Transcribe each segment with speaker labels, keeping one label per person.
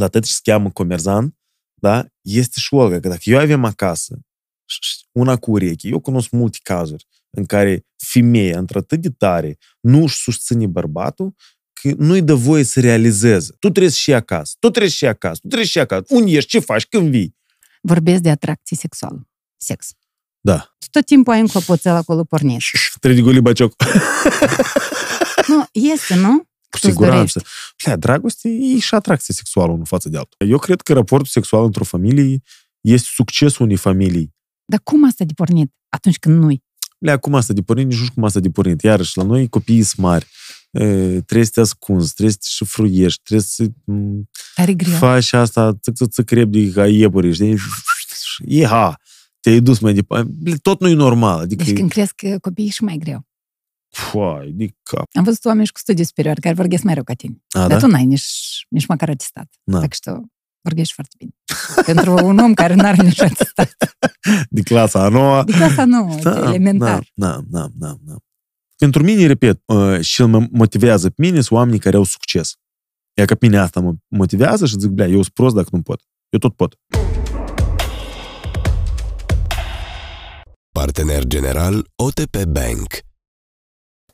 Speaker 1: la tăti se cheamă comerzan, da? Este și Olga, că dacă eu avem acasă una cu ureche, eu cunosc multe cazuri în care femeia, într-atât de tare, nu își susține bărbatul, că nu-i dă voie să realizeze. Tu trebuie și acasă, tu trebuie și acasă, tu trebuie și acasă. Unde ești, ce faci, când vii?
Speaker 2: Vorbesc de atracție sexuală. Sex.
Speaker 1: Da.
Speaker 2: Tot timpul ai un clopoțel acolo pornit.
Speaker 1: Trebuie de goli bacioc.
Speaker 2: nu, este, nu?
Speaker 1: Cu siguranță. Plea, dragoste e și atracție sexuală unul față de altul. Eu cred că raportul sexual într-o familie este succesul unei familii.
Speaker 2: Dar cum asta de pornit atunci când nu-i?
Speaker 1: Le acum asta de pornit, nici nu știu cum asta de pornit. Iarăși, la noi copiii sunt mari. E, trebuie să te ascunzi, trebuie să te șifruiești, trebuie să
Speaker 2: Tare greu.
Speaker 1: faci asta, ță ță ță de ca iepuri, știi? Iha! Te-ai dus mai departe. Tot nu e normal. Adică...
Speaker 2: Deci când crezi că copiii e și mai greu.
Speaker 1: Foai, de cap.
Speaker 2: Am văzut oameni cu studii superioare care vorbesc mai rău ca tine.
Speaker 1: A,
Speaker 2: Dar
Speaker 1: da?
Speaker 2: tu n-ai nici, nici măcar atestat.
Speaker 1: Da.
Speaker 2: Так что vorbești foarte bine. Pentru un om care n-are nici atestat.
Speaker 1: De clasa a noua.
Speaker 2: De clasa nouă, da, elementar.
Speaker 1: Da, da, da, da. Pentru mine, repet, uh, și mă motivează pe mine sunt oamenii care au succes. Ea că pe mine asta mă motivează și zic, blea, eu sunt prost dacă nu pot. Eu tot pot.
Speaker 3: Partener general OTP Bank.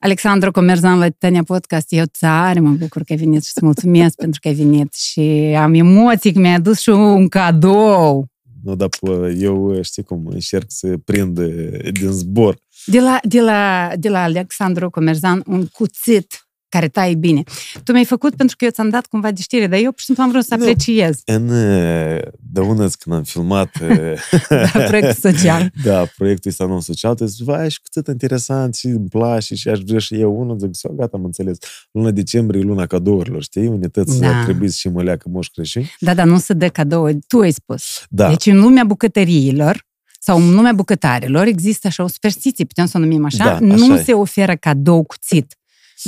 Speaker 2: Alexandru Comerzan la Titania Podcast. Eu tare mă bucur că ai venit și îți mulțumesc pentru că ai venit și am emoții că mi-ai adus și un cadou.
Speaker 1: Nu, dar pă, eu știi cum încerc să prind uh, din zbor.
Speaker 2: De la, de la, de la Alexandru Comerzan un cuțit care tai bine. Tu mi-ai făcut pentru că eu ți-am dat cumva de știre, dar eu pur și simplu am vrut să
Speaker 1: Nu.
Speaker 2: apreciez
Speaker 1: În uh, dăună când am filmat uh,
Speaker 2: da, proiectul social.
Speaker 1: da, proiectul ăsta non social, te zici, vai, și cât interesant și îmi place și aș vrea și eu unul, zic, "So, gata, am înțeles. Luna decembrie e luna cadourilor, știi? Unități
Speaker 2: Da.
Speaker 1: da. trebuie și măleacă moș Crăciun.
Speaker 2: Da, dar nu se dă cadou, tu ai spus.
Speaker 1: Da,
Speaker 2: Deci în lumea bucătăriilor sau în lumea bucătarilor există așa o superstiție, putem să o numim așa,
Speaker 1: Da,
Speaker 2: nu
Speaker 1: așa e.
Speaker 2: se oferă cadou cuțit.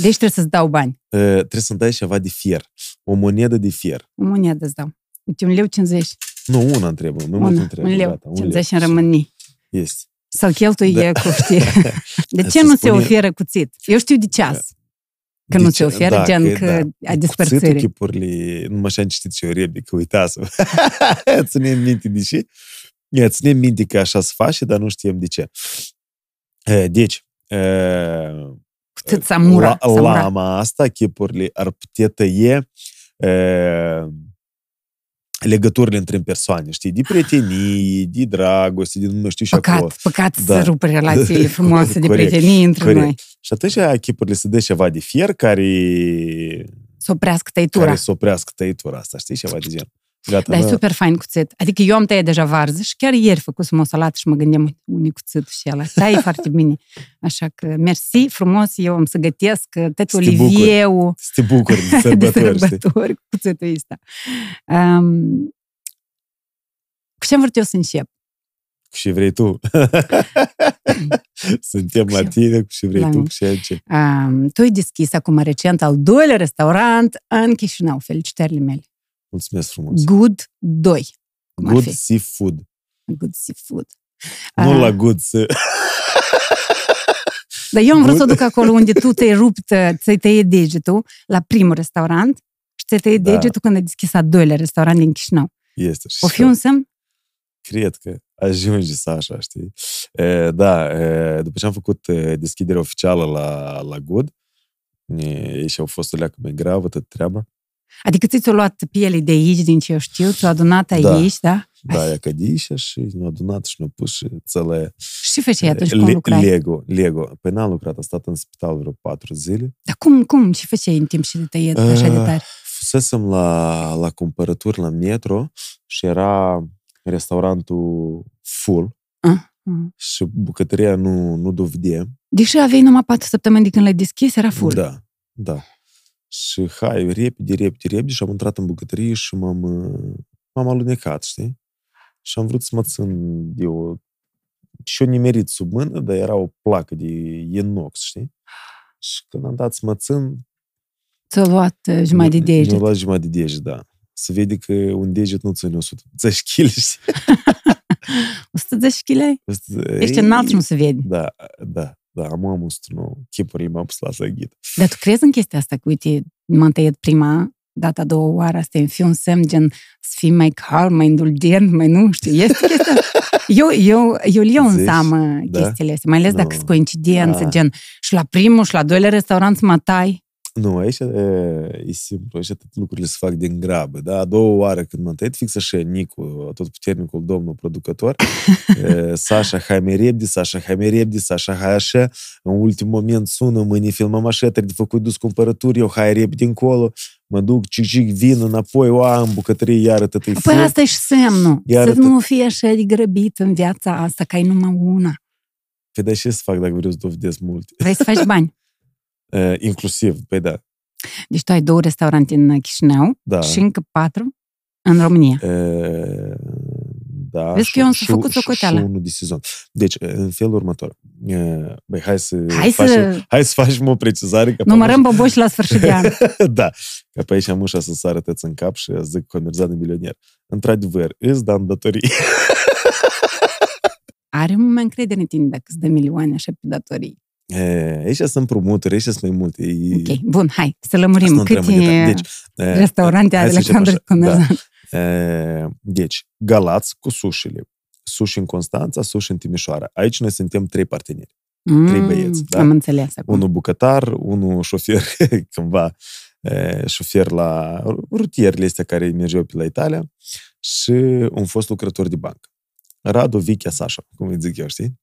Speaker 2: Deci trebuie să-ți dau bani.
Speaker 1: Uh, trebuie să-mi dai ceva de fier. O monedă de fier.
Speaker 2: O monedă îți dau. Uite, un leu 50.
Speaker 1: Nu, una întrebă, mai mult
Speaker 2: Una,
Speaker 1: întrebă.
Speaker 2: un leu.
Speaker 1: Gata,
Speaker 2: 50 în rămâni.
Speaker 1: Este.
Speaker 2: Sau cheltui
Speaker 1: Da.
Speaker 2: da. cu știi. De ce
Speaker 1: Să
Speaker 2: nu se
Speaker 1: spune-
Speaker 2: oferă cuțit? Eu știu de ceas. Că
Speaker 1: De
Speaker 2: nu
Speaker 1: ce?
Speaker 2: se oferă,
Speaker 1: da,
Speaker 2: gen
Speaker 1: că,
Speaker 2: că
Speaker 1: da.
Speaker 2: a
Speaker 1: Cuțitul,
Speaker 2: despărțirii.
Speaker 1: chipurile, nu așa am citit și eu replic, că uitați Ține minte de ce? Ia, Ține minte că așa se face, dar nu știm de ce. E, Deci, e,
Speaker 2: Cuțit samura.
Speaker 1: la,
Speaker 2: samura.
Speaker 1: lama asta, chipurile, ar putea tăie e, legăturile între persoane, știi? De prietenie, de dragoste, de nu știu și acolo.
Speaker 2: Păcat, păcat
Speaker 1: Da.
Speaker 2: să rup relațiile frumoase de
Speaker 1: Corect,
Speaker 2: prietenie între
Speaker 1: corect.
Speaker 2: noi.
Speaker 1: Și atunci chipurile se dă ceva de fier care,
Speaker 2: Să oprească tăitura.
Speaker 1: care să oprească tăitura asta, știi? Ceva de gen. Gata,
Speaker 2: Dar e
Speaker 1: mă,
Speaker 2: super fain cuțit. Adică eu am tăiat deja varză și chiar ieri făcusem o salată și mă gândeam unii cuțit și ăla. Tai foarte bine. Așa că mersi frumos, eu am să gătesc tot
Speaker 1: Să te bucuri.
Speaker 2: olivieu
Speaker 1: să te bucuri de
Speaker 2: de
Speaker 1: sărbători, știi?
Speaker 2: sărbători cu cuțitul ăsta. Um, cu ce am vrut eu să încep?
Speaker 1: Și vrei tu. Suntem
Speaker 2: Cu
Speaker 1: la
Speaker 2: ce-
Speaker 1: tine, și vrei
Speaker 2: la
Speaker 1: tu,
Speaker 2: mine.
Speaker 1: cu ce ce.
Speaker 2: Um, tu ai deschis acum recent al doilea restaurant în Chișinău. Felicitările mele.
Speaker 1: Mulțumesc frumos.
Speaker 2: Good 2. cum ar
Speaker 1: Good
Speaker 2: fi.
Speaker 1: seafood.
Speaker 2: Good Seafood.
Speaker 1: Nu
Speaker 2: Ah.
Speaker 1: la good să...
Speaker 2: Dar eu am vrut să o
Speaker 1: Good.
Speaker 2: duc acolo unde tu te-ai rupt, uh, ți-ai tăiat degetul la primul restaurant și ți-ai tăiat
Speaker 1: Da.
Speaker 2: degetul când ai deschis al doilea restaurant din Chișinău.
Speaker 1: Este. și
Speaker 2: O fi un semn?
Speaker 1: Cred că ajunge să așa, știi? E, da, e, după ce am făcut e, deschiderea oficială la, la Good, e, și au fost o leacă mai gravă tot treaba.
Speaker 2: Adică ți ți-o luat pielii de aici, din ce eu știu, ți-o adunat
Speaker 1: Da.
Speaker 2: aici, da?
Speaker 1: Da, ea cădișa și ne-a adunat și ne-a pus și țăle
Speaker 2: Și ce făceai atunci când
Speaker 1: Le-
Speaker 2: lucrai?
Speaker 1: Lego, Lego. Păi n-am lucrat, am stat în spital vreo patru zile.
Speaker 2: Dar cum, cum? Ce făceai în timp ce te tăiat așa de
Speaker 1: Ah,
Speaker 2: tare?
Speaker 1: Fusesem la, la cumpărături la metro și era restaurantul full
Speaker 2: Ah, ah.
Speaker 1: și bucătăria nu, nu dovedea.
Speaker 2: Deși aveai numai patru săptămâni de când l-ai deschis, era full.
Speaker 1: Da, da. Și hai, repede, repede, repede și am intrat în bucătărie și m-am, uh, m-am alunecat, știi? Și am vrut să mă țin de o... Și-o nimerit sub mână, dar era o placă de inox, știi? Și când am dat să mă țin...
Speaker 2: Ți-o luat uh, jumătate de
Speaker 1: Mi-a
Speaker 2: deget.
Speaker 1: luat jumătate de deget, da. Se vede că un deget nu ține 110 kg, știi?
Speaker 2: 110 kg? Ești
Speaker 1: Ei,
Speaker 2: înalt și nu se vede.
Speaker 1: Da, da, da, am am 109. Chipurile m-am pus la ghid.
Speaker 2: Dar tu crezi în chestia asta? Că, uite, m-am tăiat prima data a doua oară, asta e fi un semn gen să fii mai calm, mai indulgent, mai nu știu, este chestia Eu, eu, eu îl iau în
Speaker 1: Zici?
Speaker 2: seamă
Speaker 1: Da?
Speaker 2: chestiile astea, mai ales dacă
Speaker 1: Nu.
Speaker 2: sunt coincidențe,
Speaker 1: Da.
Speaker 2: gen și la primul și la doilea restaurant să mă tai.
Speaker 1: Nu, aici e, e simplu, aici toate lucrurile se fac din grabă, da? A doua oară când m-am tăiat, fix așa, Nicu, tot puternicul domnul producător, e, Sasha, hai mai repede, Sasha, hai mai repede, Sasha, hai așa, în ultimul moment sună, mâine filmăm așa, trebuie de făcut dus cumpărături, eu hai repede încolo, mă duc, cic-cic, vin înapoi, o, am bucătărie, iară tătăi
Speaker 2: Păi asta e și semnul.
Speaker 1: Iar
Speaker 2: să
Speaker 1: atât.
Speaker 2: nu fii așa de grăbit în viața asta, că ai numai una.
Speaker 1: Păi da, ce să fac dacă vreau să dovedesc multe?
Speaker 2: Vrei să faci bani.
Speaker 1: E, inclusiv, păi da,
Speaker 2: Deci tu ai două restaurante în Chișinău
Speaker 1: da.
Speaker 2: și încă patru în România.
Speaker 1: E, da,
Speaker 2: Vezi că eu am să
Speaker 1: și-
Speaker 2: făcut
Speaker 1: și-
Speaker 2: socoteală.
Speaker 1: Și unul de sezon. Deci, în felul următor. E, Băi, hai să,
Speaker 2: Hai
Speaker 1: facem,
Speaker 2: să
Speaker 1: hai să facem o precizare. Că
Speaker 2: numărăm boboși la sfârșit de an.
Speaker 1: da, că pe aici am ușa să sară tăți în cap și zic conversat de milioner. Într-adevăr, îți dăm datorii.
Speaker 2: Are mai încredere în tine dacă îți dă milioane așa pe datorii.
Speaker 1: E, aici sunt împrumuturi, aici sunt mai multe. E,
Speaker 2: Ok, bun, hai, să
Speaker 1: asta
Speaker 2: lămurim
Speaker 1: nu intrăm în detalii.
Speaker 2: câte
Speaker 1: Deci, e,
Speaker 2: restaurante
Speaker 1: hai
Speaker 2: are
Speaker 1: să zicem
Speaker 2: Alexandru
Speaker 1: așa, da.
Speaker 2: Comerțan.
Speaker 1: E, Deci, Galați cu sușile. Suși în Constanța, suși în Timișoara. Aici noi suntem trei parteneri. trei băieți, da?
Speaker 2: Am înțeles acum.
Speaker 1: Unul bucătar, unul șofer, cândva e, șofer la rutierile astea care mergeau pe la Italia și un fost lucrător de bancă. Radu, Vichea, Sasha, cum îi zic eu, știi?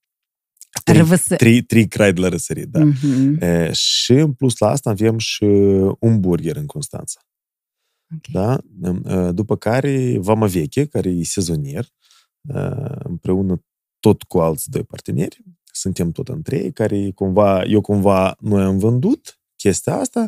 Speaker 1: Trei,
Speaker 2: Răvăsă.
Speaker 1: trei, trei crai de la răsărit, da.
Speaker 2: Mhm.
Speaker 1: E, și în plus la asta avem și un burger în Constanța.
Speaker 2: Ok.
Speaker 1: Da? E, După care Vama Veche, care e sezonier, e, împreună tot cu alți doi parteneri, suntem tot în trei, care cumva, eu cumva, noi am vândut chestia asta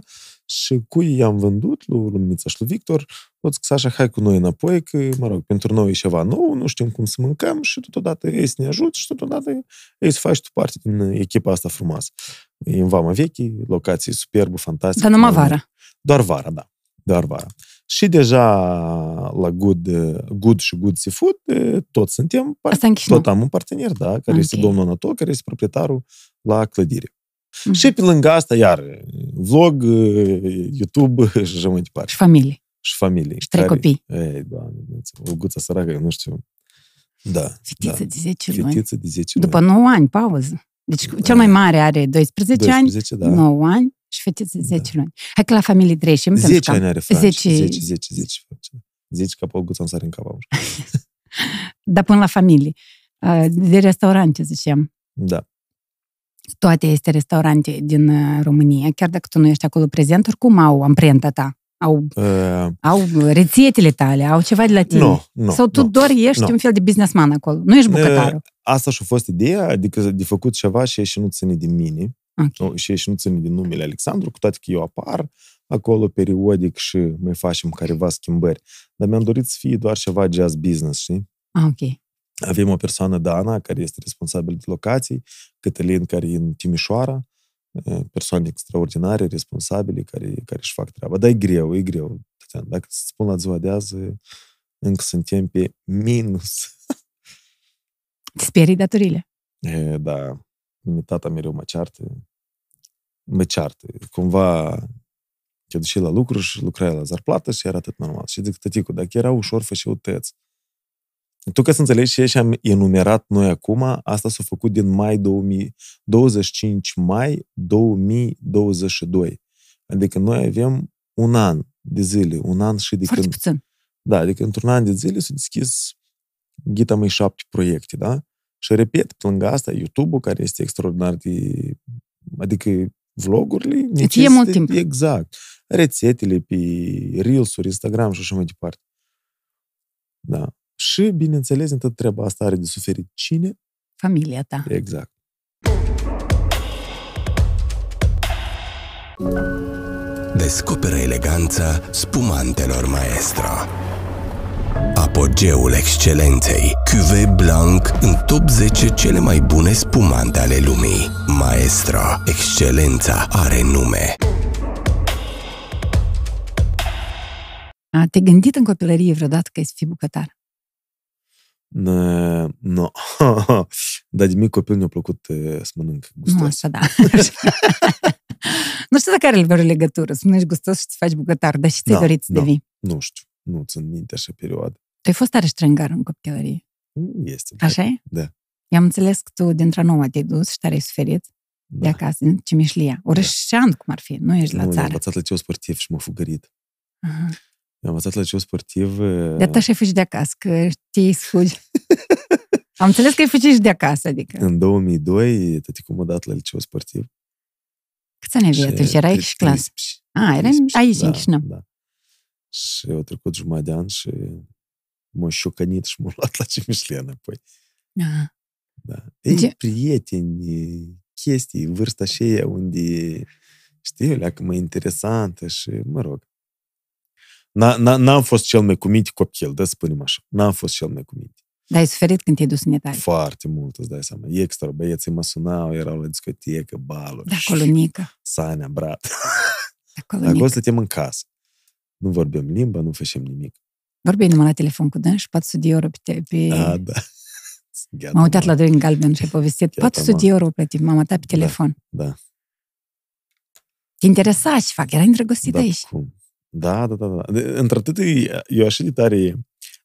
Speaker 1: și cui i-am vândut, lui Luminița și lui Victor, pot să așa, hai cu noi înapoi, că, mă rog, pentru noi e ceva nou, nu știm cum să mâncăm și totodată ei să ne ajut și totodată ei să faci tu parte din echipa asta frumoasă. E în Vama Veche, locație superbă, fantastică.
Speaker 2: Dar numai
Speaker 1: Mai-
Speaker 2: vara.
Speaker 1: doar vara, da. Doar vara. Și deja la Good, eh, Good și Good Seafood, eh, tot suntem, par-
Speaker 2: Asta în Chișinău.
Speaker 1: tot am un partener, da, care este
Speaker 2: Ok.
Speaker 1: domnul Anatol, care este proprietarul la clădire.
Speaker 2: Mhm.
Speaker 1: Și pe lângă asta, iar, vlog, eh, YouTube și așa mai departe.
Speaker 2: Și familie.
Speaker 1: Și familie.
Speaker 2: Și trei copii.
Speaker 1: Ei, doamne, o guță săracă, eu nu știu. Da.
Speaker 2: Fetiță
Speaker 1: da.
Speaker 2: de 10 luni.
Speaker 1: Fetiță de 10
Speaker 2: După
Speaker 1: luni.
Speaker 2: 9 ani, pauză. Deci cel mai mare are 12,
Speaker 1: 12,
Speaker 2: ani,
Speaker 1: da.
Speaker 2: 9 ani și fetiță de 10 luni. Hai că la familie trecem. pentru
Speaker 1: 10
Speaker 2: că-
Speaker 1: ani are Franci.
Speaker 2: 10
Speaker 1: 10, 10, 10. 10 ca pe o guță în sare în cap. auzi.
Speaker 2: Dar până la familie. Uh, De restaurante, ziceam.
Speaker 1: Da.
Speaker 2: Toate este restaurante din uh, România, chiar dacă tu nu ești acolo prezent, oricum au amprenta ta. Au,
Speaker 1: Uh,
Speaker 2: au rețetele tale, au ceva de la tine.
Speaker 1: Nu, nu.
Speaker 2: Sau tu
Speaker 1: nu.
Speaker 2: doar ești
Speaker 1: Nu.
Speaker 2: un fel de businessman acolo. Nu ești bucătarul.
Speaker 1: Asta și-a fost ideea, adică de făcut ceva și și nu ține de mine,
Speaker 2: Ok.
Speaker 1: nu, și și nu ține de numele Alexandru, cu toate că eu apar acolo periodic și mai facem careva schimbări. Dar mi-am dorit să fie doar ceva jazz business, știi?
Speaker 2: Ah, ok.
Speaker 1: Avem o persoană, Dana, care este responsabil de locații, Cătălin, care e în Timișoara, eh, persoane extraordinare, responsabile, care, care își fac treaba. Dar e greu, e greu. Tatiana. Dacă să spun la ziua de azi, încă suntem pe minus.
Speaker 2: Îți sperii datorile.
Speaker 1: E, da, mine tata mereu mă ceartă. Mă ceartă. Cumva te duci la lucru și lucrai la zarplată și era atât normal. Și zic, tăticu, dacă era ușor, fă și tăți. Tu ca să înțelegi ce și am enumerat noi acum, asta s-a făcut din mai 2000, 25 mai 2022. Adică noi avem un an de zile, un an și de
Speaker 2: Foarte
Speaker 1: când...
Speaker 2: puțin.
Speaker 1: Da, adică într-un an de zile s-a deschis ghita mai șapte proiecte, da? Și repet, pe lângă asta, YouTube-ul, care este extraordinar de... Adică vlogurile... necesită-
Speaker 2: mult timp.
Speaker 1: Exact. Rețetele pe Reels-uri, Instagram și așa mai departe. Da. Și, bineînțeles, în tot treaba asta are de suferit cine?
Speaker 2: Familia ta.
Speaker 1: Exact.
Speaker 3: Descoperă eleganța spumantelor Maestro. Apogeul excelenței. Cuvée Blanc în top 10 cele mai bune spumante ale lumii. Maestro. Excelența are nume.
Speaker 2: A, te-ai gândit în copilărie vreodată că ai să fii bucătar?
Speaker 1: Nu. No. Dar de mic copil mi-a plăcut eh, să mănânc
Speaker 2: Nu,
Speaker 1: gustos.
Speaker 2: asta da. Nu știu dacă are vreo legătură, să nu ești gustos și să faci bucătar, dar și ți-ai
Speaker 1: Da,
Speaker 2: dorit să
Speaker 1: da.
Speaker 2: devii.
Speaker 1: Nu știu, nu țin minte așa perioadă.
Speaker 2: Tu ai fost tare strângar în copilărie.
Speaker 1: Este.
Speaker 2: Așa e?
Speaker 1: Da.
Speaker 2: Eu am înțeles că tu dintre nouă te-ai dus și tare ai suferit de
Speaker 1: Da.
Speaker 2: acasă, din Cimișlia. Orășean, cum ar fi, nu ești la
Speaker 1: nu, eu am
Speaker 2: țară.
Speaker 1: învățat la liceu sportiv și m-a fugărit.
Speaker 2: Aha.
Speaker 1: Eu am învățat la liceu sportiv...
Speaker 2: De atât și ai fugit de acasă, că știi să fugi. am înțeles că ai fugit și de acasă, adică.
Speaker 1: În 2002, tăticul m-a dat la liceu sportiv.
Speaker 2: Câți ani aveai atunci? Erai
Speaker 1: tre-
Speaker 2: și clasă?
Speaker 1: 13.
Speaker 2: A, erai
Speaker 1: 13,
Speaker 2: aici, în
Speaker 1: da,
Speaker 2: Chișinău.
Speaker 1: Da. Și au trecut jumătate de an și m-a șocănit și m-a luat la Cimișlia înapoi.
Speaker 2: Aha.
Speaker 1: Da. Ei,
Speaker 2: Ce-
Speaker 1: prieteni, chestii, vârsta aceea unde, știi, o leacă mai interesantă și, mă rog. N- n- N-am fost cel mai cuminte copil, da, spunem așa. N-am fost cel mai cuminte.
Speaker 2: Dar ai suferit când te-ai dus în Italia.
Speaker 1: Foarte mult, îți dai seama. Extra, băieții mă sunau, erau la discotecă, baluri.
Speaker 2: De acolo, Nică.
Speaker 1: Sanea, brat.
Speaker 2: De acolo,
Speaker 1: Acolo
Speaker 2: Nică.
Speaker 1: stăteam în casă. Nu vorbeam limba, nu făceam nimic.
Speaker 2: Vorbeai numai la telefon cu dâns și 400 de euro pe... te- pe...
Speaker 1: A, da. Gata,
Speaker 2: M-am uitat
Speaker 1: mă.
Speaker 2: la doi în galben și ai povestit.
Speaker 1: Gata,
Speaker 2: 400 de
Speaker 1: mă.
Speaker 2: euro plătit mama ta pe
Speaker 1: Da.
Speaker 2: telefon.
Speaker 1: Da.
Speaker 2: Te interesa ce fac, era îndrăgostit
Speaker 1: Da,
Speaker 2: aici.
Speaker 1: cum? Da, da, da. da. De- Într-atât, e- eu așa de tare...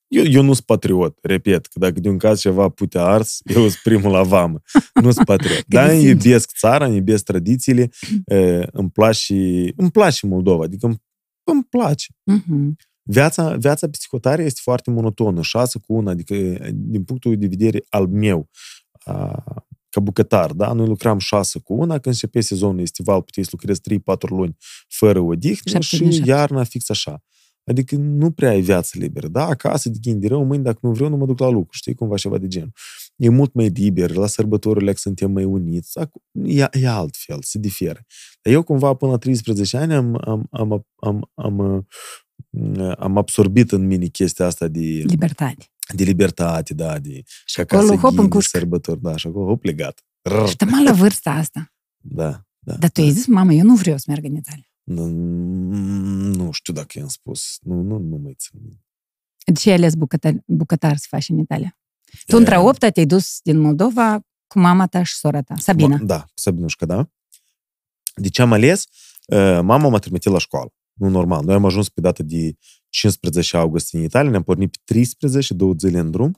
Speaker 1: Eu, eu nu sunt patriot, repet, că dacă de un caz ceva pute ars, eu sunt primul la vamă. Nu sunt patriot.
Speaker 2: de
Speaker 1: Dar îmi
Speaker 2: simți.
Speaker 1: iubesc țara, îmi iubesc tradițiile, e, îmi place, îmi place Moldova, adică îmi, îmi place.
Speaker 2: Mhm.
Speaker 1: Viața, viața psihotare este foarte monotonă, șase cu una, adică din punctul de vedere al meu, a, ca bucătar, da? Noi lucram șase cu una, când începe sezonul estival, puteai să lucrezi 3-4 luni fără odihnă
Speaker 2: Șapte din
Speaker 1: și
Speaker 2: șapte.
Speaker 1: iarna fix așa. Adică nu prea ai viață liberă, da? Acasă, de ghind de rău, mâine, dacă nu vreau, nu mă duc la lucru, știi, cumva ceva de genul. E mult mai liber, la sărbătorile suntem mai uniți, Acu- e, e altfel, se diferă. Dar eu cumva până la 13 ani am, am, am, am, am, am, am absorbit în mine chestia asta de,
Speaker 2: Libertate.
Speaker 1: De libertate, da, de
Speaker 2: Și
Speaker 1: acasă
Speaker 2: acolo, hop, în
Speaker 1: ghini,
Speaker 2: cușcă.
Speaker 1: sărbători, da, și acolo, hop, legat. Rrr,
Speaker 2: Și tămă la vârsta asta.
Speaker 1: Da, da.
Speaker 2: Dar tu ai zis, mamă, eu nu vreau să merg în Italia.
Speaker 1: Nu, nu știu dacă i-am spus. Nu, nu, nu mai țin minte.
Speaker 2: De ce ai ales bucătar, bucătar să faci în Italia? Tu între a opta te-ai dus din Moldova cu mama ta și sora ta, Sabina.
Speaker 1: Ma- Da, cu Sabinușca, da. De ce am ales? Uh, Mama m-a trimitit la școală. Nu normal. Noi am ajuns pe data de 15 august în Italia, ne-am pornit pe 13, două zile în drum.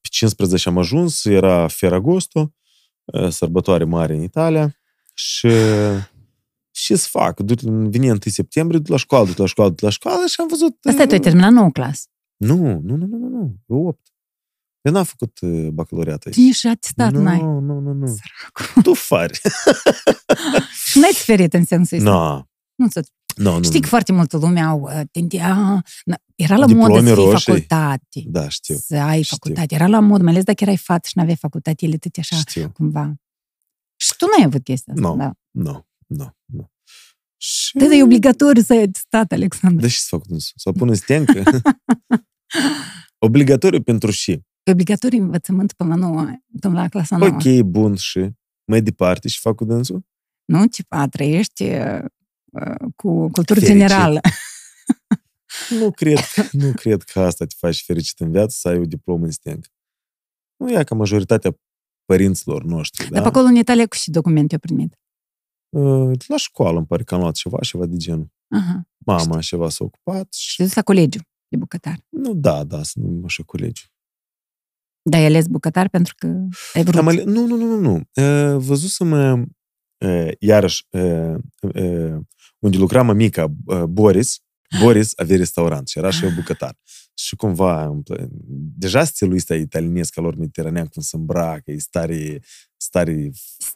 Speaker 1: Pe 15 am ajuns, era Ferragosto, uh, sărbătoare mare în Italia și ce să fac? Du- Vine 1 septembrie, du la școală, du la școală, du la școală și am văzut...
Speaker 2: Asta tu ai
Speaker 1: uh,
Speaker 2: terminat nouă clasă.
Speaker 1: Nu, nu, nu, nu, nu, nu. Eu 8. Eu n-am făcut uh, bacalaureat aici.
Speaker 2: Tu nici atestat
Speaker 1: nu,
Speaker 2: n-ai.
Speaker 1: nu, nu, nu.
Speaker 2: Săracu.
Speaker 1: Tu fari.
Speaker 2: Și n-ai suferit în sensul ăsta.
Speaker 1: Nu,
Speaker 2: Nu, ți-
Speaker 1: nu, nu.
Speaker 2: Știi că foarte multă lume au uh, tendea... na, Era la
Speaker 1: Diplome
Speaker 2: modă să fii
Speaker 1: roșii.
Speaker 2: facultate.
Speaker 1: Da, știu,
Speaker 2: Să ai
Speaker 1: Știu.
Speaker 2: facultate. Era la mod, mai ales dacă erai fată și n-aveai facultate, ele tot așa,
Speaker 1: știu.
Speaker 2: cumva. Și tu n-ai avut chestia asta,
Speaker 1: Nu.
Speaker 2: da.
Speaker 1: Nu, nu, nu. Și...
Speaker 2: Da, dar e obligatoriu să ai stat, Alexandru.
Speaker 1: Da, și să fac dânsul? Să-l pun în stencă? Obligatoriu pentru și.
Speaker 2: E obligatoriu învățământ până la nouă, până la clasa nouă.
Speaker 1: Ok, bun și mai departe și fac cu dânsul?
Speaker 2: Nu? Tipa, trăiești uh, uh, cu cultură
Speaker 1: Fericit.
Speaker 2: generală.
Speaker 1: Nu cred, nu cred că asta te faci fericit în viață, să ai o diplomă în stencă. Nu e ca majoritatea părinților noștri,
Speaker 2: Dar
Speaker 1: da?
Speaker 2: pe acolo în Italia cu și documente eu primit.
Speaker 1: Uh, La școală îmi pare că am luat ceva, ceva de genul.
Speaker 2: Aha.
Speaker 1: Mama ceva s-a ocupat și...
Speaker 2: Și dus la colegiu de bucătar.
Speaker 1: Nu, da, da, să nu așa colegi.
Speaker 2: Dar ai ales bucătar pentru că ai vrut.
Speaker 1: Am ale... Nu, nu, nu, nu, nu. Uh, Văzusem, uh, iarăși, uh, uh, unde lucra mămica uh, Boris, Boris avea restaurant și era și eu bucătar. Și cumva, îmi plă- deja stilul ăsta italienesc al lor mediteranean, cum se îmbracă, e stare, stare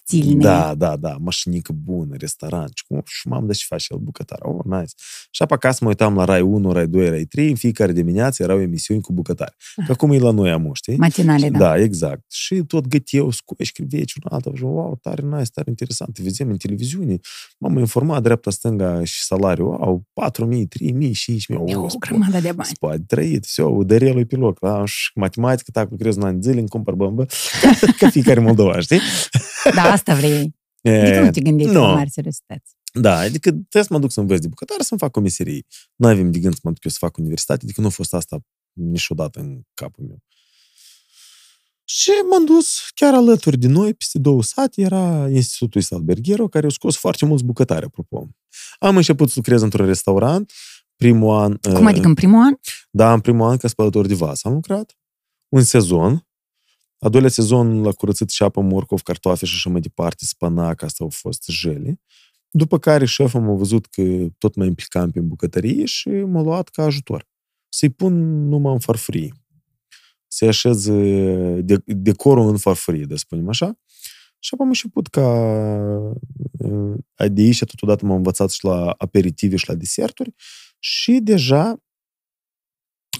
Speaker 2: Stilne.
Speaker 1: da, da, da, mașinică bună, restaurant. Și, cum, și m-am dat și face el bucătar. Oh, nice. Și apă acasă mă uitam la Rai 1, Rai 2, Rai 3, în fiecare dimineață erau emisiuni cu bucătari. Că acum e la noi amu, știi?
Speaker 2: Matinale, da.
Speaker 1: Da, exact. Și tot găteau, scoși, criveci, un altă, și wow, tare nice, tare interesant. Te vedem în televiziune. M-am informat dreapta, stânga și salariu. Wow, 4.000, 3.000, 5.000.
Speaker 2: E
Speaker 1: Oh,
Speaker 2: o
Speaker 1: spune.
Speaker 2: grămadă de bani.
Speaker 1: Spate, trăit, все, udarelul pe loc. Da? Și matematică, tac, lucrez un an de zile, îmi cumpăr bămbă, ca fiecare moldova, știi?
Speaker 2: Da, asta vrei. Adică nu te gândești
Speaker 1: nu.
Speaker 2: la mari seriozități.
Speaker 1: Da, adică trebuie să mă duc să învăț de bucătar, să-mi fac comiserii. Nu avem de gând să mă duc eu să fac universitate, adică nu a fost asta niciodată în capul meu. Și m-am dus chiar alături de noi, peste două sate, era Institutul Salberghero, care a scos foarte mulți bucătari, apropo. Am început să lucrez într-un restaurant, primul an...
Speaker 2: Cum adică în primul an?
Speaker 1: Da, în primul an ca spălător de vas am lucrat, un sezon, a doilea sezon la curățit și apă, morcov, cartofi și așa mai departe, spanac, asta au fost jele. După care șeful m-a văzut că tot mai implicam pe bucătărie și m-a luat ca ajutor. Să-i pun numai în farfurie. Să-i așez de, decorul în farfurie, de spunem așa. Și am început ca ADI și totodată m-am învățat și la aperitive și la deserturi și deja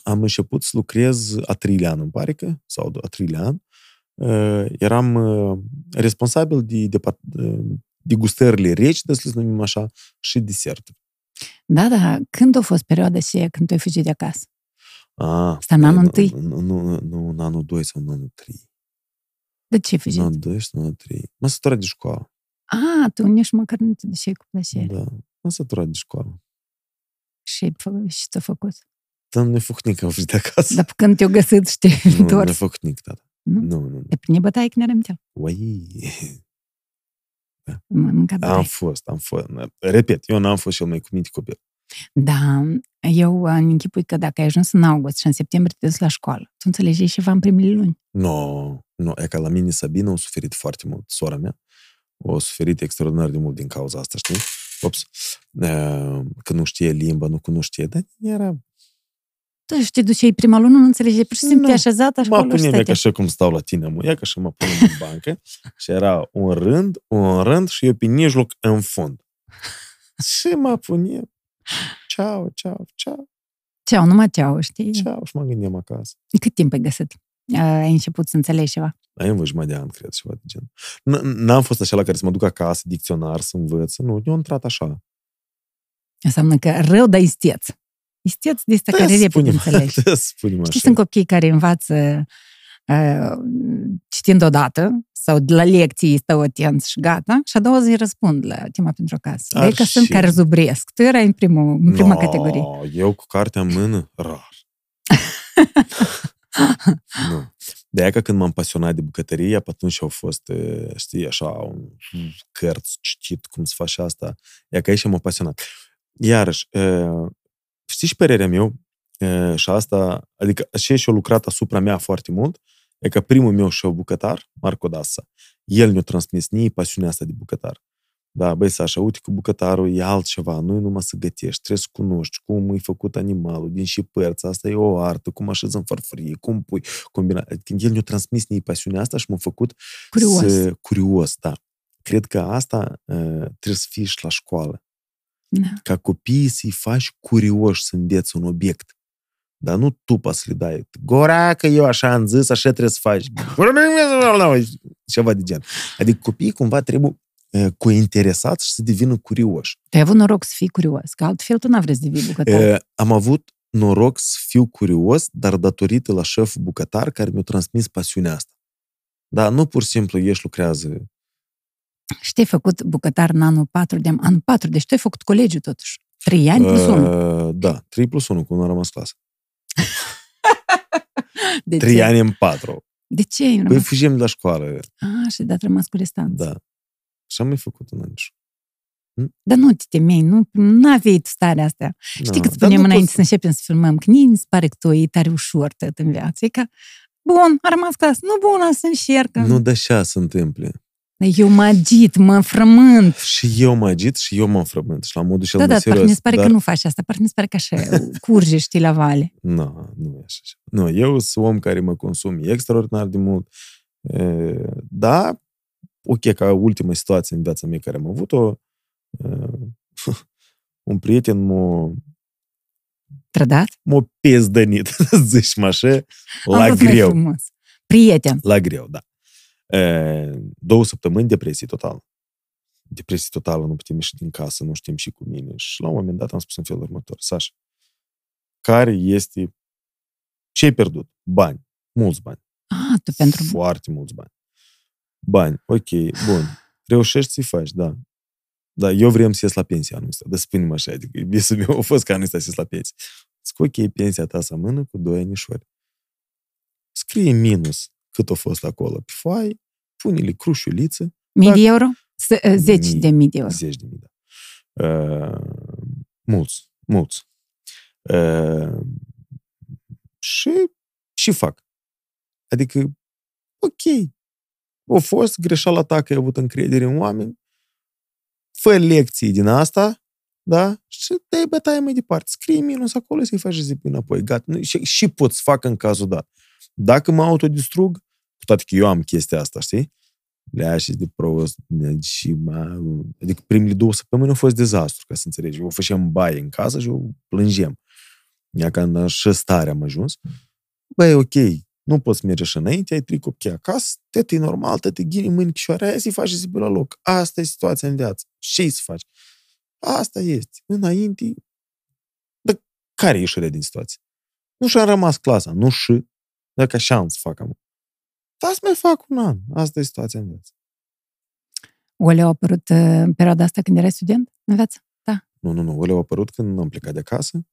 Speaker 1: am început să lucrez a treilea an, îmi pare că, sau a treilea an. Eram responsabil de, de, de gustările reci, de să numim așa, și deserturi.
Speaker 2: Da, da. Când a fost perioada aceea când tu ai fugit de acasă?
Speaker 1: A,
Speaker 2: Asta în anul întâi?
Speaker 1: Nu, nu, nu, în anul 2 sau în anul 3.
Speaker 2: De ce ai fugit?
Speaker 1: În anul 2 sau în anul 3. M-am săturat de școală.
Speaker 2: A, tu nici măcar nu te duceai cu plăcere.
Speaker 1: Da, m-am săturat de școală.
Speaker 2: Și, ai fă- și ți-a făcut?
Speaker 1: Dar nu ne-a făcut nici că am fugit de acasă.
Speaker 2: Dar când te-au găsit și te-ai
Speaker 1: nu, nu ne-a
Speaker 2: întors?
Speaker 1: făcut nici, tata.
Speaker 2: Nu?
Speaker 1: Nu, nu, nu.
Speaker 2: Te prinde bătaie când eram mică.
Speaker 1: Ui,
Speaker 2: M-am mâncat
Speaker 1: am
Speaker 2: bătaie.
Speaker 1: fost, am fost. Repet, eu n-am fost cel mai cuminte copil.
Speaker 2: Da, eu îmi închipui că dacă ai ajuns în august și în septembrie te duci la școală, tu înțelegeai ceva în primele luni.
Speaker 1: Nu, nu, e ca la mine Sabina a suferit foarte mult, sora mea. O suferit extraordinar de mult din cauza asta, știi? Ops, uh, că nu știe limba, nu cunoștea, dar era...
Speaker 2: Tu și te duceai prima lună, nu înțelegeai, pur și simplu
Speaker 1: Nu.
Speaker 2: te așezat
Speaker 1: Mă
Speaker 2: acolo și
Speaker 1: punem ca
Speaker 2: stăteai.
Speaker 1: așa cum stau la tine, mă, ia ca și mă punem în bancă și era un rând, un rând și eu pe mijloc în fund. Și mă punem, ceau, ceau, ceau,
Speaker 2: Ceau, numai ceau, știi?
Speaker 1: ceau și mă gândeam acasă.
Speaker 2: Cât timp ai găsit? Ai început să înțelegi ceva.
Speaker 1: Ai în jumătate de an, cred, ceva de gen. N- N-am fost așa la care să mă duc acasă, dicționar, să învăț. Nu, eu am intrat așa.
Speaker 2: Înseamnă că rău, dar isteț. Isteț de asta care repede
Speaker 1: spunem,
Speaker 2: înțelegi.
Speaker 1: da, spunem
Speaker 2: Știi,
Speaker 1: așa.
Speaker 2: sunt copii care învață uh, citind odată sau de la lecții stau atenți și gata, și a doua zi răspund la tema pentru acasă.
Speaker 1: Ar
Speaker 2: Dar că sunt
Speaker 1: și-
Speaker 2: care zubresc. Tu erai în, primul, în prima
Speaker 1: No,
Speaker 2: categorie.
Speaker 1: Eu cu cartea în mână, rar. nu. De aia că când m-am pasionat de bucătărie, pe atunci au fost, e, știi, așa, un cărți citit cum să faci asta. E că aici m-am pasionat. Iarăși, e, știți și părerea meu, e, și asta, adică și și-a lucrat asupra mea foarte mult, e că primul meu șef bucătar, Marco Dassa, el ne-a transmis nie pasiunea asta de bucătar. Da, băi, Sasha, uite că bucătarul e altceva, nu e numai să gătești, trebuie să cunoști cum e făcut animalul, din și părți, asta e o artă, cum așezi în farfurie, cum pui, combina. Adică el ne-a transmis nie pasiunea asta și m-a făcut
Speaker 2: Curios.
Speaker 1: să, curios, da. Cred că asta uh, trebuie să fii și la școală.
Speaker 2: Da.
Speaker 1: Ca copiii să-i faci curioși să înveți un obiect. Dar nu tu pa să le dai. Gora, că eu așa am zis, așa trebuie să faci. Ceva de gen. Adică copiii cumva trebuie uh, cointeresați și să devină curioși.
Speaker 2: Tu ai avut noroc să fii curios, că altfel tu n-ai vrut să devii bucătar.
Speaker 1: Uh, am avut noroc să fiu curios, dar datorită la șeful bucătar care mi-a transmis pasiunea asta. Da, nu pur și simplu ești lucrează.
Speaker 2: Și te-ai făcut bucătar în anul 4 de anul 4, deci tu ai făcut colegiu totuși. 3 ani plus 1.
Speaker 1: Uh, da, 3 plus 1, cum nu a rămas clasă.
Speaker 2: De
Speaker 1: 3
Speaker 2: ce?
Speaker 1: ani în 4.
Speaker 2: De ce ai
Speaker 1: Păi
Speaker 2: rămas?
Speaker 1: fugim de la școală.
Speaker 2: A, și de-a rămas cu restanță.
Speaker 1: Da. Și am mai făcut un an. și-
Speaker 2: Dar nu te temei, nu nu aveai tu starea asta. Știi
Speaker 1: Da,
Speaker 2: că
Speaker 1: dar
Speaker 2: spuneam
Speaker 1: nu
Speaker 2: înainte
Speaker 1: poți-
Speaker 2: să începem să filmăm, că nici nu se pare că tu e tare ușor tot în viață. E ca, bun, a rămas clasă, nu bun, să încercă.
Speaker 1: Nu de așa se întâmple.
Speaker 2: Eu mă agit, mă frământ.
Speaker 1: Și eu mă agit și eu mă frământ. Și la modul cel
Speaker 2: Da,
Speaker 1: mai
Speaker 2: da, parcă
Speaker 1: serios.
Speaker 2: mi se pare
Speaker 1: dar...
Speaker 2: că nu faci asta, parcă mi se pare că așa curge, știi, la vale.
Speaker 1: Nu, nu e așa. Nu, eu sunt om care mă consum extraordinar de mult. E, Da, ok, ca ultima situație în viața mea care am avut-o, e, un prieten m-a,
Speaker 2: Trădat?
Speaker 1: m-a pezdănit, zici mă așa,
Speaker 2: Am
Speaker 1: la
Speaker 2: vrut mai
Speaker 1: greu.
Speaker 2: frumos. Prieten.
Speaker 1: La greu, da. E, două săptămâni depresie totală. Depresie totală, nu putem ieși din casă, nu știm și cu mine. Și la un moment dat am spus în felul următor. Sașa, care este... Ce ai pierdut? Bani. Mulți bani.
Speaker 2: Ah, tu pentru...
Speaker 1: Foarte mulți bani. Bani. Ok, bun. Reușești să-i faci, da. Da, eu vrem să ies la pensie anul ăsta. Dar spune așa, adică visul meu a fost ca anul ăsta să ies la pensie. Zic, ok, pensia ta să mână cu doi anișori. Scrie minus cât a fost acolo pe foaie, pune-le crușuliță,
Speaker 2: Mii de
Speaker 1: Dacă-
Speaker 2: euro? S- uh, Zeci
Speaker 1: Mii.
Speaker 2: de mii de euro.
Speaker 1: zeci de mii, da. Uh, mulți, mulți. Uh, și, și fac. Adică, ok, a fost greșeala ta că ai avut încredere în oameni, fă lecții din asta, da? Și dai bătaie mai departe. Scrie minus acolo să-i faci zi înapoi. Gata. Nu- Și, și pot să fac în cazul dat. Dacă mă autodistrug, cu toate că eu am chestia asta, știi? leașii de prost, și, mă, adică primele două săptămâni au fost dezastru, ca să înțelegi. Eu făceam baie în casă și eu plângem. Ia că în așa stare am ajuns. Băi, ok, nu poți merge și înainte, ai trei copii acasă, tete e normal, tete ghini mâini chișoare, aia să-i faci zi pe la loc. Asta e situația în viață. Ce să faci? Asta este. Înainte, dar care e ieșirea din situație? Nu și-a rămas clasa, nu și, dacă așa am să fac am. Dar să mai fac un an. Asta e situația în viață.
Speaker 2: Olea a apărut uh, în perioada asta când erai student în viață?
Speaker 1: Nu, nu, nu. Olea a apărut când am plecat de acasă.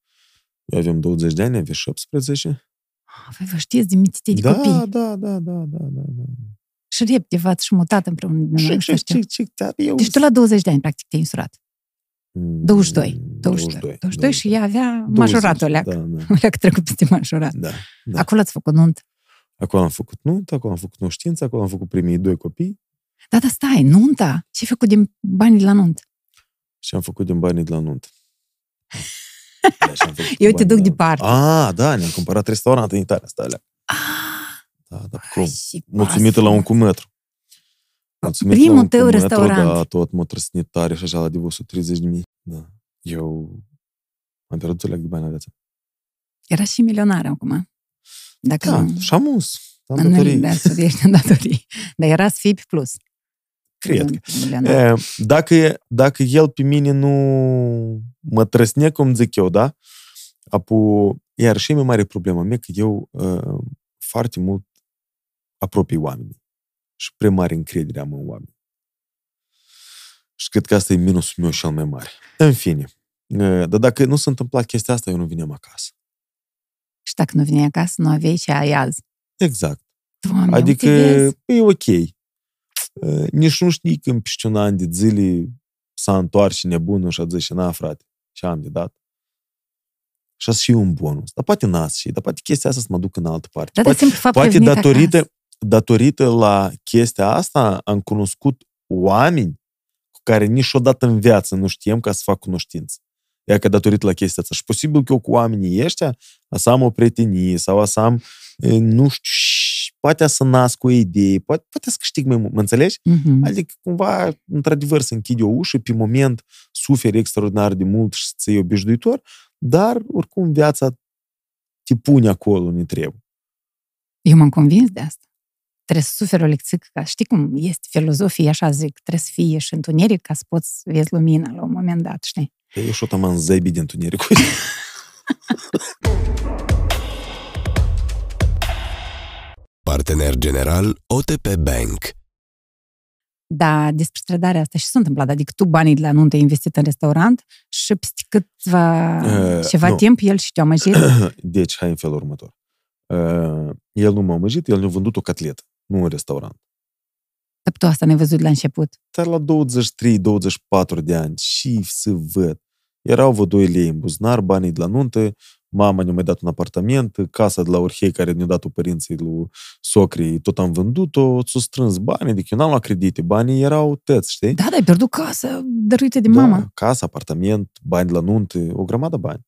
Speaker 1: Eu aveam 20 de ani, aveam 17.
Speaker 2: Ah, Voi vă știți de mitite de
Speaker 1: Da,
Speaker 2: copii.
Speaker 1: da, da, da, da, da, da.
Speaker 2: Și repede v-ați și șmutat împreună. din
Speaker 1: Și,
Speaker 2: nou,
Speaker 1: și,
Speaker 2: să știu.
Speaker 1: și, și, dar eu...
Speaker 2: Deci tu la 20 de ani, practic, te-ai însurat.
Speaker 1: Mm,
Speaker 2: 22. 22.
Speaker 1: 22.
Speaker 2: 22 și ea avea
Speaker 1: 20,
Speaker 2: majoratul ăla.
Speaker 1: Da, da,
Speaker 2: Ăla că trecut peste majorat.
Speaker 1: da, da.
Speaker 2: Acolo ați făcut nuntă.
Speaker 1: Acolo am făcut nuntă, acolo am făcut cunoștință, acolo am făcut primii doi copii
Speaker 2: Da, da, stai, nunta. Ce ai făcut din banii de la nuntă?
Speaker 1: și am făcut din banii de la nuntă. Da, și am făcut
Speaker 2: Eu
Speaker 1: cu
Speaker 2: te
Speaker 1: banii
Speaker 2: duc
Speaker 1: de la-
Speaker 2: departe.
Speaker 1: Ah, da, ne-am cumpărat restaurant în Italia, stai alea.
Speaker 2: Ah,
Speaker 1: Da, da, cum?
Speaker 2: și
Speaker 1: Mulțumită la un cu metru. Mulțumită
Speaker 2: Primul
Speaker 1: la un
Speaker 2: tău
Speaker 1: cu metru,
Speaker 2: restaurant.
Speaker 1: Da, tot m-a trăsnit tare și așa la de 130 de mii. Da. Eu am pierdut o leac de bani în viață.
Speaker 2: Era și milionar acum. Dacă
Speaker 1: Da,
Speaker 2: nu...
Speaker 1: și am uns. Am
Speaker 2: nu,
Speaker 1: datorii.
Speaker 2: da, să ești în datorii. Dar era FIP plus.
Speaker 1: Cred că.
Speaker 2: Milionar.
Speaker 1: E, dacă, dacă el pe mine nu mă trăsne, cum zic eu, da? Apu, iar și e mai mare problema mea că eu uh, foarte mult apropii oamenii. Și prea mare încredere am în oameni. Și cred că asta e minusul meu cel mai mare. În fine. Uh, dar dacă nu s-a întâmplat chestia asta, eu nu vineam acasă.
Speaker 2: Și dacă nu veneai acasă, nu aveai ce ai azi.
Speaker 1: Exact.
Speaker 2: Doamne,
Speaker 1: Adică
Speaker 2: uite, vezi?
Speaker 1: e ok. Uh, Nici nu știi când peste un an de zile s-a întors și nebunul și a zis, na, frate, ce am de dat? Și asta și e un bonus. Dar poate n și, dar poate chestia asta să mă duc în altă parte.
Speaker 2: Da, dar
Speaker 1: poate
Speaker 2: simplu fapt că ai
Speaker 1: poate
Speaker 2: venit
Speaker 1: datorită,
Speaker 2: acasă.
Speaker 1: Datorită la chestia asta am cunoscut oameni cu care niciodată în viață nu știam ca să fac cunoștință. Ea că datorită la chestia asta. Și posibil că eu cu oamenii ăștia a să am o prietenie sau a să am, e, nu știu, și poate să nasc o idee, poate, poate să câștig mai mult, mă înțelegi?
Speaker 2: Mhm.
Speaker 1: Adică cumva, într-adevăr, să închide o ușă, pe moment suferi extraordinar de mult și să iei obișnuitor, dar oricum viața te pune acolo unde trebuie.
Speaker 2: Eu m-am convins de asta. Trebuie să suferi o lecție, ca știi cum este filozofia, așa zic, trebuie să fie și întuneric ca să poți vezi lumina la un moment dat, știi?
Speaker 1: Eu și-o taman zăibi de întuneric.
Speaker 3: Partener general OTP Bank.
Speaker 2: Dar despre strădarea asta și s-a întâmplat, adică tu banii de la nuntă ai investit în restaurant și peste câtva,
Speaker 1: Uh,
Speaker 2: ceva
Speaker 1: nu.
Speaker 2: timp el și te-a amăjit.
Speaker 1: Deci, hai în felul următor. Uh, el nu m-a amăjit, el ne-a vândut o catletă, nu un restaurant.
Speaker 2: Dar tu asta ne-ai văzut la început.
Speaker 1: Dar la 23-24 de ani, și să văd. Erau vă 2 lei în buzunar, banii de la nuntă, mama ne-a mai dat un apartament, casa de la Orhei care ne-a dat-o părinții lui socrii, tot am vândut-o, s-au strâns banii, adică eu n-am luat credite, banii erau tăți, știi?
Speaker 2: Da, dar ai pierdut casă dăruită de mama.
Speaker 1: Da, casa, apartament, bani de la nuntă, o grămadă bani.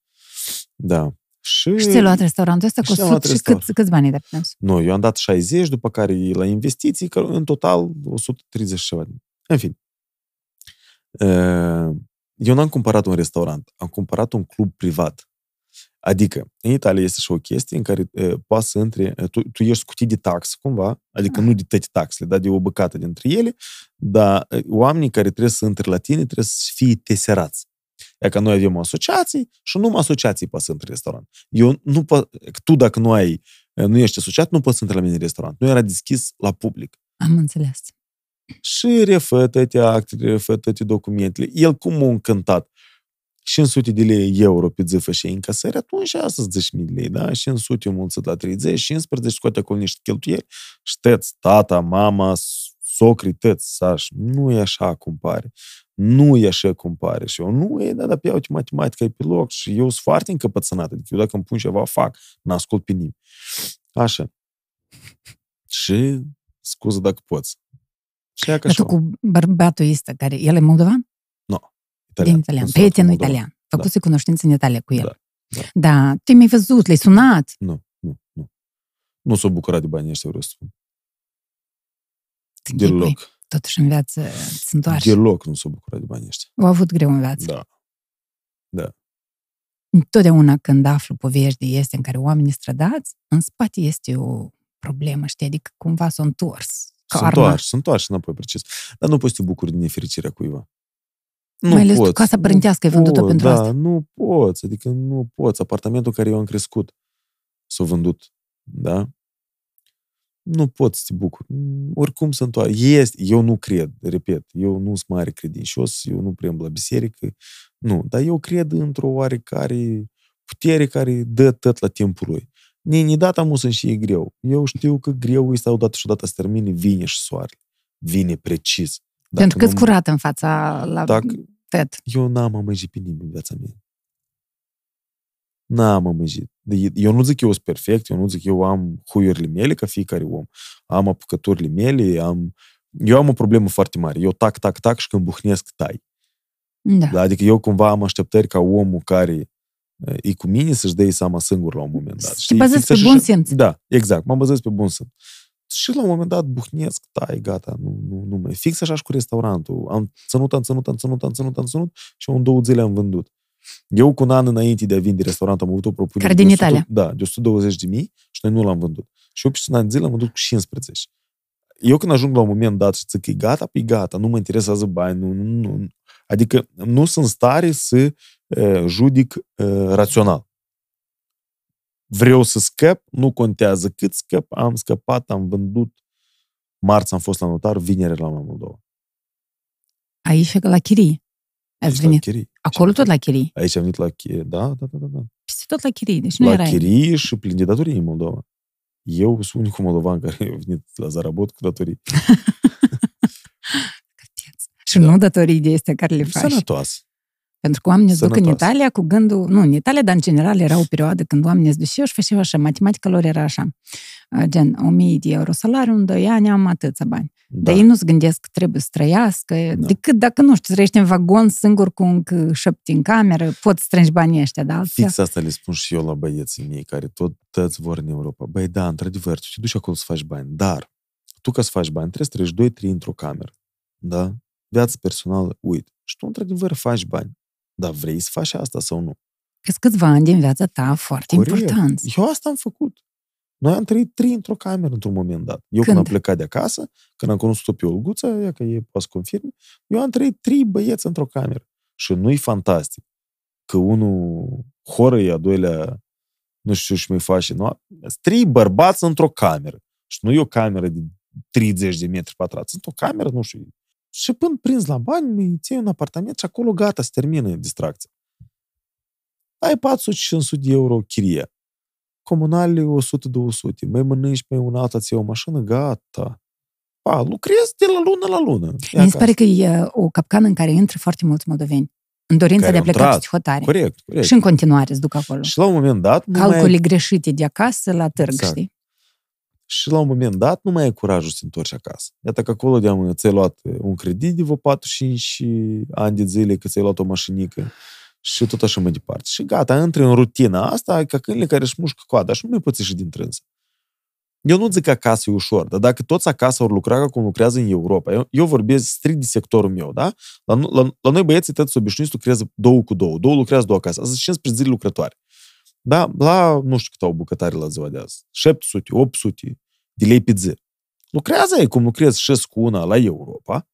Speaker 1: Da. Și,
Speaker 2: Și ți-ai luat restaurantul ăsta cu
Speaker 1: Și ți-am luat
Speaker 2: 100 și
Speaker 1: restaurant.
Speaker 2: câți, câți bani ai dat pe dânsul?
Speaker 1: Nu, eu am dat 60, după care la investiții, că în total 130 și ceva. În fine. Uh, Eu n-am cumpărat un restaurant, am cumpărat un club privat. Adică, în Italia este și o chestie în care uh, poate să intre, uh, tu, tu ești scutit de tax, cumva, adică nu de toate taxele, dar de o bucată dintre ele, dar uh, oamenii care trebuie să intre la tine trebuie să fie teserați. E că noi avem asociații și numai asociații poate să intre în restaurant. Eu nu po- tu dacă nu ai, nu ești asociat, nu poți să intri la mine în restaurant. Nu era deschis la public.
Speaker 2: Am înțeles.
Speaker 1: Și refă toate actele, refă toate documentele. El cum m-a încântat. 500 de lei euro pe zi fășe încasări, atunci asta 10.000 de lei, da? 500 mulțit la 30, 15, scoate acolo niște cheltuieli și tăți, tata, mama, socrii, tăți, saș. Nu e așa cum pare. Nu e așa cum pare. Și eu nu e, da, dar pe iau matematică e pe loc și eu sunt foarte încăpățânat. Adică eu dacă îmi pun ceva, fac. N-ascult pe nimeni. Așa. Și scuză dacă poți. Și
Speaker 2: Dar tu cu bărbatul ăsta, care el e moldovan?
Speaker 1: Nu. No, italian.
Speaker 2: Din italian. Prietenul italian. Făcuse da. cunoștință în Italia cu el.
Speaker 1: Da. Da.
Speaker 2: da. Tu mi-ai văzut, l-ai sunat.
Speaker 1: Nu, nu, nu. Nu s-o bucurat de banii ăștia, vreau să spun. Deloc.
Speaker 2: Totuși în viață se întoarce.
Speaker 1: Deloc nu s-o bucurat de banii ăștia.
Speaker 2: Au avut greu în viață.
Speaker 1: Da. Da.
Speaker 2: Întotdeauna când aflu povești de este în care oamenii strădați, în spate este o problemă, știi? Adică cumva s-a întors.
Speaker 1: S-a întors, s-a întors înapoi precis. Dar nu poți să te bucuri de nefericirea cuiva.
Speaker 2: Nu Mai ales poți. tu casa părintească ai vândut-o pentru
Speaker 1: da,
Speaker 2: asta.
Speaker 1: nu poți, adică nu poți. Apartamentul care eu am crescut s-a vândut, da? Nu poți să te bucuri. Oricum se întoarce. Este, eu nu cred, repet, eu nu sunt mare credincios, eu nu prem la biserică, nu, dar eu cred într-o oarecare putere care dă tot la timpul lui. Nini, data mu sunt și e greu. Eu știu că greu este odată și odată să termine, vine și soarele. Vine precis.
Speaker 2: Dacă Pentru că îți curat în fața la dacă, TED.
Speaker 1: Eu n-am amăjit pe nimeni în viața mea. N-am amăjit. Eu nu zic eu sunt perfect, eu nu zic eu am huiurile mele ca fiecare om. Am apucăturile mele, am... Eu am o problemă foarte mare. Eu tac, tac, tac și când buhnesc, tai.
Speaker 2: Da. da.
Speaker 1: Adică eu cumva am așteptări ca omul care e cu mine să-și dea seama singur la un moment dat.
Speaker 2: Te bazezi pe bun simț.
Speaker 1: Da, exact. M-am bazat pe bun simț. Și la un moment dat buhnesc, tai, gata, nu, nu, nu mai. Fix așa și cu restaurantul. Am ținut, am ținut, am ținut, am ținut, am ținut și în două zile am vândut. Eu cu un an înainte de a vinde restaurant am avut o propunere.
Speaker 2: Care din 100, Italia?
Speaker 1: Da, de 120 de mii și noi nu l-am vândut. Și eu pe un an de zile am vândut cu 15. Eu când ajung la un moment dat și zic că e gata, pe gata, nu mă interesează bani, nu, nu, nu. Adică nu sunt stare să uh, judic uh, rațional. Vreau să scăp, nu contează cât scăp, am scăpat, am vândut. Marți am fost la notar, vineri la Moldova.
Speaker 2: Aici la chirii. Ați venit.
Speaker 1: La chirii.
Speaker 2: Acolo tot la chirii.
Speaker 1: Aici am venit la chirii. Da, da, da, da. da.
Speaker 2: Peste tot la chirii, deci nu
Speaker 1: la
Speaker 2: era
Speaker 1: chirii și plin de datorii în Moldova. Eu sunt unicul moldovan care a venit la Zarabot cu datorii.
Speaker 2: și da. nu datorii de este care le faci.
Speaker 1: Sănătoasă.
Speaker 2: Pentru că oamenii se duc în Italia cu gândul, nu în Italia, dar în general era o perioadă când oamenii se duceau și făceau așa, matematica lor era așa, gen 1000 de euro salariu, în 2 ani am atâția bani. Da. Dar ei nu se gândesc că trebuie să trăiască, da. decât dacă, nu știu, trăiești în vagon singur cu încă șapte în cameră, poți strângi banii ăștia, da?
Speaker 1: Fix asta le spun și eu la băieții mei, care tot tăți vor în Europa. Băi, da, într-adevăr, tu te duci acolo să faci bani, dar tu ca să faci bani trebuie să treci 2-3 într-o cameră, da? Viața personală, uite. Și tu, într-adevăr, faci bani. Dar vrei să faci asta sau nu?
Speaker 2: Că câțiva ani din viața ta foarte Corect. important.
Speaker 1: Eu asta am făcut. Noi am trăit trei într-o cameră într-un moment dat. Eu când, când am plecat de acasă, când am cunoscut-o pe Olguța, ea că e poate să confirme, eu am trăit trei băieți într-o cameră. Și nu-i fantastic că unul horă e, a doilea nu știu și mai face, nu? Trei bărbați într-o cameră. Și nu e o cameră de 30 de metri pătrați. Sunt o cameră, nu știu, și până prins la bani, îi ții un apartament și acolo gata, se termină distracția. Ai 400-500 de euro chirie. Comunale 100-200. Mai mănânci pe un altă, ți o mașină, gata. Pa, lucrezi de la lună la lună.
Speaker 2: Mi se pare că e o capcană în care intră foarte mulți moldoveni. În dorința care de a pleca psihotare.
Speaker 1: Corect, corect.
Speaker 2: Și în continuare se duc acolo.
Speaker 1: Și la un moment dat...
Speaker 2: Calcule mai... greșite de acasă la târg, exact. știi?
Speaker 1: Și la un moment dat nu mai ai curajul să te întorci acasă. Iată că acolo de ți-ai luat un credit de vreo 45 ani de zile că ți-ai luat o mașinică și tot așa mai departe. Și gata, intri în rutina asta ca câinele care își mușcă coada și nu mai poți ieși din trânsă. Eu nu zic că acasă e ușor, dar dacă toți acasă vor lucra ca cum lucrează în Europa, eu, eu vorbesc strict de sectorul meu, da? La, la, la noi băieții tăți obișnuiți lucrează două cu două, două lucrează două acasă. Asta sunt 15 zile lucrătoare. Da, la, nu știu cât au bucătari la ziua de azi, 700, 800 de lei pe zi. Lucrează ei cum lucrezi și cu una la Europa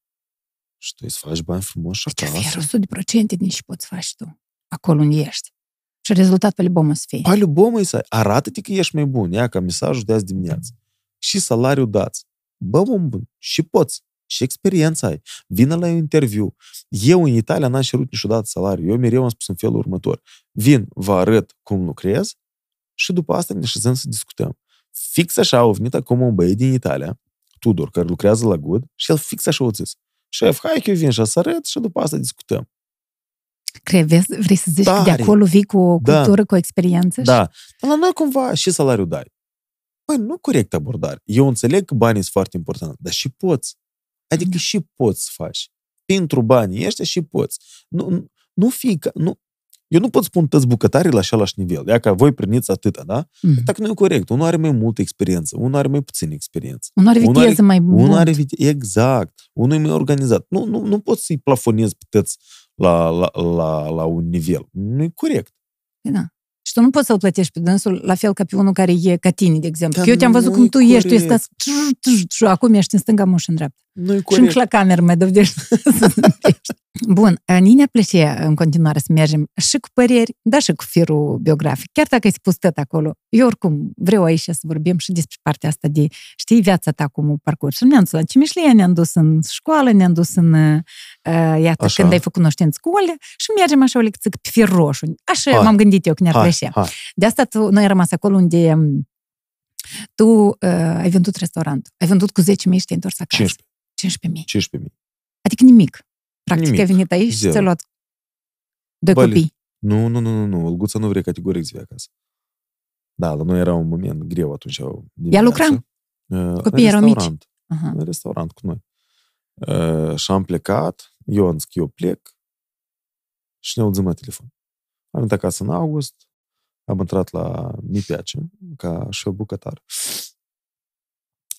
Speaker 1: și tu îți faci bani frumos și
Speaker 2: acasă. Deci 100 de procente din ce poți faci tu, acolo unde ești. Și rezultat pe libomă să fie.
Speaker 1: Pe libomă să arată-te că ești mai bun. Ia ca mesajul de azi dimineață. Și salariul dați. Bă, om bun, și poți. Și experiența ai. Vină la un interviu. Eu în Italia n-am cerut niciodată salariu. Eu mereu am spus în felul următor. Vin, vă arăt cum lucrez și după asta ne așezăm să discutăm. Fix așa au venit acum un băiat din Italia, Tudor, care lucrează la Good, și el fix așa o zis. Șef, hai că eu vin și să arăt și după asta discutăm.
Speaker 2: Crezi, vrei să zici Tare. că de acolo vii cu o da. cultură, da. cu o experiență?
Speaker 1: Da. Dar la noi cumva și salariul dai. Păi, nu corect abordare. Eu înțeleg că banii sunt foarte importanti, dar și poți. Adică da. și poți să faci. Pentru banii ăștia și poți. Nu, nu, nu fi ca, nu, eu nu pot spun toți bucătarii la același nivel. Ia că voi priniți atâta, da? Mm. Dacă nu e corect. Unul are mai multă experiență, unul are mai puțină experiență.
Speaker 2: Unul are viteză unul are, mai mult.
Speaker 1: Unul are viteză, exact. Unul e mai organizat. Nu, nu, nu poți să-i plafonezi pe toți la, la, la, la un nivel. Nu e corect.
Speaker 2: Da. Și tu nu poți să-l plătești pe dânsul la fel ca pe unul care e ca tine, de exemplu. Că eu te-am văzut cum tu corect. ești, tu ești și acum ești în stânga muș în dreapta.
Speaker 1: Nu-i
Speaker 2: corect. Și încă la cameră mai dovedești să Bun, Nine plăcea în continuare să mergem și cu păreri, dar și cu firul biografic. Chiar dacă ai spus tot acolo, eu oricum vreau aici să vorbim și despre partea asta de, știi, viața ta cum parcurs. Și ne-am dus la Cimișlia, ne-am dus în școală, ne-am dus în, uh, iată, așa. când ai făcut cunoștință cu Ole și mergem așa o lecție pe fir roșu. Așa hai. m-am gândit eu când ne-ar plăcea. De asta tu, noi am rămas acolo unde um, tu uh, ai vândut restaurant, ai vândut cu 10.000 și te-ai întors acasă.
Speaker 1: 15.000. 15.000.
Speaker 2: Adică nimic. Practic Nimic. ai venit aici Zero. și ți-ai luat doi Băi, copii.
Speaker 1: Nu, nu, nu, nu, nu. Olguța nu vrea categoric să acasă. Da, la noi era un moment greu atunci.
Speaker 2: Ea lucra? Uh, Copiii erau mici?
Speaker 1: Uh-huh. În restaurant cu noi. Uh, și am plecat, eu am zis că eu plec și ne auzim la telefon. Am venit acasă în august, am intrat la Mi Piace, ca și bucătar.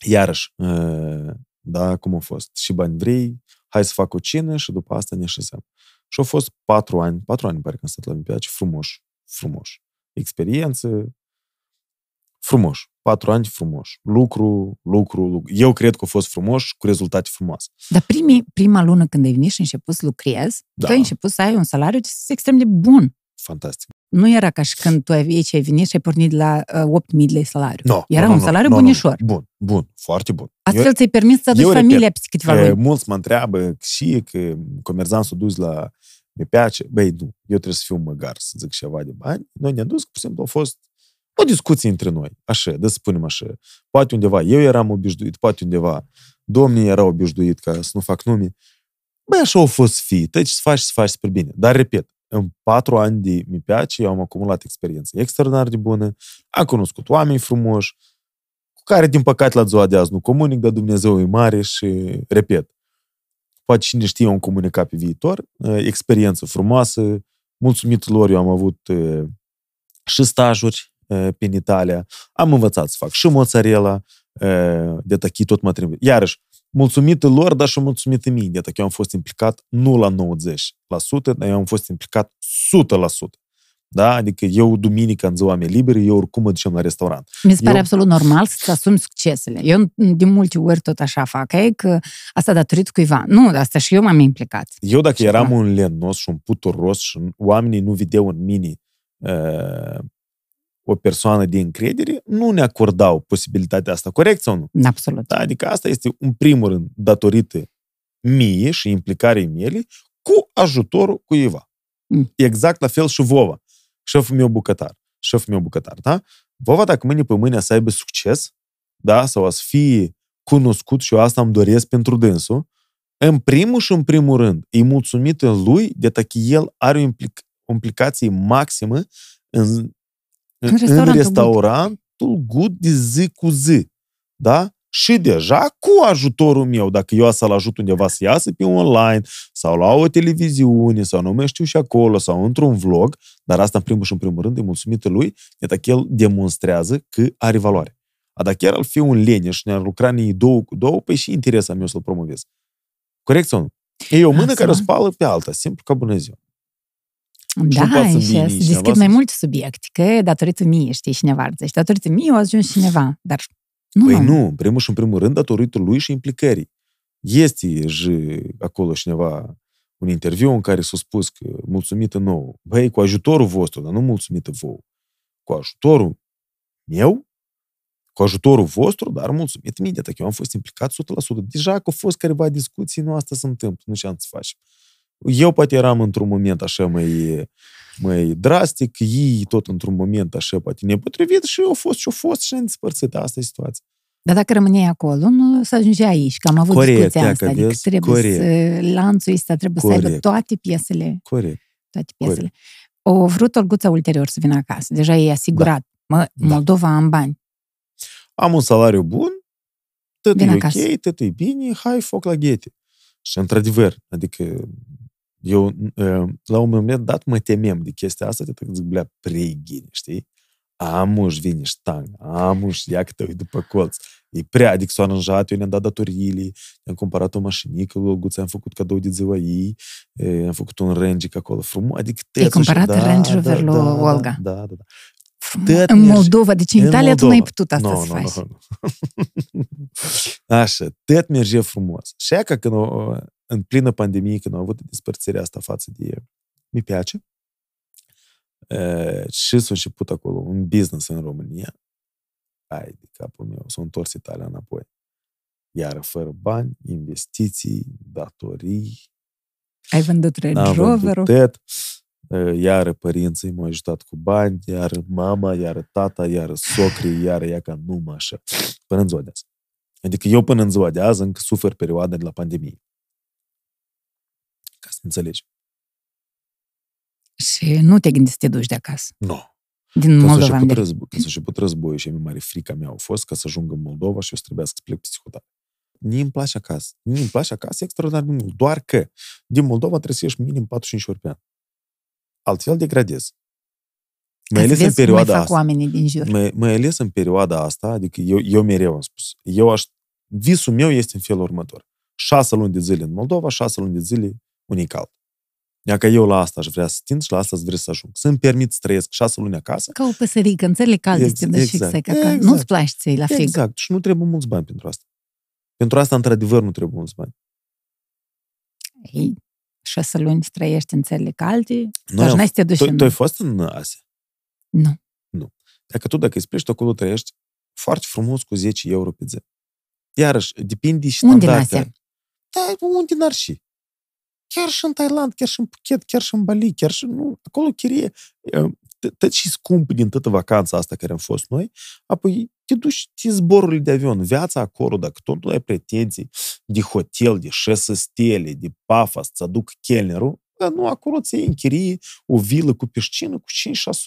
Speaker 1: Iarăși, uh, da, cum a fost? Și bani vrei, hai să fac o cină și după asta ne așezăm. Și au fost patru ani, patru ani pare că am stat la Olimpiace, frumos, frumos. Experiență, frumos. Patru ani frumos. Lucru, lucru, lucru. Eu cred că a fost frumos cu rezultate frumoase.
Speaker 2: Dar primii, prima lună când ai venit și început să lucrezi, da. tu ai început să ai un salariu extrem de bun.
Speaker 1: Fantastic.
Speaker 2: Nu era ca și când tu aici ai venit și ai pornit la uh, 8.000 de salariu.
Speaker 1: No,
Speaker 2: era
Speaker 1: no,
Speaker 2: un salariu no, bunișor.
Speaker 1: No, bun, bun, foarte bun.
Speaker 2: Astfel eu, ți-ai permis să aduci familia pe câteva luni.
Speaker 1: Mulți mă întreabă și că comerțant s-a dus la mi place, băi, nu, eu trebuie să fiu măgar, să zic ceva de bani. Noi ne-am dus, pur și simplu, a fost o discuție între noi, așa, de să spunem așa. Poate undeva eu eram obișnuit, poate undeva domnii erau obișnuit ca să nu fac nume. Băi, așa au fost fi, deci să faci, să faci super bine. Dar, repet, în patru ani de mi place, eu am acumulat experiență extraordinar de bună, am cunoscut oameni frumoși, cu care, din păcate, la ziua de azi nu comunic, dar Dumnezeu e mare și, repet, poate cine știe, un comunica pe viitor, experiență frumoasă, mulțumit lor, eu am avut și stajuri pe Italia, am învățat să fac și mozzarella, de tachi tot mă trebuie. Iarăși, mulțumită lor, dar și mulțumită mie. Iată că eu am fost implicat nu la 90%, dar eu am fost implicat 100%. Da? Adică eu, duminică, în ziua mea liberă, eu oricum mă ducem la restaurant.
Speaker 2: Mi se pare eu... absolut normal să-ți asumi succesele. Eu de multe ori tot așa fac, e că asta datorită cuiva. Nu, asta și eu m-am implicat.
Speaker 1: Eu dacă eram un lenos și un puturos și oamenii nu vedeau în mine uh, o persoană de încredere, nu ne acordau posibilitatea asta, corect sau nu?
Speaker 2: Absolut.
Speaker 1: Da, adică asta este, în primul rând, datorită mie și implicării mele cu ajutorul cuiva. Mm. Exact la fel și Vova, șeful meu bucătar. Șeful meu bucătar, da? Vova, dacă mâine pe mâine să aibă succes, da, sau să fie cunoscut și eu asta îmi doresc pentru dânsul, în primul și în primul rând, e mulțumită lui de că el are o, implic- o implicație maximă în în, în restaurantul, în restaurantul good de zi cu zi. Da? Și deja cu ajutorul meu, dacă eu să-l ajut undeva să iasă pe online, sau la o televiziune, sau nu mai știu și acolo, sau într-un vlog, dar asta în primul și în primul rând e mulțumită lui, de că el demonstrează că are valoare. A dacă chiar ar fi un leneș și ne-ar lucra nii două cu două, păi și interesa meu să-l promovez. Corect sau nu? E o mână Asta. care o spală pe alta, simplu ca bună ziua.
Speaker 2: Da, și să discut mai multe subiecte, că datorită mie știi cineva, zici, datorită mie a ajuns cineva, dar nu.
Speaker 1: Păi nu, în primul și în primul rând datorită lui și implicării. Este și acolo cineva un interviu în care s-a spus că mulțumită nou, băi, cu ajutorul vostru, dar nu mulțumită vouă, cu ajutorul meu, cu ajutorul vostru, dar mulțumit mie de că eu am fost implicat 100%. Deja că au fost careva discuții, nu asta se întâmplă, nu ce am să facem. Eu poate eram într-un moment așa mai, mai drastic, ei tot într-un moment așa poate nepotrivit și eu au fost și au fost și ne despărțit. Asta e situația.
Speaker 2: Dar dacă rămâneai acolo, nu să ajungi aici, că am avut corect, discuția asta. Adică vezi? trebuie corect. să, lanțul ăsta trebuie corect. să aibă toate piesele.
Speaker 1: Corect.
Speaker 2: Toate piesele. Corect. O vrut Olguța ulterior să vină acasă. Deja e asigurat. Da. Mă, da. Moldova am bani.
Speaker 1: Am un salariu bun, tot e ok, tot e bine, hai foc la ghete. Și într-adevăr, adică eu la un moment dat mă temem de chestia asta, de că zic, blea, prea știi? Amuș vine ștang, amuș ia că te uit după colț. E prea, adică s-a aranjat, eu ne-am dat datorile, ne-am cumpărat o mașinică, lui Guța am făcut cadou de ziua ei, am făcut un range acolo frumos, adică
Speaker 2: Ai cumpărat da, Range Rover da, lui
Speaker 1: da,
Speaker 2: Olga.
Speaker 1: Da, da, da.
Speaker 2: Tăt în Moldova, deci în, în Italia Moldova. tu n-ai putut asta no, să no, faci. No,
Speaker 1: no. Așa, tot merge frumos. Și aia că când o, în plină pandemie, când am avut despărțirea asta față de mi place, și s-a început acolo un business în România. Ai de capul meu, s-a întors Italia înapoi. Iar fără bani, investiții, datorii.
Speaker 2: Ai vândut Range Rover-ul?
Speaker 1: Iară părinții m-au ajutat cu bani, iar mama, iar tata, iar socrii, iar ea ca numai așa. Până în ziua de azi. Adică eu până în ziua de azi încă sufer perioada de la pandemie. Ca să înțelegi.
Speaker 2: Și nu te gândi să te duci de acasă.
Speaker 1: Nu. No.
Speaker 2: Din Moldova. Când s-a
Speaker 1: început războiul și mai mare frica mea au fost ca să ajung în Moldova și eu să trebuiască să plec psihotat. Mie îmi place acasă. Mie îmi place acasă extraordinar de mult. Doar că din Moldova trebuie să ieși minim 45 ori pe an. Altfel degradez.
Speaker 2: Mai ales în perioada asta. oamenii din jur.
Speaker 1: Mai, mai ales în perioada asta, adică eu, eu mereu am spus, eu aș, visul meu este în felul următor. Șase luni de zile în Moldova, șase luni de zile unical. Ia că eu la asta aș vrea să tind și la asta aș vrea să ajung. Să-mi permit să trăiesc șase luni acasă.
Speaker 2: Ca o păsărică, în țările calde exact, te exact, fix, exact. nu-ți place ți la frig.
Speaker 1: Exact, și nu trebuie mulți bani pentru asta. Pentru asta, într-adevăr, nu trebuie mulți bani.
Speaker 2: Ei, șase luni să trăiești în țările calde, Noi dar n-ai să te duci tu,
Speaker 1: în... Tu ai fost în Asia?
Speaker 2: Nu.
Speaker 1: Nu. Dacă tu, dacă îi spui, tu acolo trăiești foarte frumos cu 10 euro pe zi. Iarăși, depinde și
Speaker 2: Unde în Asia?
Speaker 1: Da, unde n-ar și. Chiar și în Thailand, chiar și în Phuket, chiar și în Bali, chiar și nu, acolo chirie tot și scump din toată vacanța asta care am fost noi, apoi te duci te zborurile de avion, viața acolo, dacă tot nu ai pretenții de hotel, de șase stele, de pafas, să aduc chelnerul, nu, acolo ți închirii o vilă cu piscină cu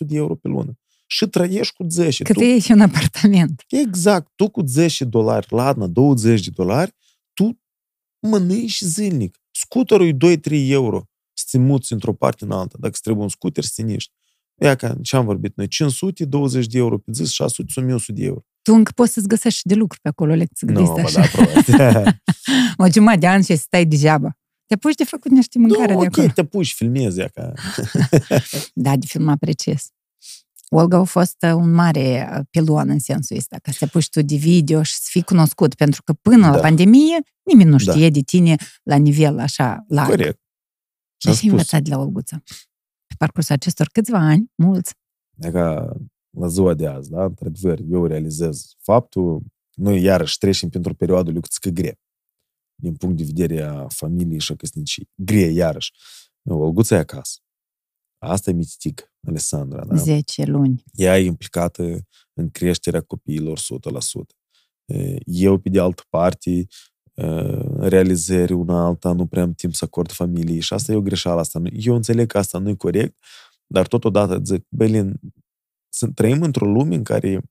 Speaker 1: 5-600 de euro pe lună. Și trăiești cu 10.
Speaker 2: Cât tu, e un apartament.
Speaker 1: Exact. Tu cu 10 dolari, ladna, 20 de dolari, tu mănânci zilnic. Scuterul e 2-3 euro să te muți într-o parte în alta. Dacă îți trebuie un scuter, să te Ia ca ce am vorbit noi, 500, 20 de euro pe zi, 600, 1100 de euro.
Speaker 2: Tu încă poți să-ți găsești de lucru pe acolo, le să
Speaker 1: Nu, no, da,
Speaker 2: o jumătate de ani și stai degeaba. Te apuci de făcut niște mâncare no, de acolo.
Speaker 1: ok, te apuci, filmezi, ca...
Speaker 2: da, de film apreciez. Olga a fost uh, un mare uh, pilon în sensul ăsta, ca să puși tu de video și să fii cunoscut, pentru că până da. la pandemie nimeni nu da. știe da. de tine la nivel așa larg.
Speaker 1: Corect.
Speaker 2: Și ai învățat de la Olguța. Pe parcursul acestor câțiva ani, mulți.
Speaker 1: E ca la ziua de azi, da? Într-adevăr, eu realizez faptul, noi iarăși trecem pentru o perioadă lucruță grea din punct de vedere a familiei și a căsnicii. Grea, iarăși. Olguța e acasă. Asta e mitic, Alessandra. Da?
Speaker 2: 10 luni.
Speaker 1: Ea e implicată în creșterea copiilor 100%. Eu, pe de altă parte, realizări una alta, nu prea am timp să acord familiei și asta e o greșeală asta. Eu înțeleg că asta nu e corect, dar totodată zic, Belin, trăim într-o lume în care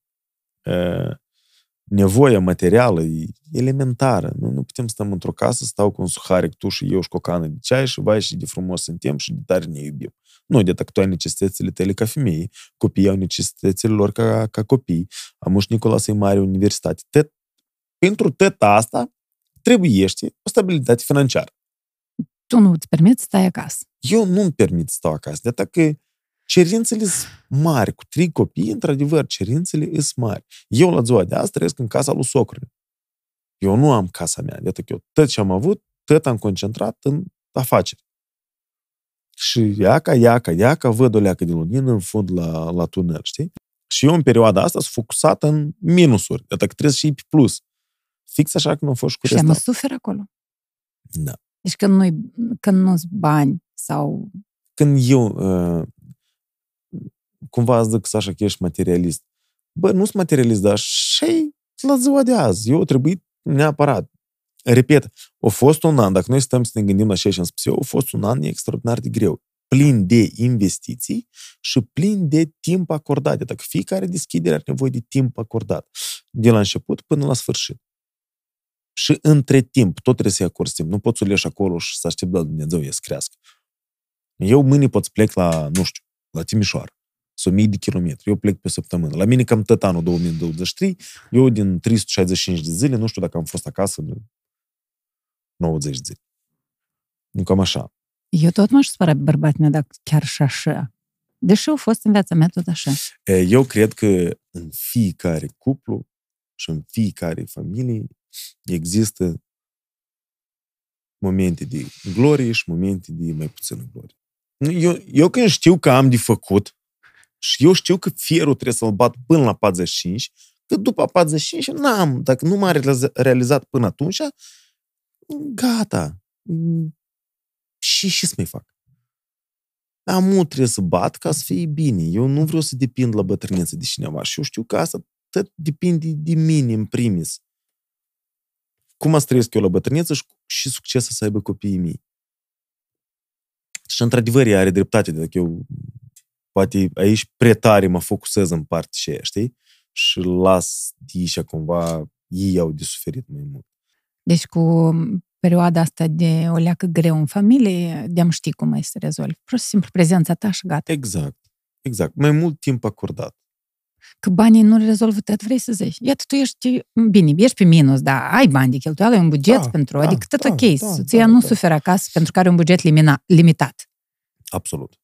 Speaker 1: nevoia materială e elementară. Nu, nu putem stăm într-o casă, stau cu un suharic, tu și eu și cu o cană de ceai și vai și de frumos suntem și de tare ne iubim. Nu, de tu ai necesitățile tale ca femei, copiii au necesitățile lor ca, ca copii, am Nicola să-i mare universitate. Tet, pentru tot asta trebuie o stabilitate financiară.
Speaker 2: Tu nu îți permiți să stai acasă.
Speaker 1: Eu nu îmi permit să stau acasă, de că cerințele sunt mari. Cu trei copii, într-adevăr, cerințele sunt mari. Eu la ziua de azi trăiesc în casa lui socrului. Eu nu am casa mea, de că eu tot ce am avut, tot am concentrat în afaceri. Și iaca, iaca, iaca, văd o leacă de lumină în fund la, la tunel, știi? Și eu în perioada asta sunt focusat în minusuri. Iată că trebuie să și pe plus. Fix așa cum a fost cu
Speaker 2: Și mă sufer acolo.
Speaker 1: Da.
Speaker 2: Deci când, nu când nu-ți bani sau...
Speaker 1: Când eu uh, cumva zic așa că ești materialist. Bă, nu sunt materialist, dar și la ziua de azi. Eu trebuie neapărat. Repet, a fost un an, dacă noi stăm să ne gândim la ce am spus eu, a fost un an extraordinar de greu plin de investiții și plin de timp acordat. Dacă fiecare deschidere are nevoie de timp acordat, de la început până la sfârșit. Și între timp, tot trebuie să-i acorzi timp. Nu poți să leși acolo și să aștept la Dumnezeu să crească. Eu mâine pot să plec la, nu știu, la Timișoara, sau mii de kilometri. Eu plec pe săptămână. La mine cam tot anul 2023, eu din 365 de zile, nu știu dacă am fost acasă 90 de zile. Nu cam așa.
Speaker 2: Eu tot m-aș supăra pe bărbatul meu dacă chiar și așa. Deși au fost în viața mea tot așa.
Speaker 1: Eu cred că în fiecare cuplu și în fiecare familie există momente de glorie și momente de mai puțină glorie. Eu, eu când știu că am de făcut și eu știu că fierul trebuie să-l bat până la 45, că după 45 n-am, dacă nu m-am realizat până atunci, gata, și ce să mai fac? Amul trebuie să bat ca să fie bine. Eu nu vreau să depind la bătrânețe de cineva și eu știu că asta tot depinde de mine în primis. Cum să trăiesc eu la bătrânețe și, și succesul să aibă copiii mei. Și într-adevăr ea are dreptate, dacă eu poate aici pretare mă focusez în partea și aia, știi? Și las de și cumva ei au de suferit mai mult.
Speaker 2: Deci cu perioada asta de o leacă greu în familie, de-am ști cum mai să rezolvi. Pur și simplu prezența ta și gata.
Speaker 1: Exact. Exact. Mai mult timp acordat.
Speaker 2: Că banii nu rezolvă tot, vrei să zici. Iată, tu ești, bine, ești pe minus, dar ai bani de cheltuială, ai un buget da, pentru, da, adică tot da, ok. Da, Soția da, nu da. suferă acasă pentru că are un buget limina, limitat.
Speaker 1: Absolut.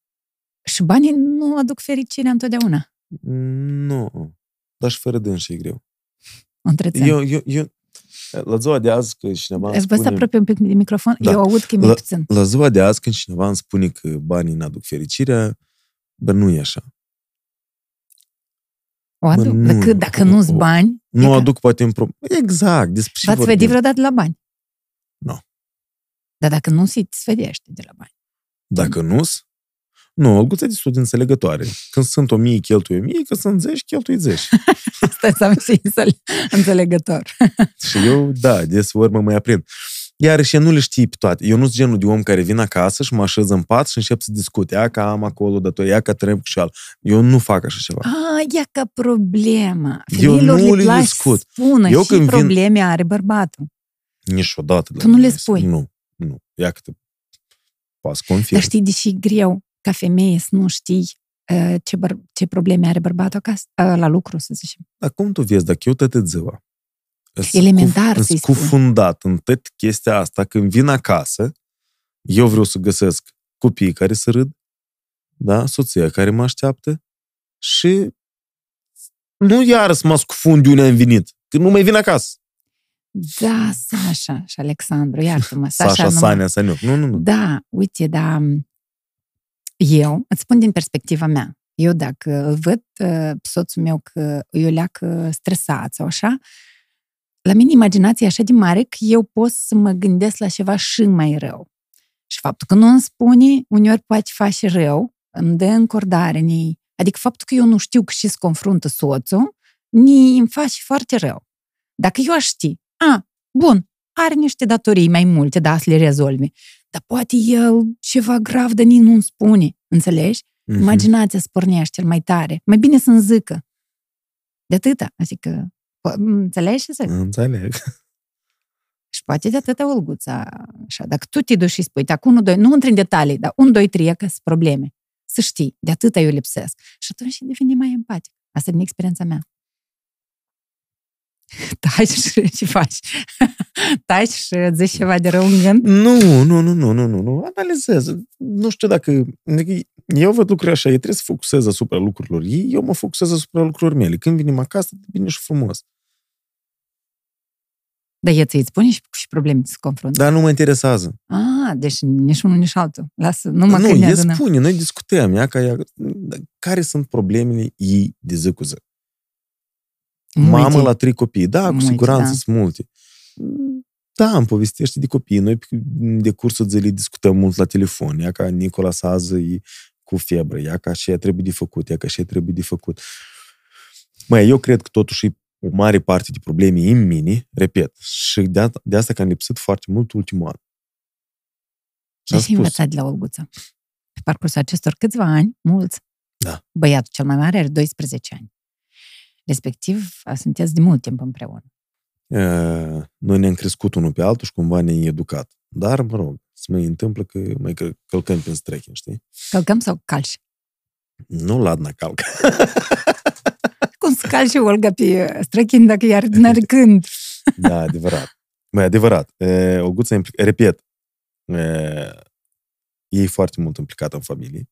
Speaker 2: Și banii nu aduc fericirea întotdeauna.
Speaker 1: Nu. Dar și fără dânsi e greu.
Speaker 2: Întrețin.
Speaker 1: Eu, eu, eu, la ziua de azi, că cineva îmi
Speaker 2: spune... Vă apropie un pic de microfon? Da. Eu aud că e mai
Speaker 1: la,
Speaker 2: puțin.
Speaker 1: La ziua de azi, când cineva îmi spune că banii n-aduc fericirea, bă, nu e așa.
Speaker 2: O aduc? Bă, nu, dacă, dacă nu-ți bani...
Speaker 1: Nu aduc poate în pro... Exact, despre ce
Speaker 2: V-ați vedit vreodată la bani?
Speaker 1: Nu.
Speaker 2: Dar dacă nu, se svedește de la bani.
Speaker 1: Dacă nu nu, Olguța de de înțelegătoare. Când sunt o mie, cheltuie mie, când sunt zeci, cheltuie zeci.
Speaker 2: Asta înseamnă și înțelegător.
Speaker 1: și eu, da, des ori mă mai aprind. Iar și nu le știi pe toate. Eu nu sunt genul de om care vin acasă și mă așez în pat și încep să discute. Ia că am acolo dator, ia că trebuie cu șal. Eu nu fac așa ceva.
Speaker 2: Ah, ia că problema. Femeilor eu nu le, le discut. Spună eu și probleme vin... are bărbatul.
Speaker 1: Niciodată.
Speaker 2: Tu nu le spui?
Speaker 1: Nu, nu. Ia că te pas confirm.
Speaker 2: Dar știi de ce e greu? Ca femeie să nu știi uh, ce, băr- ce probleme are bărbatul acasă, uh, la lucru, să zicem.
Speaker 1: Dar cum tu vezi, dacă eu toată ziua
Speaker 2: Elementar, să-i
Speaker 1: cufundat în tot chestia asta, când vin acasă, eu vreau să găsesc copiii care să râd, da? soția care mă așteaptă și nu iară să mă scufund de unde am venit, că nu mai vin acasă.
Speaker 2: Da, Sasha și Alexandru, iartă-mă. Sasha,
Speaker 1: Sasha Sania, Saniuc. Nu, nu, nu.
Speaker 2: Da, uite, da, eu îți spun din perspectiva mea. Eu dacă văd uh, soțul meu că eu leacă stresat sau așa, la mine imaginația e așa de mare că eu pot să mă gândesc la ceva și mai rău. Și faptul că nu îmi spune, uneori poate face rău, îmi dă încordare în ei. Adică faptul că eu nu știu că și se confruntă soțul, ni îmi face foarte rău. Dacă eu aș ști, a, bun, are niște datorii mai multe, da, să le rezolvi dar poate el ceva grav de nici nu-mi spune, înțelegi? Mm-hmm. Imaginația se pornește cel mai tare. Mai bine să-mi zică. De atâta. Adică, înțelegi ce zic?
Speaker 1: Înțeleg.
Speaker 2: Și poate de atâta olguța. Așa, dacă tu te duci și spui, dacă 1, 2, nu intri în detalii, dar 1, 2, 3, că sunt probleme. Să știi, de atâta eu lipsesc. Și atunci devine mai empatic. Asta e din experiența mea. Taci și ce faci? Taci și zici ceva de rău în gând?
Speaker 1: Nu, nu, nu, nu, nu, nu, nu. Analizez. Nu știu dacă... Eu văd lucrurile așa, ei trebuie să focusez asupra lucrurilor ei, eu mă focusez asupra lucrurilor mele. Când vinim acasă, bine și frumos.
Speaker 2: Dar e ți spune și, și probleme se confruntă.
Speaker 1: Dar nu mă interesează.
Speaker 2: Ah, deci nici unul, nici altul. Lasă, nu mă
Speaker 1: Nu, e spune, noi discutăm, ea, ca ea, care sunt problemele ei de zi cu zi. Multe. Mamă la trei copii. Da, cu multe, siguranță da. sunt multe. Da, îmi povestește de copii. Noi de cursul zilei discutăm mult la telefon. Ea ca Nicola Sază e cu febră. Ea ca și ea trebuie de făcut. Ea ca și ea trebuie de făcut. Mai eu cred că totuși o mare parte de probleme în mine, repet, și de, de asta că am lipsit foarte mult ultimul an.
Speaker 2: Ce ai învățat de la Olguță? Pe parcursul acestor câțiva ani, mulți,
Speaker 1: da.
Speaker 2: băiatul cel mai mare are 12 ani. Respectiv, sunteți de mult timp împreună.
Speaker 1: E, noi ne-am crescut unul pe altul și cumva ne-am educat. Dar, mă rog, se mai întâmplă că mai călcăm pe strechin, știi?
Speaker 2: Călcăm sau calci?
Speaker 1: Nu ladna calcă.
Speaker 2: Cum să calci Olga pe strechin dacă iar n-are când?
Speaker 1: da, adevărat. Mai adevărat. E, Olguța, repet, e, e foarte mult implicată în familie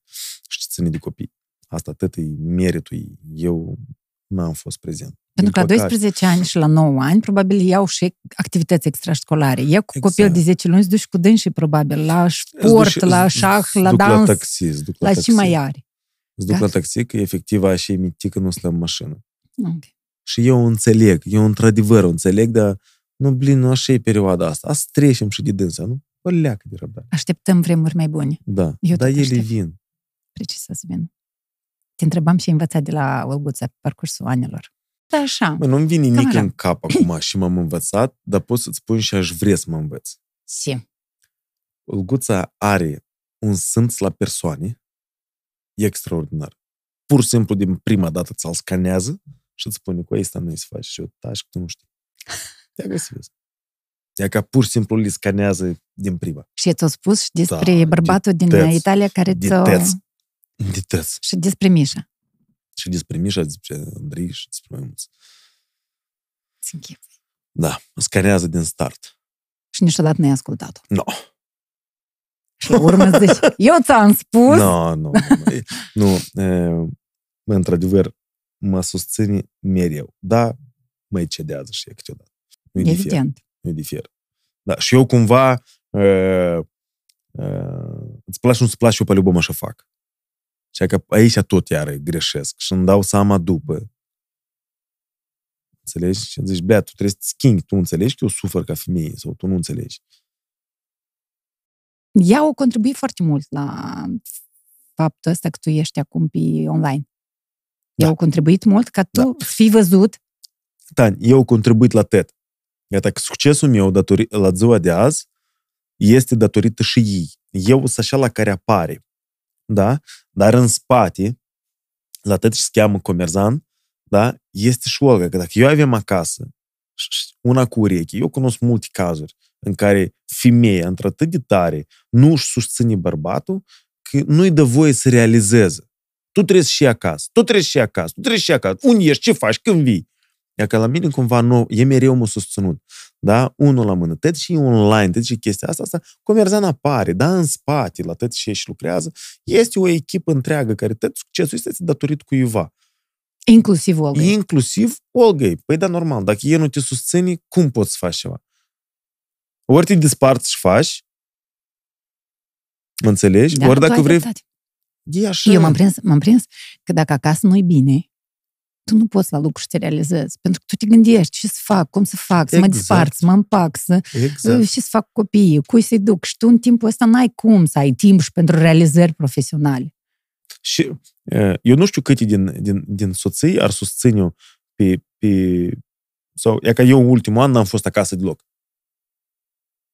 Speaker 1: și ține de copii. Asta atât e meritul Eu n-am fost prezent.
Speaker 2: Pentru că la 12 ani și la 9 ani, probabil iau și activități extrașcolare. E cu exact. copil de 10 luni, se duci cu dânsi, probabil, la sport, duci, la șah, la dans,
Speaker 1: la taxi, duc la,
Speaker 2: la
Speaker 1: taxi.
Speaker 2: ce mai are.
Speaker 1: Îți duc da? la taxi, că efectiv așa e că nu stă în mașină. Okay. Și eu înțeleg, eu într-adevăr înțeleg, dar nu, blin, nu așa e perioada asta. Asta trecem și de dânsa, nu? O leacă de răbdare.
Speaker 2: Așteptăm vremuri mai bune.
Speaker 1: Da, eu dar ele aștept. vin.
Speaker 2: Precis să vin. Te întrebam și învățat de la Olguța pe parcursul anilor. Da, așa.
Speaker 1: Mă, nu-mi vine nimic în cap acum și m-am învățat, dar pot să-ți spun și aș vrea să mă învăț.
Speaker 2: Si.
Speaker 1: Olguța are un simț la persoane extraordinar. Pur și simplu, din prima dată ți-l scanează și îți spune cu asta nu să faci. Și eu, taci că tu nu știi. Te-a găsit. E ca pur și simplu le scanează din prima.
Speaker 2: Și ți-a spus și despre da, bărbatul din tăț, Italia care ți-a
Speaker 1: entități.
Speaker 2: Și despre Mișa.
Speaker 1: Și despre Mișa, despre Andrei și despre mai mulți. Da, îți închipui. Da, scanează din start.
Speaker 2: Și niciodată n-ai ascultat-o.
Speaker 1: Nu. No.
Speaker 2: Și la urmă zici, eu ți-am spus.
Speaker 1: No, no, nu, nu. Nu, într-adevăr, mă susține mereu. Da, mă cedează și e câteodată.
Speaker 2: Nu e Evident. Difer.
Speaker 1: Nu e difer. Da, și eu cumva, e, e, îți place, nu îți place, eu pe așa fac. Și că aici tot iară greșesc și îmi dau seama după. Înțelegi? Și zici, bea, tu trebuie să te schimbi, tu înțelegi că eu sufăr ca femeie sau tu nu înțelegi.
Speaker 2: Ea au contribuit foarte mult la faptul ăsta că tu ești acum pe online. Da. Eu au contribuit mult ca tu da. fii văzut.
Speaker 1: Da, eu au contribuit la TED. Iată că succesul meu datori, la ziua de azi este datorită și ei. Eu sunt așa la care apare. Da? Dar în spate, la tot ce se cheamă comerzan, da? este și Olga. Că dacă eu avem acasă una cu ureche, eu cunosc multe cazuri în care femeia, într-atât de tare, nu își susține bărbatul, că nu-i dă voie să realizeze. Tu trebuie și acasă, tu trebuie și acasă, tu trebuie și acasă. Unde ești, ce faci, când vii? Iar că la mine cumva nu, e mereu mă susținut. Da? Unul la mână, tot și online, tot și chestia asta, asta comerzan apare, da, în spate, la tot și și lucrează, este o echipă întreagă care tot succesul este datorit cuiva.
Speaker 2: Inclusiv Olga.
Speaker 1: Inclusiv Olga. Păi da, normal. Dacă el nu te susține, cum poți să faci ceva? Ori te disparți și faci, mă înțelegi? Da, Ori dacă vrei... E așa.
Speaker 2: Eu m-am prins, m-am prins că dacă acasă nu-i bine, tu nu poți la lucru să te realizezi. Pentru că tu te gândești ce să fac, cum să fac, să exact. mă dispart, să mă împac, să, exact. ce să fac copiii, cui să-i duc. Și tu în timpul ăsta n-ai cum să ai timp și pentru realizări profesionale.
Speaker 1: Și eu nu știu câte din, din, din soții ar susține pe, pe sau, e că eu ultimul an n-am fost acasă deloc.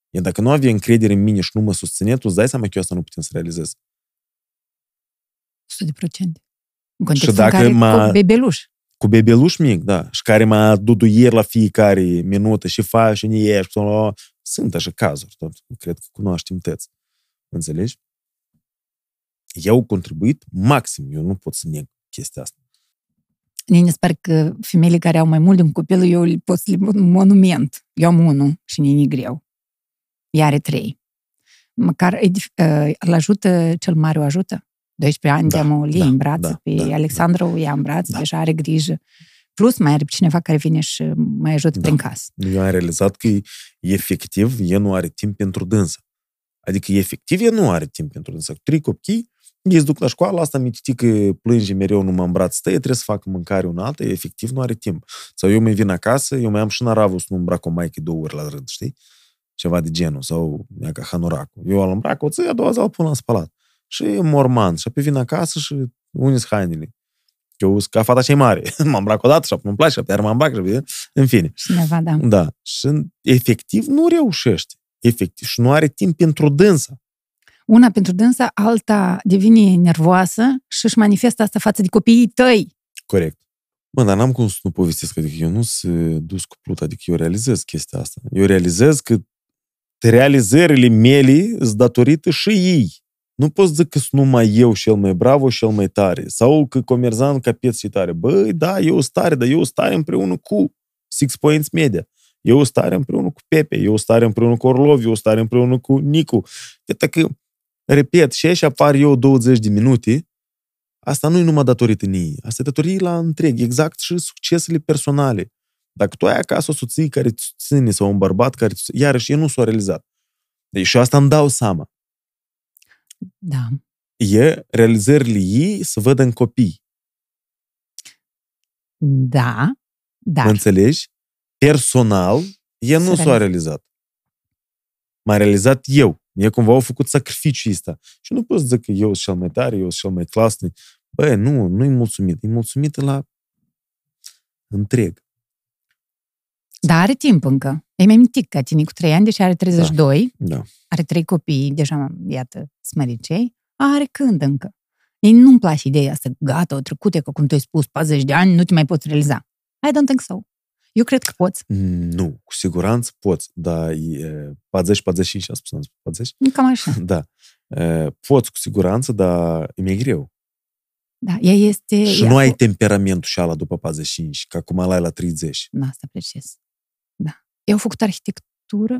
Speaker 1: E dacă nu avea încredere în mine și nu mă susține, tu îți dai seama că eu asta nu putem să realizez. 100%.
Speaker 2: În contextul și dacă în care m-a... cu bebeluș.
Speaker 1: Cu bebeluș mic, da. Și care mă duduier la fiecare minută și faci și nu ești. Sunt așa cazuri, tot. Cred că cunoaștem tăți. Înțelegi? Eu au contribuit maxim. Eu nu pot să neg chestia asta.
Speaker 2: Nini sper că femeile care au mai mult de un copil, eu le pot să le un monument. Eu am unul și Nini greu. Ea are trei. Măcar îl ajută, cel mare o ajută. 12 ani da, de-am o da, în brațe, da, pe da, Alexandru da. o ia în brațe, da. deja are grijă. plus mai are cineva care vine și mai ajută da. prin casă.
Speaker 1: Eu am realizat că efectiv e nu are timp pentru dânsă. Adică efectiv e nu are timp pentru dânsă. Trei copii, ei se duc la școală, asta mi că plânge mereu, nu mă îmbraț, stă, trebuie să facă mâncare una altă, efectiv nu are timp. Sau eu mai vin acasă, eu mai am și naravul să nu îmbrac o maică două ori la rând, știi? Ceva de genul, sau ca hanoracul. Eu îl îmbrac o ță, a doua zi îl pun la spălat. Și e morman. Și apoi vin acasă și unii hainele. Eu sunt ca fata cei mare. mă îmbrac o dată și nu-mi place, iar mă îmbrac și în fine.
Speaker 2: Cineva, da.
Speaker 1: Da. Și efectiv nu reușește. Efectiv. Și nu are timp pentru dânsa.
Speaker 2: Una pentru dânsa, alta devine nervoasă și își manifestă asta față de copiii tăi.
Speaker 1: Corect. Mă, dar n-am cum să nu povestesc, adică eu nu sunt dus cu plut, adică eu realizez chestia asta. Eu realizez că realizările mele sunt datorită și ei. Nu poți zic că sunt numai eu cel mai bravo și cel mai tare. Sau că Comerzan capet și tare. Băi, da, eu stare, dar eu stare împreună cu Six Points Media. Eu stare împreună cu Pepe, eu stare împreună cu Orlov, eu stare împreună cu Nicu. Iată că, repet, și așa apar eu 20 de minute, asta nu e numai datorită nii, asta e datorită la întreg, exact și succesele personale. Dacă tu ai acasă o soție care îți ține sau un bărbat care, iarăși, el nu s-a realizat. Deci și asta îmi dau seama.
Speaker 2: Da.
Speaker 1: E realizările ei să văd în copii.
Speaker 2: Da, dar...
Speaker 1: Mă înțelegi? Personal, e nu s-a realizat. M-a realizat eu. E cumva au făcut sacrificiul ăsta. Și nu pot zic că eu sunt cel mai tare, eu sunt cel mai clasnic. Băi, nu, nu-i mulțumit. E mulțumit la întreg.
Speaker 2: Da, are timp încă. E mai mitic ca tine cu 3 ani, deși are 32.
Speaker 1: Da. da.
Speaker 2: Are trei copii, deja, iată, smăricei. Are când încă. Ei nu-mi place ideea asta, gata, o trecute, că cum tu ai spus, 40 de ani, nu te mai poți realiza. I don't think so. Eu cred că poți.
Speaker 1: Nu, cu siguranță poți, dar 40-45 am spus, am spus 40?
Speaker 2: Cam așa.
Speaker 1: Da. Poți cu siguranță, dar e mai greu.
Speaker 2: Da, ea este...
Speaker 1: Și ea nu ai temperamentul și ala după 45, ca cum ai la 30.
Speaker 2: Da, asta precis. Da. Eu au făcut arhitectură.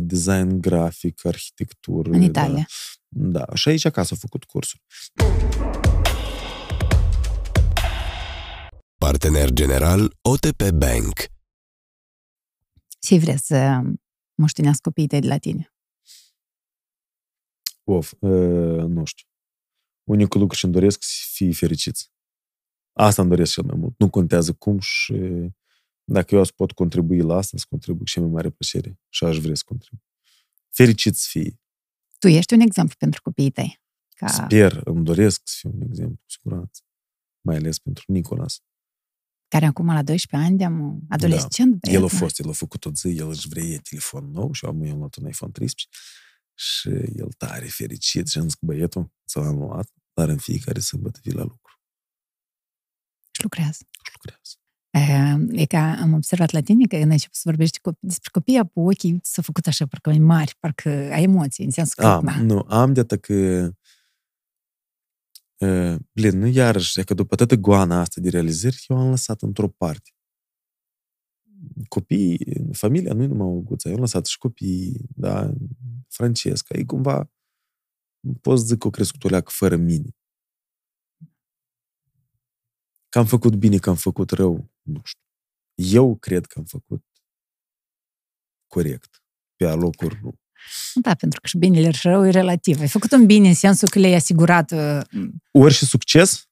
Speaker 1: Design grafic, arhitectură.
Speaker 2: În Italia.
Speaker 1: Da, da. și aici acasă au făcut cursuri.
Speaker 3: Partener general OTP Bank.
Speaker 2: Ce vreți să moștenească copiii tăi de la tine?
Speaker 1: Of, uh, nu știu. Unicul lucru ce-mi doresc să fie fericiți. Asta îmi doresc cel mai mult. Nu contează cum și dacă eu pot contribui la asta, să contribui cu cea mai mare plăcere și aș vrea să contribui. Fericiți să fie.
Speaker 2: Tu ești un exemplu pentru copiii tăi.
Speaker 1: Ca... Sper, îmi doresc să fiu un exemplu, cu siguranță. Mai ales pentru Nicolas.
Speaker 2: Care acum la 12 ani, de adolescent.
Speaker 1: Da. El a fost, el a făcut tot zi, el își vrea telefon nou și am eu luat un iPhone 13 și el tare fericit și am zis că băietul să l-am luat, dar în fiecare sâmbătă vii la lucru.
Speaker 2: Și lucrează.
Speaker 1: Și lucrează.
Speaker 2: E ca am observat la tine că în început să vorbești cu, despre copii, apoi ochii s-au făcut așa, parcă mai mari, parcă ai emoții, în sensul că...
Speaker 1: Am, da. nu, am de că Uh, blin, nu iarăși, că după toată goana asta de realizări, eu am lăsat într-o parte. Copiii, familia nu-i numai o guță, eu am lăsat și copiii, da, Francesca, e cumva, pot zic că o crescut o leacă fără mine. Că am făcut bine, că am făcut rău, nu știu. Eu cred că am făcut corect. Pe alocuri nu.
Speaker 2: Da, pentru că și binele și rău e relativ. Ai făcut un bine în sensul că le-ai asigurat... Uh,
Speaker 1: Ori și succes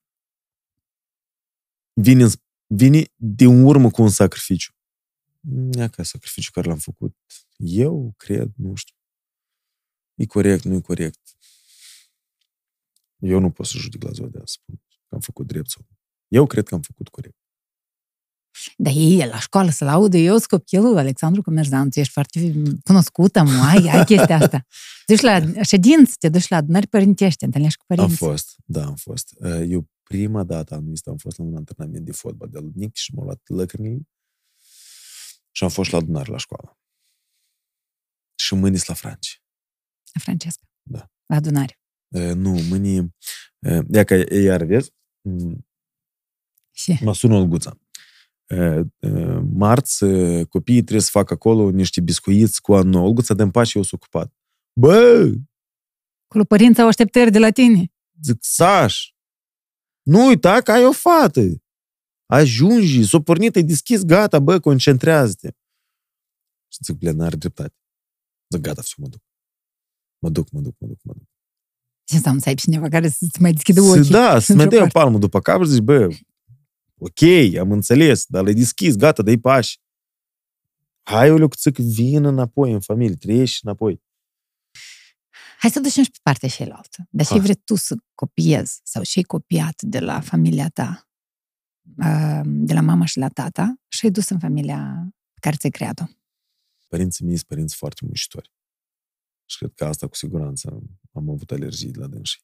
Speaker 1: vine, vine de urmă cu un sacrificiu. Ia ca sacrificiu care l-am făcut eu, cred, nu știu. E corect, nu e corect. Eu nu pot să judec la ziua de azi, spun că am făcut drept sau Eu cred că am făcut corect.
Speaker 2: Dar ei la școală să laudă, eu sunt copilul Alexandru Comerzan, tu ești foarte cunoscută, mă, ai, ai chestia asta. Duci la ședinți, te duci la adunări părintești, te întâlnești cu părinți.
Speaker 1: Am fost, da, am fost. Eu prima dată anul ăsta am fost la un antrenament de fotbal de ludnic și m-au luat lăcrănii și am fost la adunare la școală. Și mâini la Franci.
Speaker 2: La Francesca?
Speaker 1: Da.
Speaker 2: La adunare?
Speaker 1: Nu, mâini... Ia că iar vezi, mă sună Olguța marți, copiii trebuie să facă acolo niște biscuiți cu anul nou. Olguța de pace eu sunt ocupat. Bă!
Speaker 2: Cu părinții au așteptări de la tine.
Speaker 1: Zic, Saș, nu uita că ai o fată. Ajungi, s-o pornit, ai deschis, gata, bă, concentrează-te. Și zic, ble, n-are dreptate. Zic, gata, все, mă duc. Mă duc, mă duc, mă duc, mă duc.
Speaker 2: Ce înseamnă să ai cineva care să-ți mai deschidă ochii?
Speaker 1: Să, da, să mai dea o palmă după cap și zici, bă, ok, am înțeles, dar le deschis, gata, dai pași. Hai, o lecuțic, vin înapoi în familie, trăiești înapoi.
Speaker 2: Hai să ducem și pe partea cealaltă. Dar ce vrei tu să copiezi sau ce ai copiat de la familia ta, de la mama și la tata și ai dus în familia pe care ți-ai creat-o?
Speaker 1: Părinții mei sunt părinți foarte muncitori. Și cred că asta cu siguranță am avut alergii de la dânsii.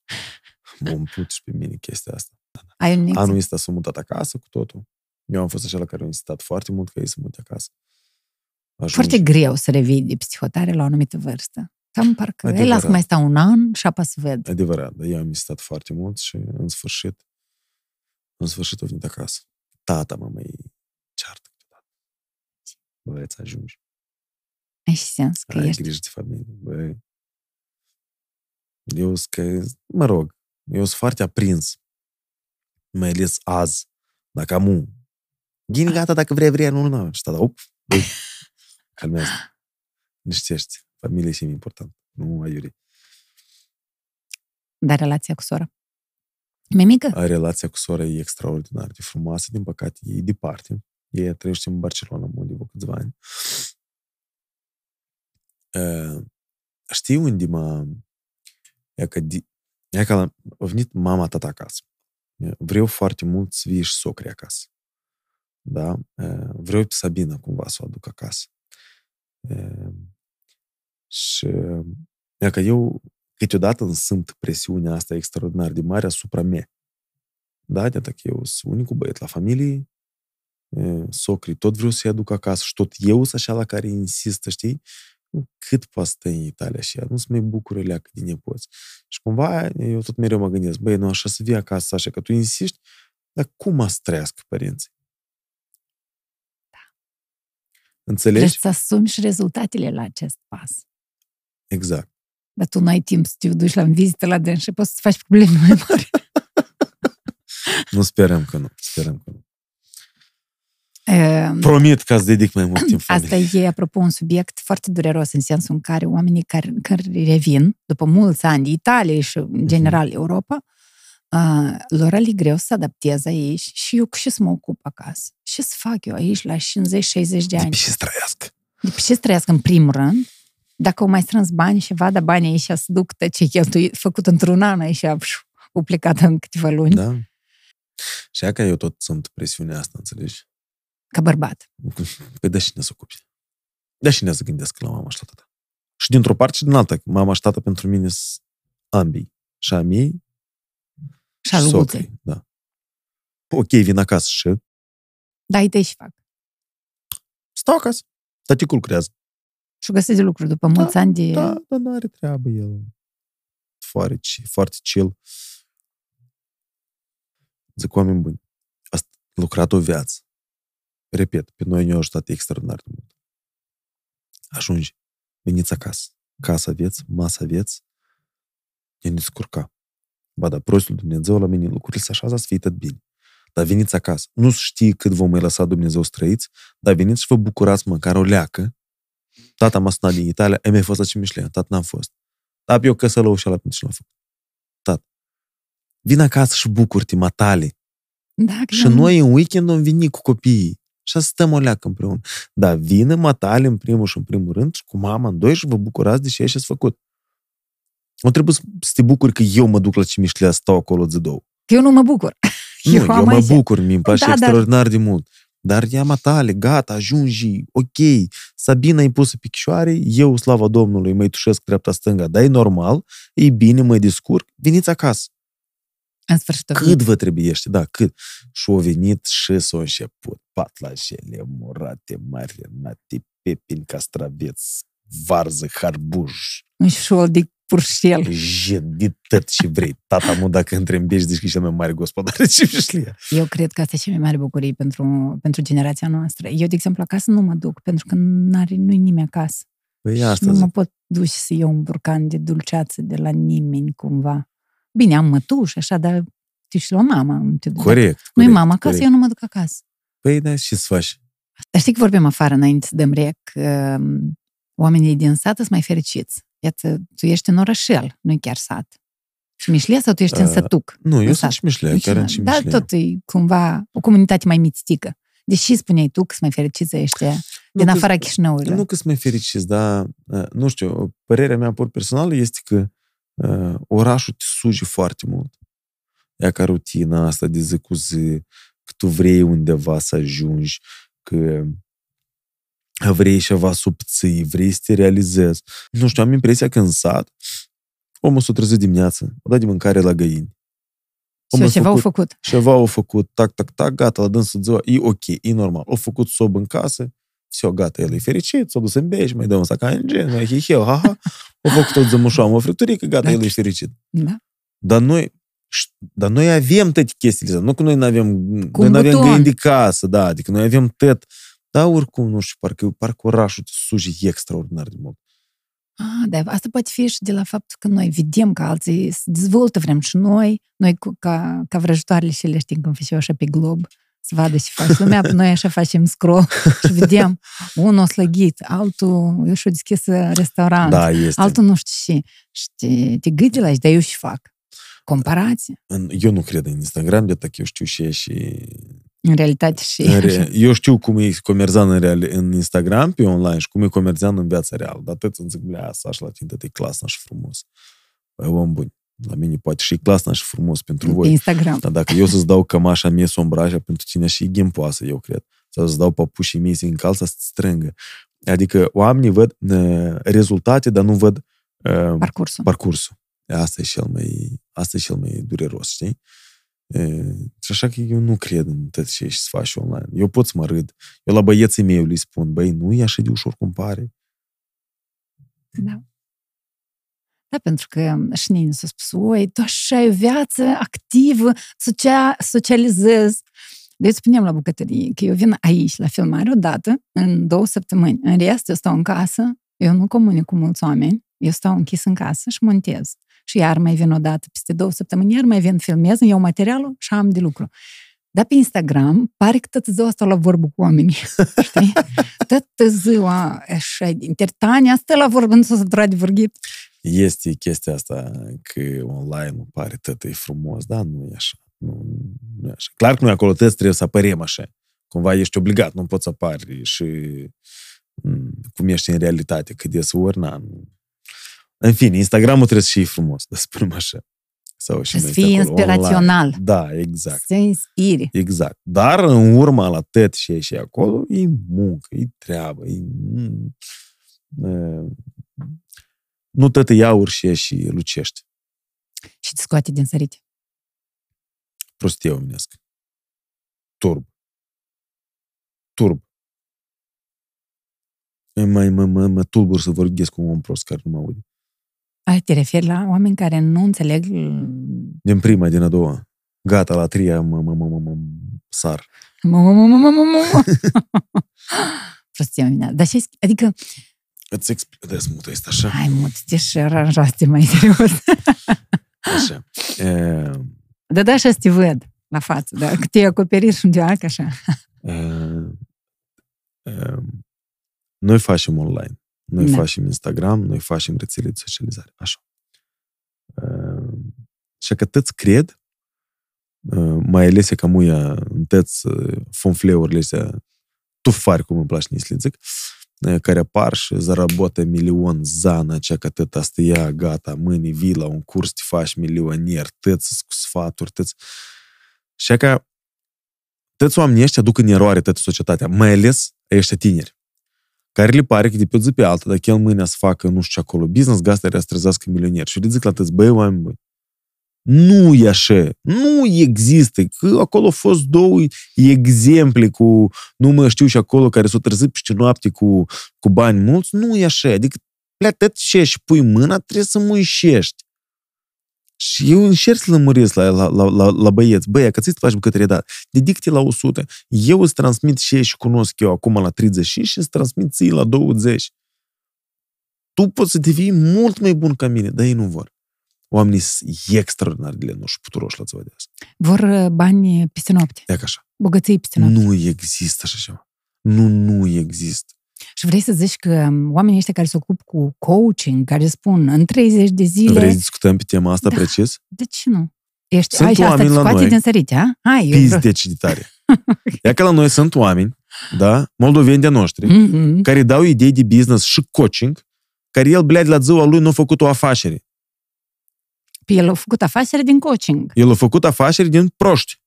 Speaker 1: M-a umplut și pe mine chestia asta.
Speaker 2: Ai un
Speaker 1: Anul ăsta s-a mutat acasă cu totul. Eu am fost acela care a insistat foarte mult că ei să mute acasă.
Speaker 2: Ajungi. Foarte greu să revii de psihotare la o anumită vârstă. Cam parcă ei las mai sta un an și apă să ved.
Speaker 1: Adevărat, dar eu am insistat foarte mult și în sfârșit, în sfârșit au venit acasă. Tata mă mai ceartă câteodată. Băieți, ajungi.
Speaker 2: Ai și sens că
Speaker 1: Ai
Speaker 2: ești...
Speaker 1: grijă de familie. Băi. Eu că, mă rog, eu sunt foarte aprins. Mai ales azi. Dacă am un. Gini, gata, dacă vrei, vrei, nu, nu, nu. Și tata, op, băi, calmează. Niștește. Familia e important, nu aiuri.
Speaker 2: Dar relația cu sora? Mai mică?
Speaker 1: A, relația cu sora e extraordinar de frumoasă, din păcate e departe. Ei trăiește în Barcelona, unde de câțiva ani. Uh, știi unde mă... E că, di... e că a venit mama tata acasă. Vreau foarte mult să vii și socri acasă. Da? Uh, vreau pe Sabina cumva să o aduc acasă. Uh, și e că eu câteodată îmi simt presiunea asta extraordinar de mare asupra mea. Da, de că eu sunt unicul băiet la familie, socrii tot vreau să-i aduc acasă și tot eu sunt așa la care insistă, știi? Cât poate să în Italia și ea, nu se mai bucură leacă din nepoți. Și cumva eu tot mereu mă gândesc, băi, nu așa să vii acasă, așa că tu insisti, dar cum a să trăiască părinții?
Speaker 2: Da.
Speaker 1: Înțelegi?
Speaker 2: Trebuie să asumi și rezultatele la acest pas.
Speaker 1: Exact.
Speaker 2: Dar tu nu ai timp să te duci la vizită la dâns și poți să faci probleme mai mari.
Speaker 1: nu sperăm că nu. Sperăm că nu.
Speaker 2: Uh,
Speaker 1: Promit că îți dedic mai mult timp
Speaker 2: Asta e, apropo, un subiect foarte dureros în sensul în care oamenii care, care revin după mulți ani de Italia și, în mhm. general, uh-huh. Europa, uh, lor e greu să adapteze aici și eu cu ce să mă ocup acasă? Ce să fac eu aici la 50-60 de ani? De
Speaker 1: ce să trăiască?
Speaker 2: De ce să trăiască în primul rând? Dacă au mai strâns bani și vadă banii aici să duc ce cheltuit, făcut într-un an aici, au plecat în câteva luni.
Speaker 1: Da. Și că eu tot sunt presiunea asta, înțelegi?
Speaker 2: Ca bărbat.
Speaker 1: Păi da și ne să ocupi. Da și ne să gândesc la mama și la tata. Și dintr-o parte și din alta, mama și tata pentru mine sunt ambii. Și a mei
Speaker 2: și a
Speaker 1: Da. Ok, vin acasă și...
Speaker 2: Da, îi și fac.
Speaker 1: Stau acasă. Taticul lucrează.
Speaker 2: Și găsesc lucruri după da, mulți ani de...
Speaker 1: Da, dar nu are treabă el. Foarte, foarte chill. Zic, oameni buni, asta lucrat o viață. Repet, pe noi ne-a ajutat extraordinar de mult. Ajungi, veniți acasă. Casă aveți, masă aveți, ne descurca. Ba da, prostul Dumnezeu la mine lucrurile se așează să fie tot bine. Dar veniți acasă. Nu știi cât vom mai lăsa Dumnezeu străiți, dar veniți și vă bucurați măcar o leacă Tata m-a sunat din Italia, e mai fost la Cimișlea, tata n-am fost. Dar eu că să la ușa la pentru ce l-am făcut. Tata, vin acasă și bucur-te, matale.
Speaker 2: Da,
Speaker 1: și noi în weekend am venit cu copiii. Și stăm o leacă împreună. Dar vină matale în primul și în primul rând și cu mama în doi și vă bucurați de ce ați făcut. Nu trebuie să te bucuri că eu mă duc la Cimișlea, stau acolo două.
Speaker 2: Eu nu mă bucur.
Speaker 1: Nu, eu, eu mă bucur, mi-mi place da, extraordinar dar... de mult. Dar ea matale, gata, ajungi, ok, Sabina e pusă pe chișoare, eu, slava Domnului, mă tușesc dreapta-stânga, dar e normal, e bine, mă descurc, veniți acasă.
Speaker 2: În sfârșit.
Speaker 1: Cât vă trebuiește, da, cât. Și au venit și s-au început patlajele murate, marinate, pepini, castraveți, varză, harbuj.
Speaker 2: Un șol de purșel.
Speaker 1: de tot ce vrei. Tata mu, dacă întrebești, zici că e cel mai mare gospodar de ce
Speaker 2: Eu cred că asta e cea mai mare bucurie pentru, pentru generația noastră. Eu, de exemplu, acasă nu mă duc, pentru că nu-i nimeni acasă.
Speaker 1: Păi asta
Speaker 2: nu mă pot duce să iau un burcan de dulceață de la nimeni, cumva. Bine, am mătuși, așa, dar știu și la o mamă.
Speaker 1: Corect.
Speaker 2: Nu-i mama acasă, corect. eu nu mă duc acasă.
Speaker 1: Păi, da, și să faci?
Speaker 2: Dar știi că vorbim afară înainte să dăm rec, um, oamenii din sat sunt mai fericiți. Iată, tu ești în orășel, nu chiar sat. Și Mișlea sau tu ești uh, în sătuc?
Speaker 1: Nu, eu sunt și Mișlea, chiar în și
Speaker 2: Dar tot e cumva o comunitate mai mistică. Deși spuneai tu că sunt mai fericiți ăștia din afara Chișinăului.
Speaker 1: Nu că sunt mai fericiți, dar, uh, nu știu, părerea mea pur personală este că uh, orașul te suge foarte mult. Ea ca rutina asta de zi cu zi, că tu vrei undeva să ajungi, că vrei ceva subții, vrei să te realizezi. Nu știu, am impresia că în sat omul s-a trezit dimineața, o dat de mâncare la găini.
Speaker 2: Omul și ceva au făcut.
Speaker 1: Ceva au făcut, tac, tac, tac, gata, la dânsul ziua, e ok, e normal. Au făcut sob în casă, все, gata, el e fericit, s-a dus în bej, mai dă un sacan în gen, mai hiheu, ha, ha. Au făcut tot zămușoamă, o fripturică, gata, da. el e fericit.
Speaker 2: Da.
Speaker 1: Dar noi, dar noi avem toate chestiile astea. Nu că noi nu avem, noi nu avem găini de casă, da, adică noi avem tot. Dar oricum, nu știu, parcă, parcă orașul te suji extraordinar de mult.
Speaker 2: Ah, da, asta poate fi și de la faptul că noi vedem că alții se dezvoltă, vrem și noi, noi ca, ca vrăjitoarele și le știm cum fi așa pe glob, să vadă ce face lumea, noi așa facem scroll și vedem, unul a slăgit, altul, eu și-o deschis restaurant,
Speaker 1: da, este.
Speaker 2: altul nu știu ce. Și te, te gândi la dar eu și fac. Comparație.
Speaker 1: Eu nu cred în Instagram, de eu știu și și...
Speaker 2: În realitate și...
Speaker 1: În re... Eu știu cum e comerțan în, real... în Instagram, pe online, și cum e comerțan în viața reală. Dar atât îmi zic, blea, asta și la tine, e clasă și frumos. Păi, om bun. La mine poate și clasă și frumos pentru voi.
Speaker 2: Instagram.
Speaker 1: Dar dacă eu să-ți dau cămașa mie sombraja, pentru tine și gimpoasă, eu cred. Sau să-ți dau papușii mei să încalță să strângă. Adică oamenii văd uh, rezultate, dar nu văd uh,
Speaker 2: parcursul.
Speaker 1: parcursul. Asta e cel mai, asta e cel mai dureros, știi? E, și așa că eu nu cred în tot ce ești să faci online. Eu pot să mă râd. Eu la băieții mei îi spun, băi, nu e așa de ușor cum pare.
Speaker 2: Da. Da, pentru că și Nini s-a spus, oi, tu așa ai o viață activă, socia- socializezi. Deci spuneam la bucătărie că eu vin aici la filmare o dată în două săptămâni. În rest, eu stau în casă, eu nu comunic cu mulți oameni, eu stau închis în casă și montez și iar mai vin o dată peste două săptămâni, iar mai vin, filmez, iau materialul și am de lucru. Dar pe Instagram pare că tot ziua asta la vorbă cu oamenii, știi? Tot ziua, așa, intertania, stă la vorbă, nu să trage vorbit.
Speaker 1: Este chestia asta că online pare tot e frumos, dar nu e așa. Nu, nu e așa. Clar că noi acolo trebuie să apărem așa. Cumva ești obligat, nu poți să apari și cum ești în realitate, cât de să ori, na, nu, în fine, Instagramul trebuie să fie frumos, să spunem așa.
Speaker 2: Sau și să fie inspirațional.
Speaker 1: Online. Da, exact.
Speaker 2: Să inspiri.
Speaker 1: Exact. Dar în urma la tot și și acolo, e muncă, e treabă, e... Nu tot e aur și și lucește.
Speaker 2: Și te scoate din sărite.
Speaker 1: Prostie omenească. Turb. Turb. Mai mă, mă, mă tulbur să vorbesc cu un om prost care nu mă aude.
Speaker 2: A, te referi la oameni care nu înțeleg...
Speaker 1: Din prima, din a doua. Gata, la treia mă, mă, mă, mă, mă sar.
Speaker 2: Mă, mă, mă, mă, mă, mă. Prostia mea. Dar ce adică...
Speaker 1: Îți explic, da, mută este așa.
Speaker 2: Hai, mută-te și aranjați mai serios.
Speaker 1: așa. E...
Speaker 2: Da, da, așa să te văd la față, da, că te acoperi și un deoarcă așa. E...
Speaker 1: E... Noi facem online. Noi da. facem Instagram, noi facem rețele de socializare. Așa. Uh, și că tăți cred, uh, mai ales că muia în tăți uh, fonfleurile astea tufari, cum îmi place să le zic, uh, care apar și zarabotă milion zana, cea că tot asta ia, gata, mâine vii la un curs, te faci milionier, tăți cu sfaturi, tăți. Și că tăți oamenii ăștia duc în eroare toată societatea, mai ales ăștia tineri care le pare că de pe o zi pe alta, dacă el mâine să facă nu știu ce acolo business, gasta să trezească milioner. Și le zic la tăți, băi, oameni băi, nu e așa, nu există, că acolo au fost două exemple cu, nu mă știu și acolo, care s-au trezit peste noapte cu, cu bani mulți, nu e așa, adică pleacă ce și pui mâna, trebuie să muișești. Și eu încerc să lămuresc la, la, la, la, la băieți. Băi, că ți faci bucătărie, da. Dedic-te la 100. Eu îți transmit și și cunosc eu acum la 35 și îți transmit ții la 20. Tu poți să devii mult mai bun ca mine, dar ei nu vor. Oamenii sunt extraordinar de lenoși și puturoși la ziua de azi.
Speaker 2: Vor uh, bani peste noapte.
Speaker 1: E ca așa.
Speaker 2: Bogății peste noapte.
Speaker 1: Nu există așa ceva. Nu, nu există.
Speaker 2: Și vrei să zici că um, oamenii ăștia care se ocupă cu coaching, care spun în 30 de zile...
Speaker 1: Vrei să discutăm pe tema asta
Speaker 2: Da.
Speaker 1: precis?
Speaker 2: De ce nu? Ești,
Speaker 1: Sunt
Speaker 2: ai și asta
Speaker 1: oameni
Speaker 2: îți
Speaker 1: la
Speaker 2: scoate
Speaker 1: noi.
Speaker 2: din sărite, a? Hai, eu vreau.
Speaker 1: Pizdeci de tare. Ia că la noi sunt oameni, da, moldoveni de noștri,
Speaker 2: Mhm.
Speaker 1: care dau idei de business și coaching, care el, blea, la ziua lui nu a făcut o afacere.
Speaker 2: Păi el a făcut afacere din coaching.
Speaker 1: El a făcut afaceri din proști,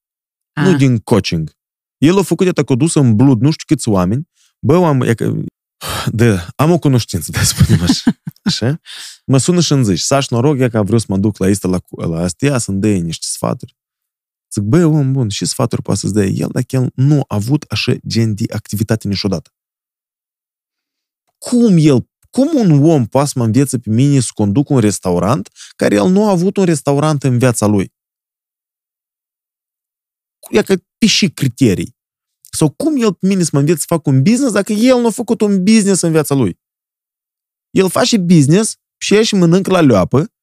Speaker 2: A,
Speaker 1: nu din coaching. El a făcut, iată, că a dus în blud nu știu câți oameni. Bă, am, e că, de, am o cunoștință, de spunem așa. așa? Mă sună și îmi zici, Saș, noroc, e că vreau să mă duc la asta, la, la astea, să-mi dea niște sfaturi. Zic, bă, om bun, și sfaturi poate să-ți dea el, dacă el nu a avut așa gen de activitate niciodată. Cum el, cum un om poate să mă învețe pe mine să conduc un restaurant care el nu a avut un restaurant în viața lui? Ia că pe și criterii. Sau cum el pe mine să mă învețe să fac un business dacă el nu a făcut un business în viața lui? El face business și ea și mănâncă la leoapă,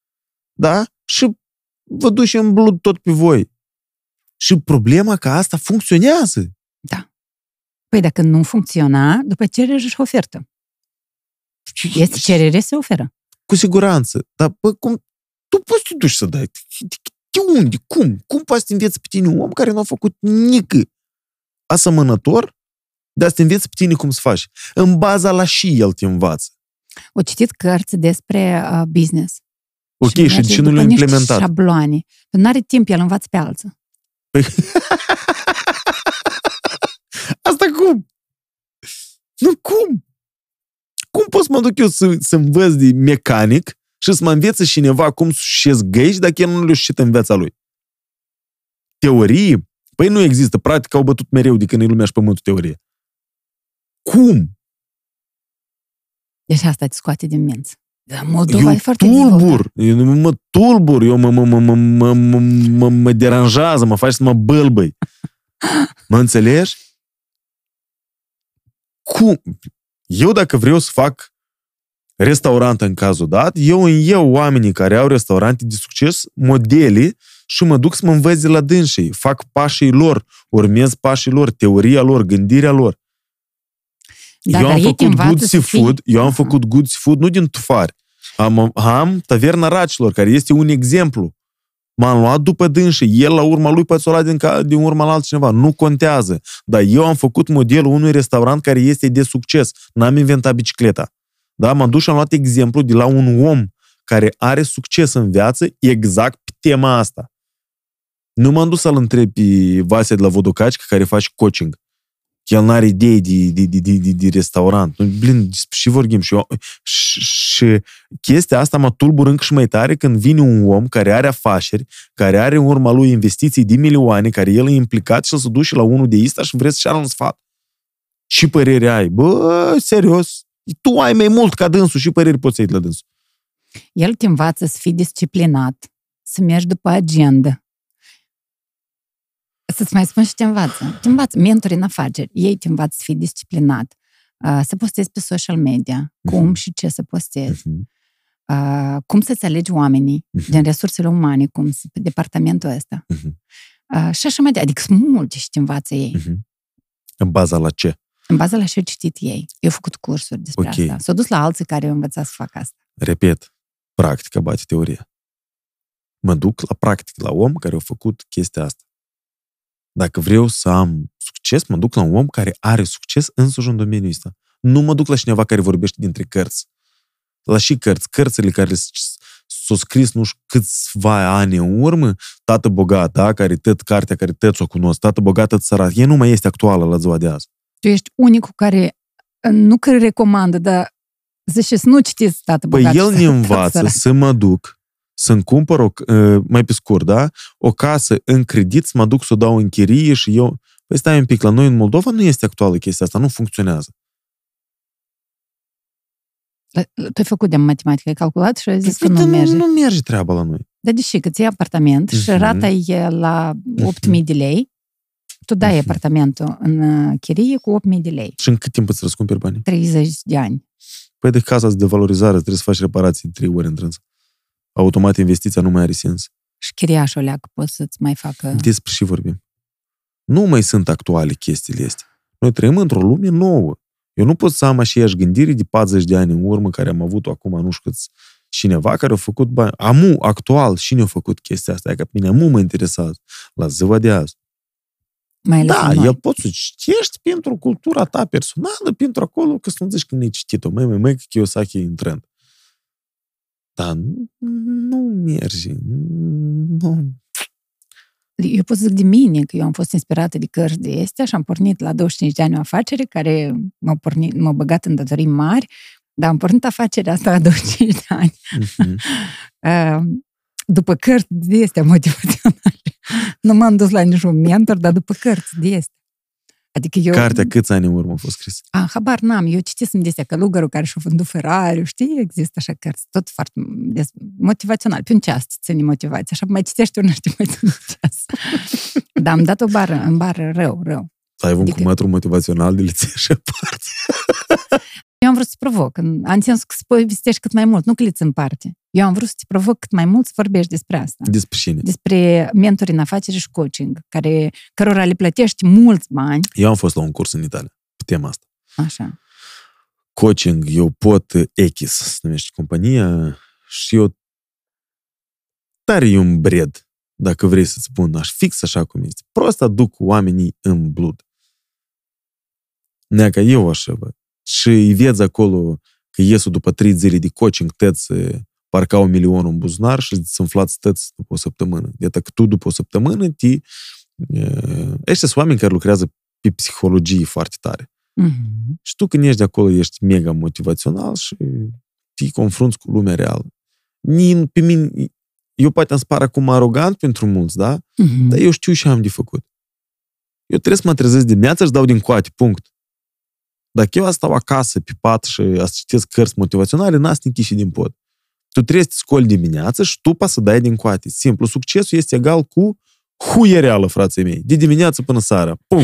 Speaker 1: da? Și vă duce în blud tot pe voi. Și problema că asta funcționează.
Speaker 2: Păi dacă nu funcționa, după cerere și ofertă. Este cerere, se oferă.
Speaker 1: Cu siguranță. Dar, bă, cum? Tu poți să te duci să dai. De, de unde? Cum? Cum poți să te înveți pe tine un om care nu a făcut nică asemănător, dar să te înveți pe tine cum să faci? În baza la și el te învață.
Speaker 2: O citit cărți despre uh, business.
Speaker 1: Ok, și,
Speaker 2: merge
Speaker 1: de ce nu
Speaker 2: după
Speaker 1: le-a
Speaker 2: niște
Speaker 1: implementat?
Speaker 2: șabloane. Nu are timp, el învață pe alții.
Speaker 1: Păi... Asta cum? Nu, cum? Cum pot să mă duc eu să, să învăț de mecanic și să mă învețe cineva cum să șez găiși dacă el nu le-a știut în viața lui? Teorie? Păi nu există. Practic au bătut mereu de când e lumea și pământul teorie. Cum?
Speaker 2: Deci asta te scoate din minți. Da, Moldova
Speaker 1: eu
Speaker 2: e foarte dezvoltată.
Speaker 1: tulbur. Eu mă tulbur. Eu mă, mă, mă, mă, mă, mă, mă, mă deranjează, mă faci să mă bălbăi. Mă înțelegi? Cum? Eu dacă vreau să fac restaurant în cazul dat, eu în eu oamenii care au restaurante de succes, modele și mă duc să mă învăț de la dânsii. Fac pașii lor, urmez pașii lor, teoria lor, gândirea lor.
Speaker 2: Da,
Speaker 1: eu
Speaker 2: dar
Speaker 1: am
Speaker 2: ei te
Speaker 1: făcut
Speaker 2: învață
Speaker 1: good
Speaker 2: să
Speaker 1: seafood,
Speaker 2: fii-
Speaker 1: eu am
Speaker 2: Aha.
Speaker 1: făcut good seafood nu din tufari. Am, am taverna racilor, care este un exemplu. M-am luat după dânsii, el la urma lui poate să o lua din, ca- din urma la altcineva. Nu contează. Dar eu am făcut modelul unui restaurant care este de succes. N-am inventat bicicleta. Da? M-am dus și am luat exemplu de la un om care are succes în viață exact pe tema asta. Nu m-am dus să-l întreb pe Vasea de la Vodocaci, care face coaching. El n-are idei de, de, de, de, de, de restaurant. Blin, și vorbim. Și, eu, și, și chestia asta mă tulbur încă și mai tare când vine un om care are afaceri, care are în urma lui investiții de milioane, care el e implicat și el se duce la unul de ăsta și vreți să-și ară un sfat. Și părere ai? Bă, serios, tu ai mai mult ca dânsul și păreri poți să iei de la dânsul.
Speaker 2: El te învață să fii disciplinat, să mergi după agenda. Să-ți mai spun și te învață. Te învață mentori în afaceri. Ei te învață să fii disciplinat, uh, să postezi pe social media, cum
Speaker 1: Mhm.
Speaker 2: și ce să postezi,
Speaker 1: Mhm.
Speaker 2: uh, cum să-ți alegi oamenii
Speaker 1: Mhm.
Speaker 2: din resursele umane, cum să, pe departamentul ăsta.
Speaker 1: Mhm.
Speaker 2: Uh, și așa mai departe. Adică sunt multe și te învață ei.
Speaker 1: Mhm. În baza la ce?
Speaker 2: În baza la ce au citit ei. Eu au făcut cursuri despre
Speaker 1: Ok.
Speaker 2: asta. S-au dus la alții care au învățat să facă asta.
Speaker 1: Repet, practica bate teoria. Mă duc la practic, la om care a făcut chestia asta. Dacă vreau să am succes, mă duc la un om care are succes însuși în domeniul ăsta. Nu mă duc la cineva care vorbește dintre cărți. La și cărți. Cărțile care s- s-au scris nu știu câțiva ani în urmă, tată bogat, da? care tot cartea care tot o cunosc, tată bogat, tată sărat. E nu mai este actuală la ziua de azi.
Speaker 2: Tu ești unicul care uh, nu că recomandă, dar zice să nu citiți tată
Speaker 1: Păi
Speaker 2: bogat
Speaker 1: el
Speaker 2: și
Speaker 1: ne
Speaker 2: tată
Speaker 1: învață
Speaker 2: sărac.
Speaker 1: să mă duc, să-mi cumpăr, o, uh, mai pe scurt, da? O casă în credit, să mă duc să o dau în chirie și eu... Păi stai un pic, la noi în Moldova nu este actuală chestia asta, nu funcționează.
Speaker 2: La- Tu ai făcut de matematică, ai calculat și ai zis că
Speaker 1: Păi,
Speaker 2: nu
Speaker 1: uite,
Speaker 2: merge.
Speaker 1: nu merge treaba la noi.
Speaker 2: Dar deși că ți iei apartament și
Speaker 1: Mhm.
Speaker 2: rata e la 8.000 de lei, tu dai
Speaker 1: Mhm.
Speaker 2: apartamentul în uh, chirie cu 8.000 de lei.
Speaker 1: Și în cât timp îți răscumperi banii?
Speaker 2: 30 de ani.
Speaker 1: Păi de casa de devalorizare trebuie să faci reparații de trei ori în trâns. Automat investiția nu mai are sens.
Speaker 2: Și chiriașul leacă pot să-ți mai facă...
Speaker 1: Despre și vorbim. Nu mai sunt actuale chestiile astea. Noi trăim într-o lume nouă. Eu nu pot să am aceeași gândire de 40 de ani în urmă, care am avut-o acum, nu știu câți, cineva care a făcut bani. Amu, actual, cine a făcut chestia asta? E că pe mine amu mă interesează la ziua de azi.
Speaker 2: Mai
Speaker 1: da, el poți să citești pentru cultura ta personală, pentru acolo, că să nu zici că nu ai citit-o. Mai, mai, mai, că Kiyosaki e în trend. Dar nu, nu merge. Nu.
Speaker 2: Eu pot să zic de mine că eu am fost inspirată de cărți de astea și am pornit la 25 de ani o afacere care m-a, pornit, m-a băgat în datorii mari, dar am pornit afacerea asta la 25 de ani. Uh-huh. după cărți de astea motivaționale. Nu m-am dus la niciun mentor, dar după cărți de astea. Adică eu...
Speaker 1: Cartea câți ani în urmă a fost scris?
Speaker 2: A, habar n-am. Eu citisem de astea călugărul care și-a vândut Ferrari, știi? Există așa cărți, tot foarte des, motivațional. Pe un ceas ține motivație. Așa mai citești una, știi, mai ține ceas. Dar am dat o bară, în bară rău, rău.
Speaker 1: Ai un adică... cumatru motivațional de liție și parte.
Speaker 2: Eu am vrut să provoc. Am ținut să povestești cât mai mult, nu că în parte. Eu am vrut să te provoc cât mai mult să vorbești despre asta.
Speaker 1: Despre cine?
Speaker 2: Despre mentori în afaceri și coaching, care, cărora le plătești mulți bani.
Speaker 1: Eu am fost la un curs în Italia pe tema asta.
Speaker 2: Așa.
Speaker 1: Coaching, eu pot Echis, se numește compania, și eu tare e un bred, dacă vrei să-ți spun, aș fix așa cum este. Prost aduc oamenii în blud. Neaca eu așa văd și îi vezi acolo că iesu după trei zile de coaching, tăți parca un milion în buzunar și să înflați tăți după o săptămână. Iată că tu după o săptămână ti... Ăștia sunt oameni care lucrează pe psihologie foarte tare. Mm-hmm. Și tu când ești de acolo, ești mega motivațional și te confrunți cu lumea reală. Nin, pe mine, eu poate am spar acum arogant pentru mulți, da? Mm-hmm. Dar eu știu ce am de făcut. Eu trebuie să mă trezesc dimineața și dau din coate, punct. Dacă eu stau acasă pe pat și să citesc cărți motivaționale, n-ați și din pod. Tu trebuie să te scoli dimineața și tu să dai din coate. Simplu, succesul este egal cu huiereală, frații mei. De dimineață până seara. Pum!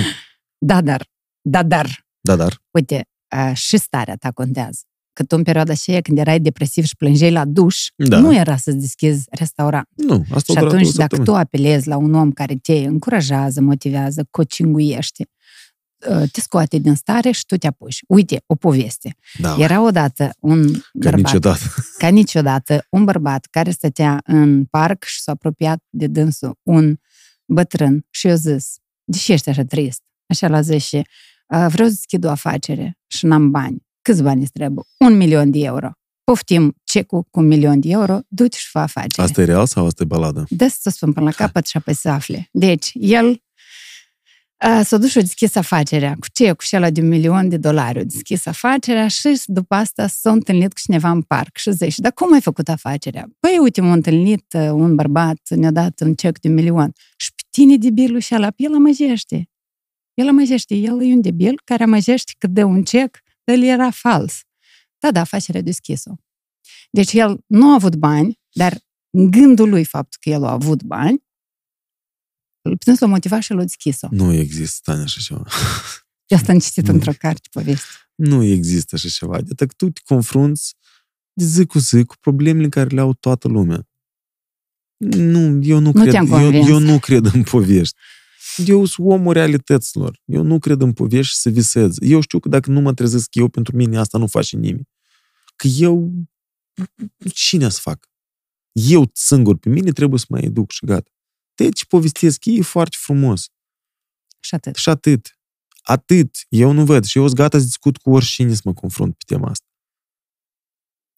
Speaker 2: Da, dar. Da, dar.
Speaker 1: Da, dar.
Speaker 2: Uite, și starea ta contează. Că tu în perioada aceea, când erai depresiv și plângeai la duș, da. nu era să-ți deschizi restaurant.
Speaker 1: Nu, asta
Speaker 2: Și atunci, dacă tu apelezi la un om care te încurajează, motivează, cocinguiește, Uh, te scoate din stare și tu te apuci. Uite, o poveste. Da. Era odată un ca bărbat,
Speaker 1: niciodată.
Speaker 2: ca niciodată, un bărbat care stătea în parc și s-a apropiat de dânsul un bătrân și i-a zis, de ce ești așa trist? Așa la zis și, vreau să deschid o afacere și n-am bani. Câți bani îți trebuie? Un milion de euro. Poftim cecul cu un milion de euro, du-te și fă afacere.
Speaker 1: Asta e real sau asta e baladă?
Speaker 2: Dă să spun până la capăt și apoi să afle. Deci, el S-a dus și a deschis afacerea cu ce? Cu cela de un milion de dolari. A deschis afacerea și după asta s-a întâlnit cu cineva în parc și zice, dar cum ai făcut afacerea? Păi, uite, m-a întâlnit un bărbat, ne-a dat un cec de un milion. Și pe tine debilul și ala, el amăjește. El amăjește, el e un debil care amăjește că dă un cec, dar el era fals. Da, da, afacerea deschis-o. Deci el nu a avut bani, dar în gândul lui faptul că el a avut bani, putem să l motiva și l-o deschis-o.
Speaker 1: Nu există, Tania, așa ceva.
Speaker 2: De asta am citit într-o carte poveste.
Speaker 1: Nu există așa ceva. De că tu te confrunți de zi cu zi cu problemele care le au toată lumea. Nu, eu nu, nu cred. Eu, eu nu cred în povești. Eu sunt omul realităților. Eu nu cred în povești și să visez. Eu știu că dacă nu mă trezesc eu, pentru mine asta nu face nimeni. Că eu... Cine să fac? Eu singur pe mine trebuie să mă educ și gata. Deci povestesc ei foarte frumos.
Speaker 2: Și atât.
Speaker 1: Și atât. Atât. Eu nu văd. Și eu sunt gata să discut cu oricine să mă confrunt pe tema asta.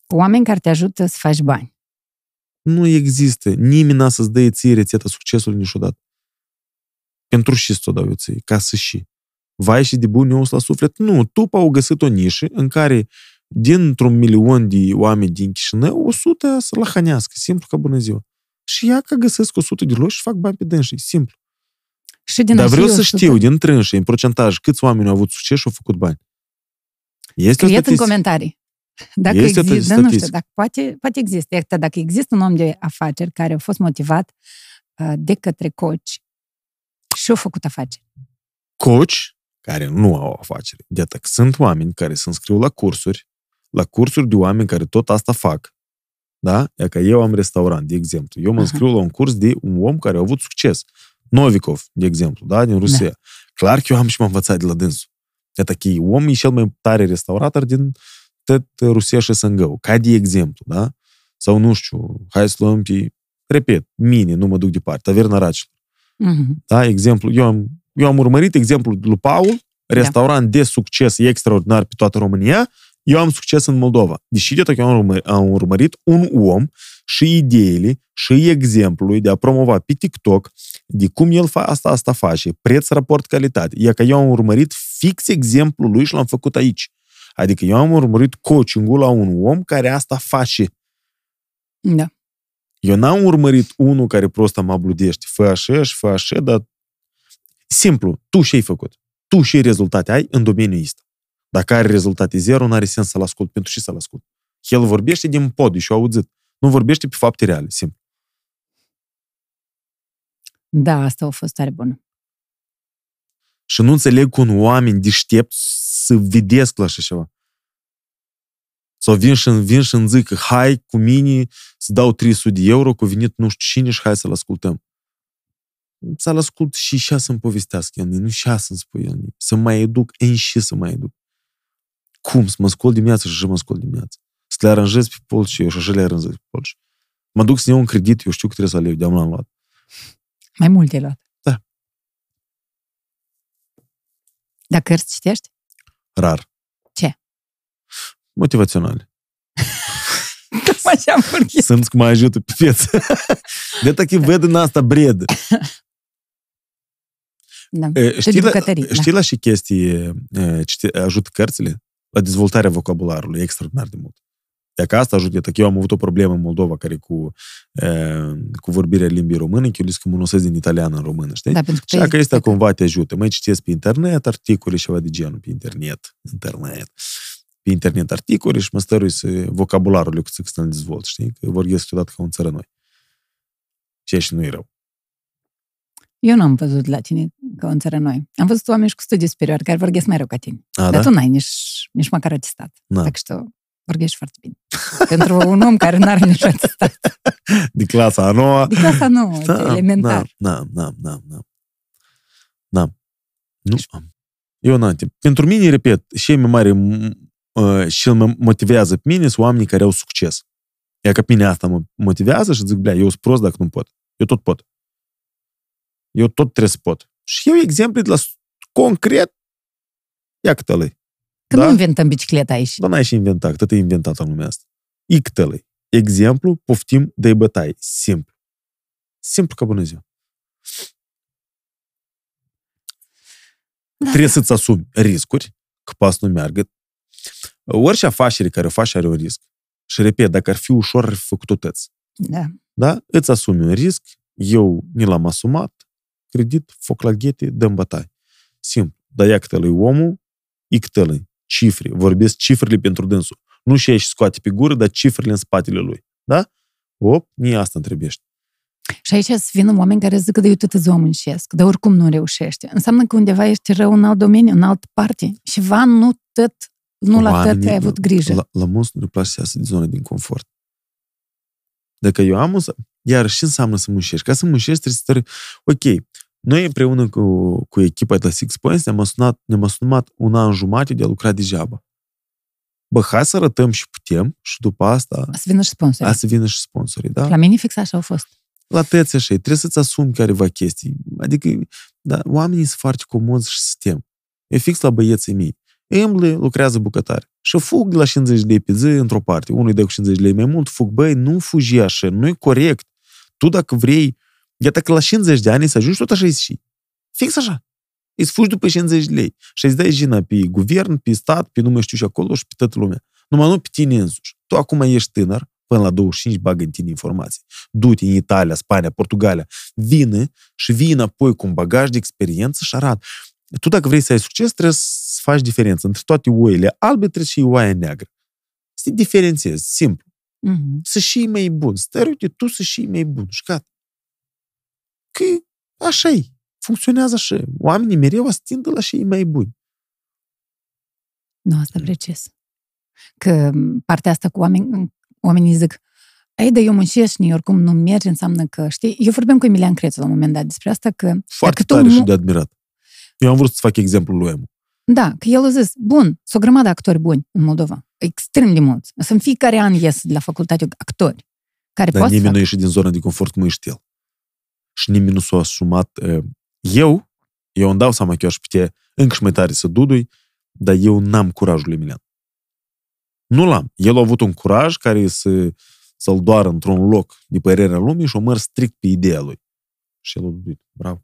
Speaker 2: Oameni care te ajută să faci bani.
Speaker 1: Nu există. Nimeni n-a să-ți dă ție rețeta succesului niciodată. Pentru și să o dau eu ție, ca să și. Vai și de bun eu la suflet? Nu, tu au găsit o nișă în care dintr-un milion de oameni din Chișinău, 100 să la hanească, simplu ca bună ziua și ia că găsesc 100 de loși și fac bani pe dânsii. Simplu.
Speaker 2: Și din
Speaker 1: Dar vreau să știu, din trânșii, în procentaj, câți oameni au avut succes și au făcut bani.
Speaker 2: Este Scrieți în comentarii. Dacă este există, nu știu, dacă poate, poate există. Iată, dacă există un om de afaceri care a fost motivat uh, de către coach și a făcut afaceri.
Speaker 1: Coach care nu au afaceri. Iată, sunt oameni care se înscriu la cursuri, la cursuri de oameni care tot asta fac Da? E că eu am restaurant, de exemplu. Eu mă înscriu uh-huh. la un curs de un om care a avut succes. Novikov, de exemplu, da? Din Rusia. Da. Clar că eu am și m-am învățat de la dânsul. Iată că om e cel mai tare restaurator din tot Rusia și Sângău. Ca de exemplu, da? Sau nu știu, hai să luăm pe, repet, mine, nu mă duc departe, taverna Racilor. Uh-huh. Da? Exemplu, eu am, eu am urmărit exemplul lui Paul, da. restaurant da. de succes extraordinar pe toată România, eu am succes în Moldova. Deși de tot eu am urmărit, am urmărit un om și ideile și exemplul de a promova pe TikTok de cum el fa asta, asta face, preț, raport, calitate. E că eu am urmărit fix exemplul lui și l-am făcut aici. Adică eu am urmărit coaching-ul la un om care asta face.
Speaker 2: Da.
Speaker 1: Eu n-am urmărit unul care prost mă bludește. Fă așa și fă așa, dar simplu, tu ce ai făcut? Tu ce rezultate ai în domeniul ăsta? Dacă are rezultate zero, nu are sens să-l ascult. Pentru ce să-l ascult? El vorbește din pod și auzit. Nu vorbește pe fapte reale, simplu.
Speaker 2: Da, asta a fost tare bună.
Speaker 1: Și nu înțeleg cum oameni deștept să vedesc la așa ceva. Sau vin și, vin și îmi zic că hai cu mine să dau 300 de euro, cu venit nu știu cine și hai să-l ascultăm. Să-l ascult și și să-mi povestească el, nu și să-mi spui el, să mai educ, în și să mai educ. Cum? Să mă scol dimineața și să mă scol dimineața. Să le aranjez pe polci și eu și așa le aranjez pe polci. Mă duc să iau un credit, eu știu că trebuie să aleg, de-am l-am luat.
Speaker 2: Mai multe ai luat.
Speaker 1: Da.
Speaker 2: Dar cărți citești?
Speaker 1: Rar.
Speaker 2: Ce?
Speaker 1: Motivaționale.
Speaker 2: Așa
Speaker 1: Sunt că mă ajută pe viață. De tachi văd în asta bred.
Speaker 2: Da.
Speaker 1: Știi, la, știi da. la și chestii ajută cărțile? La dezvoltarea vocabularului extraordinar de mult. E că asta ajută. Că eu am avut o problemă în Moldova care cu, e, cu vorbirea limbii române, că eu că mă din italiană în română, știi?
Speaker 2: Da, pentru
Speaker 1: și că este cumva te ajută. Mai citesc pe internet articole și ceva de genul, pe internet, internet, pe internet articole și mă stărui să vocabularul cu să-l dezvolt, știi? Că vorbesc câteodată ca un țără noi. Ceea ce nu e rău.
Speaker 2: Eu nu am văzut la tine ca în țară noi. Am văzut oameni și cu studii superioare care vorbesc mai rău ca tine. A, Dar da? tu n-ai nici, nici măcar atestat. Da. Dacă știu, vorbești foarte bine. Pentru un om care n-are nici atestat.
Speaker 1: De clasa a noua.
Speaker 2: De clasa a noua, da, elementar.
Speaker 1: Da, da, da, da. Da. Nu am. Eu n-am timp. Pentru mine, repet, și mai mare uh, și mă motivează pe mine sunt oamenii care au succes. Ia că pe mine asta mă motivează și zic, blea, eu sunt prost dacă nu pot. Eu tot pot. Eu tot trebuie să pot. Și eu exemple de la concret, ia câte
Speaker 2: Că da? nu inventăm bicicleta aici.
Speaker 1: Dar n-ai și inventat, tot e inventat în lumea asta. Ictele. Exemplu, poftim de bătaie. Simplu. Simplu ca bună ziua. Da. Trebuie să-ți asumi riscuri, că pas nu meargă. Orice afacere care o faci are un risc. Și repet, dacă ar fi ușor, ar fi făcut-o tăți.
Speaker 2: Da.
Speaker 1: Da? Îți asumi un risc, eu ni l-am asumat, credit, foc la ghete, dăm bătaie. Simplu. Dar ia câte lui omul, i câte lui cifre. Vorbesc cifrele pentru dânsul. Nu și aici scoate pe gură, dar cifrele în spatele lui. Da? Op, nici asta întrebește.
Speaker 2: Și aici să vină oameni care zic că eu tot îți muncesc, dar oricum nu reușește. Înseamnă că undeva ești rău în alt domeniu, în altă parte. Și va nu tot, nu la tot ai avut grijă.
Speaker 1: La, la mulți nu le place să iasă de zona din confort. Dacă eu am, iar și înseamnă să muncești. Ca să muncești trebuie să... Ok, noi împreună cu, cu echipa de la Six Points ne-am asumat, ne-am asumat un an jumate de a lucra degeaba. Bă, hai să arătăm și putem și după asta...
Speaker 2: A să vină și sponsorii.
Speaker 1: A să vină și sponsorii, da?
Speaker 2: La mine fix așa au fost.
Speaker 1: La tăți așa, trebuie să-ți asumi careva chestii. Adică, da, oamenii sunt foarte comozi și sistem. E fix la băieții mei. Emble lucrează bucătare. Și fug de la 50 lei pe zi într-o parte. Unul dă cu 50 lei mai mult, fug, băi, nu fugi așa, nu e corect. Tu dacă vrei Iată că la 50 de ani să ajungi tot așa și. Fix așa. Îți fugi după 50 de lei și îți dai jina pe guvern, pe stat, pe nu mai știu și acolo și pe toată lumea. Numai nu pe tine însuși. Tu acum ești tânăr, până la 25 bagă în tine informații. Du-te în Italia, Spania, Portugalia, vine și vii înapoi cu un bagaj de experiență și arată. Tu dacă vrei să ai succes, trebuie să faci diferență. Între toate oile albe trebuie și oaia neagră. Să te diferențiezi, simplu. Mm-hmm. Să și mai bun. Stai, uite, tu să și mai bun. Și gata că așa e. Funcționează așa. Oamenii mereu astindă la și mai buni.
Speaker 2: Nu, asta precis. Că partea asta cu oameni, oamenii zic, Ei, dar eu muncesc și oricum nu merge, înseamnă că, știi, eu vorbeam cu Emilian Crețu la un moment dat despre asta, că...
Speaker 1: Foarte tare tu... și de admirat. Eu am vrut să fac exemplul lui Emu.
Speaker 2: Da, că el a zis, bun, sunt o grămadă de actori buni în Moldova, extrem de mulți. Să în fiecare an ies de la facultate actori. Care
Speaker 1: Dar nimeni fac... nu ieși din zona de confort cum ești el. Și nimeni nu s-a asumat. Eu, eu îmi dau seama că eu aș putea încă și mai tare să dudui, dar eu n-am curajul lui Emilian. Nu l-am. El a avut un curaj care să, să-l doară într-un loc de părerea lumii și o măr strict pe ideea lui. Și el a duduit. Bravo.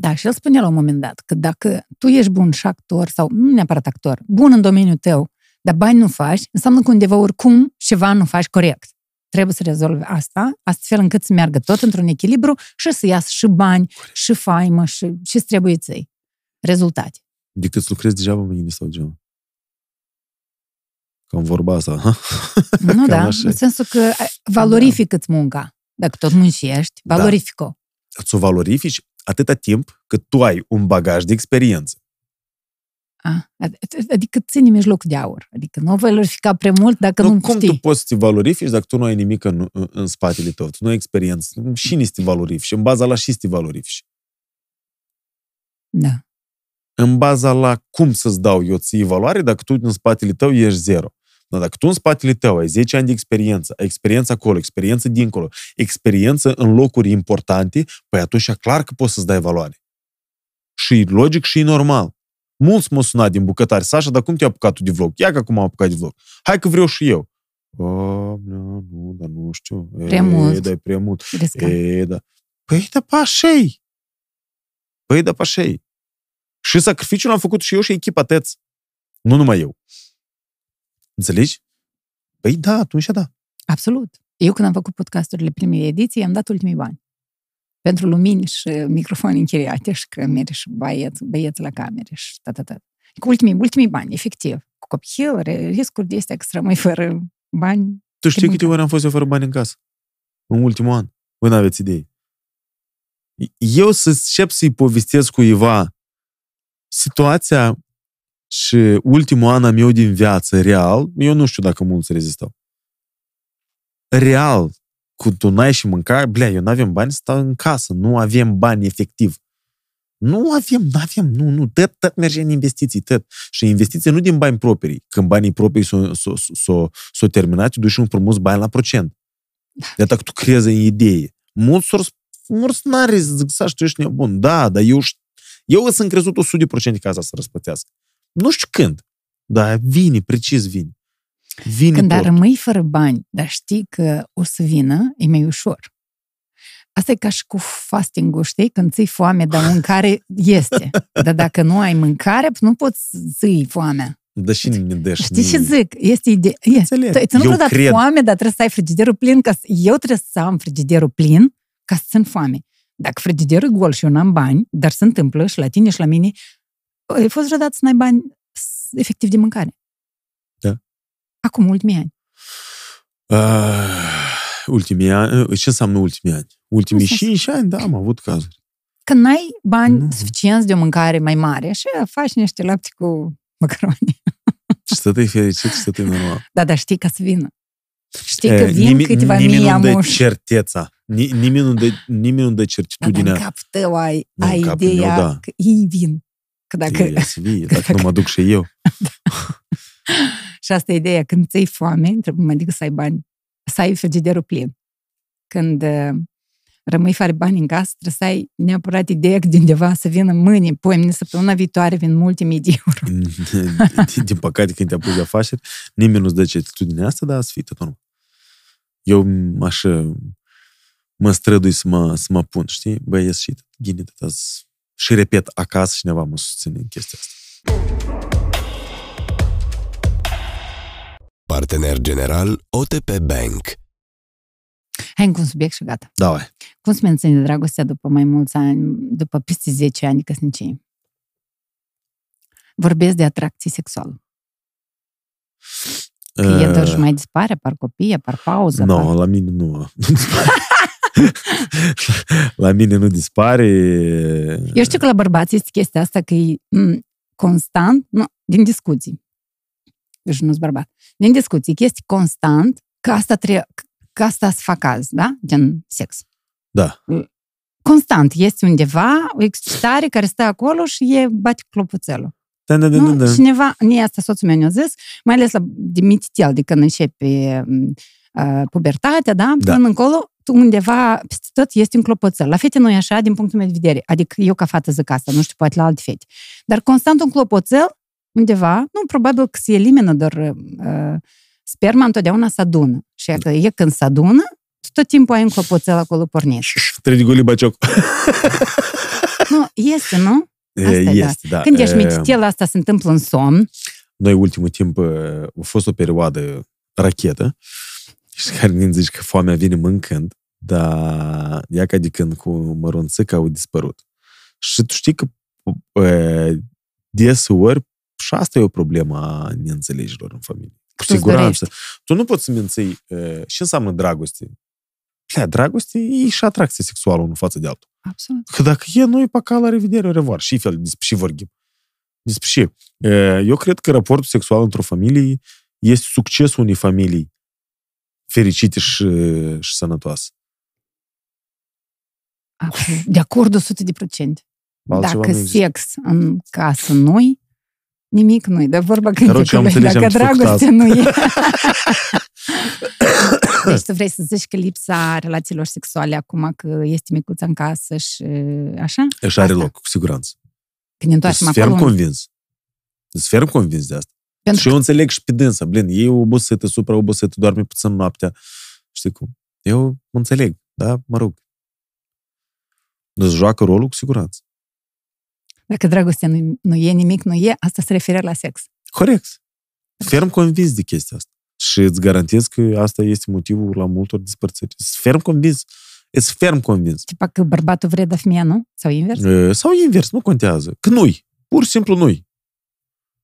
Speaker 2: Da, și el spunea la un moment dat că dacă tu ești bun și actor, sau nu neapărat actor, bun în domeniul tău, dar bani nu faci, înseamnă că undeva oricum ceva nu faci corect. Trebuie să rezolvi asta, astfel încât să meargă tot într-un echilibru și să iasă și bani, și faimă, și ce trebuie ți Rezultate.
Speaker 1: Decât să lucrezi degeaba mâine sau degeaba. Cam vorba asta, ha?
Speaker 2: Nu, da, așa. în sensul că valorifică-ți munca. Dacă tot muncești, valorifică-o. Da.
Speaker 1: Să o valorifici atâta timp cât tu ai un bagaj de experiență.
Speaker 2: A, adică ține mijlocul de aur. Adică nu valorifica prea mult dacă nu, nu
Speaker 1: cum
Speaker 2: știi.
Speaker 1: tu poți să te valorifici dacă tu nu ai nimic în, în spatele tău? Tu nu ai experiență. Și să te valorifici. În baza la și să te valorifici.
Speaker 2: Da.
Speaker 1: În baza la cum să-ți dau eu ție valoare dacă tu în spatele tău ești zero. Dar dacă tu în spatele tău ai 10 ani de experiență, ai experiență acolo, experiență dincolo, experiență în locuri importante, păi atunci clar că poți să-ți dai valoare. Și e logic și e normal. Mulți m-au sunat din bucătari, Sasha, dar cum te-ai apucat tu de vlog? Ia că acum am apucat de vlog. Hai că vreau și eu. O, nu, nu, dar nu știu.
Speaker 2: Prea e, mult.
Speaker 1: Da, e prea mult. E, da. Păi da, pașei. Păi da, pașei. Și sacrificiul l-am făcut și eu și echipa TEț. Nu numai eu. Înțelegi? Păi da, atunci da.
Speaker 2: Absolut. Eu când am făcut podcasturile primei ediții, am dat ultimii bani. Pentru lumini și microfoane închiriate și camere și băieți, băieți la camere și ta, ta, ta. Cu ultimii, ultimii bani, efectiv. Cu copil, riscuri de astea că să rămâi fără bani.
Speaker 1: Tu știi câte ori am fost eu fără bani în casă? În ultimul an. Voi n-aveți idei. Eu să încep să-i povestesc cuiva situația și ultimul an am eu din viață, real, eu nu știu dacă mulți rezistau. Real, cu tu n-ai și mâncare, blea, eu n-avem bani să stau în casă, nu avem bani efectiv. Nu avem, nu avem, nu, nu, tot, tot merge în investiții, tot. Și investiții nu din bani proprii. Când banii proprii s-au s-o, s-o, s-o terminat, tu duci un frumos bani la procent. De dacă tu crezi în idee. Mulți mulți n-are, zic, să tu ești nebun. Da, dar eu, eu sunt crezut 100% ca asta să răspătească. Nu știu când, dar vine, precis vine. Vine
Speaker 2: Când tot. rămâi fără bani, dar știi că o să vină, e mai ușor. Asta e ca și cu fasting-ul, știi? Când ții foame, dar mâncare este. Dar dacă nu ai mâncare, nu poți să iei foamea.
Speaker 1: Da și ne dă
Speaker 2: Știi ce zic? Este idee. Este. Tu nu dat foame, dar trebuie să ai frigiderul plin. Ca să... Eu trebuie să am frigiderul plin ca să țin foame. Dacă frigiderul e gol și eu n-am bani, dar se întâmplă și la tine și la mine, ai fost vreodată să n-ai bani efectiv de mâncare?
Speaker 1: Da.
Speaker 2: Acum, ultimii ani.
Speaker 1: Uh, ultimii ani? Uh, ce înseamnă ultimii ani? Ultimii 5 ani, da, am avut cazuri.
Speaker 2: Când n-ai bani nu. suficienți de o mâncare mai mare, și faci niște lapte cu macaroni.
Speaker 1: Și să te fericit și să te normal.
Speaker 2: Da, dar știi ca să vină. Știi că vin nimi, câteva mii amuși.
Speaker 1: certeța. Nimeni nu dă, nimeni nu dă certitudinea.
Speaker 2: Dar în cap tău ai, ai ideea meu, da. că ei vin. Că dacă...
Speaker 1: E, să vii, dacă, dacă nu mă duc și eu.
Speaker 2: și asta e ideea. Când ți-ai foame, trebuie mai adică să ai bani, să ai frigiderul plin. Când uh, rămâi fără bani în casă, trebuie să ai neapărat ideea că de undeva să vină mâine, poimne, săptămâna viitoare vin multe mii de euro.
Speaker 1: din, din păcate, când te apuci de afaceri, nimeni nu-ți dă certitudinea asta, dar să fii tot normal. Eu așa mă strădui să mă, să mă pun, știi? Băi, ies și ghine, și repet acasă cineva mă susține în chestia asta.
Speaker 3: Partener general OTP Bank.
Speaker 2: Hai cu un subiect și gata.
Speaker 1: Da, hai.
Speaker 2: Cum se menține dragostea după mai mulți ani, după peste 10 ani de căsnicie? Vorbesc de atracție sexuală. Că uh... e doar și mai dispare, par copii, par pauză.
Speaker 1: Nu, no, par... la mine nu. la mine nu dispare.
Speaker 2: Eu știu că la bărbați este chestia asta că e constant, nu, din discuții. Eu și nu sunt bărbat. Din discuții, chestii constant că asta trebuie, că asta se fac azi, da? Gen sex.
Speaker 1: Da.
Speaker 2: Constant este undeva o excitare care stă acolo și e bate clopoțelul.
Speaker 1: Da, da, da,
Speaker 2: nu?
Speaker 1: da, da.
Speaker 2: Cineva, nie asta soțul meu ne-a zis, mai ales la de mititel, de când începe uh, pubertatea, da?
Speaker 1: Da.
Speaker 2: Până încolo, tu undeva, peste tot, este un clopoțel. La fete nu e așa, din punctul meu de vedere. Adică eu ca fată zic asta, nu știu, poate la alte fete. Dar constant un clopoțel, undeva, nu, probabil că se elimină, dar uh, sperma întotdeauna se adună. Și că e când se adună, tu tot timpul ai un clopoțel acolo pornit.
Speaker 1: Trebuie de goli bacioc.
Speaker 2: Nu, este, nu? Asta e,
Speaker 1: este, da.
Speaker 2: Când ești
Speaker 1: E,
Speaker 2: mititel, asta se întâmplă în somn.
Speaker 1: Noi, ultimul timp, e, a fost o perioadă rachetă și care ne zici că foamea vine mâncând, dar ea ca de când cu mărunțica au dispărut. Și tu știi că e, deseori și asta e o problemă a neînțelegilor în familie. Cu
Speaker 2: Tu-ți
Speaker 1: siguranță. Tu nu poți să menții e, ce înseamnă dragoste. Plea, dragoste e și atracție sexuală unul față de altul.
Speaker 2: Absolut.
Speaker 1: Că dacă e, noi pe cal, la revedere, o revoar. Și fel, despre și vorbim. Despre și. E, Eu cred că raportul sexual într-o familie este succesul unei familii fericite și, și sănătoase.
Speaker 2: De acord 100 de
Speaker 1: procente.
Speaker 2: Dacă sex în casă nu nimic nu-i. Dar vorba
Speaker 1: cântică,
Speaker 2: dacă dragoste nu e. deci tu vrei să zici că lipsa relațiilor sexuale acum că este micuță în casă și așa?
Speaker 1: Așa are loc, cu siguranță.
Speaker 2: Când întoarcem
Speaker 1: acolo... ferm convins. Sunt ferm convins de asta.
Speaker 2: Pentru
Speaker 1: și eu înțeleg și pe dânsa, blin, e obosită, supra obosită, doarme puțin noaptea. Știi cum? Eu înțeleg, da? Mă rog, Îți joacă rolul cu siguranță.
Speaker 2: Dacă dragostea nu, nu e, nimic nu e, asta se referă la sex.
Speaker 1: Corect. Ferm convins de chestia asta. Și îți garantez că asta este motivul la multor despărțiri. Sunt ferm convins. Sunt ferm convins.
Speaker 2: Tipa că bărbatul vrea, dar femeia nu? Sau invers?
Speaker 1: E, Sau invers, nu contează. Că nu-i. Pur și simplu nu-i.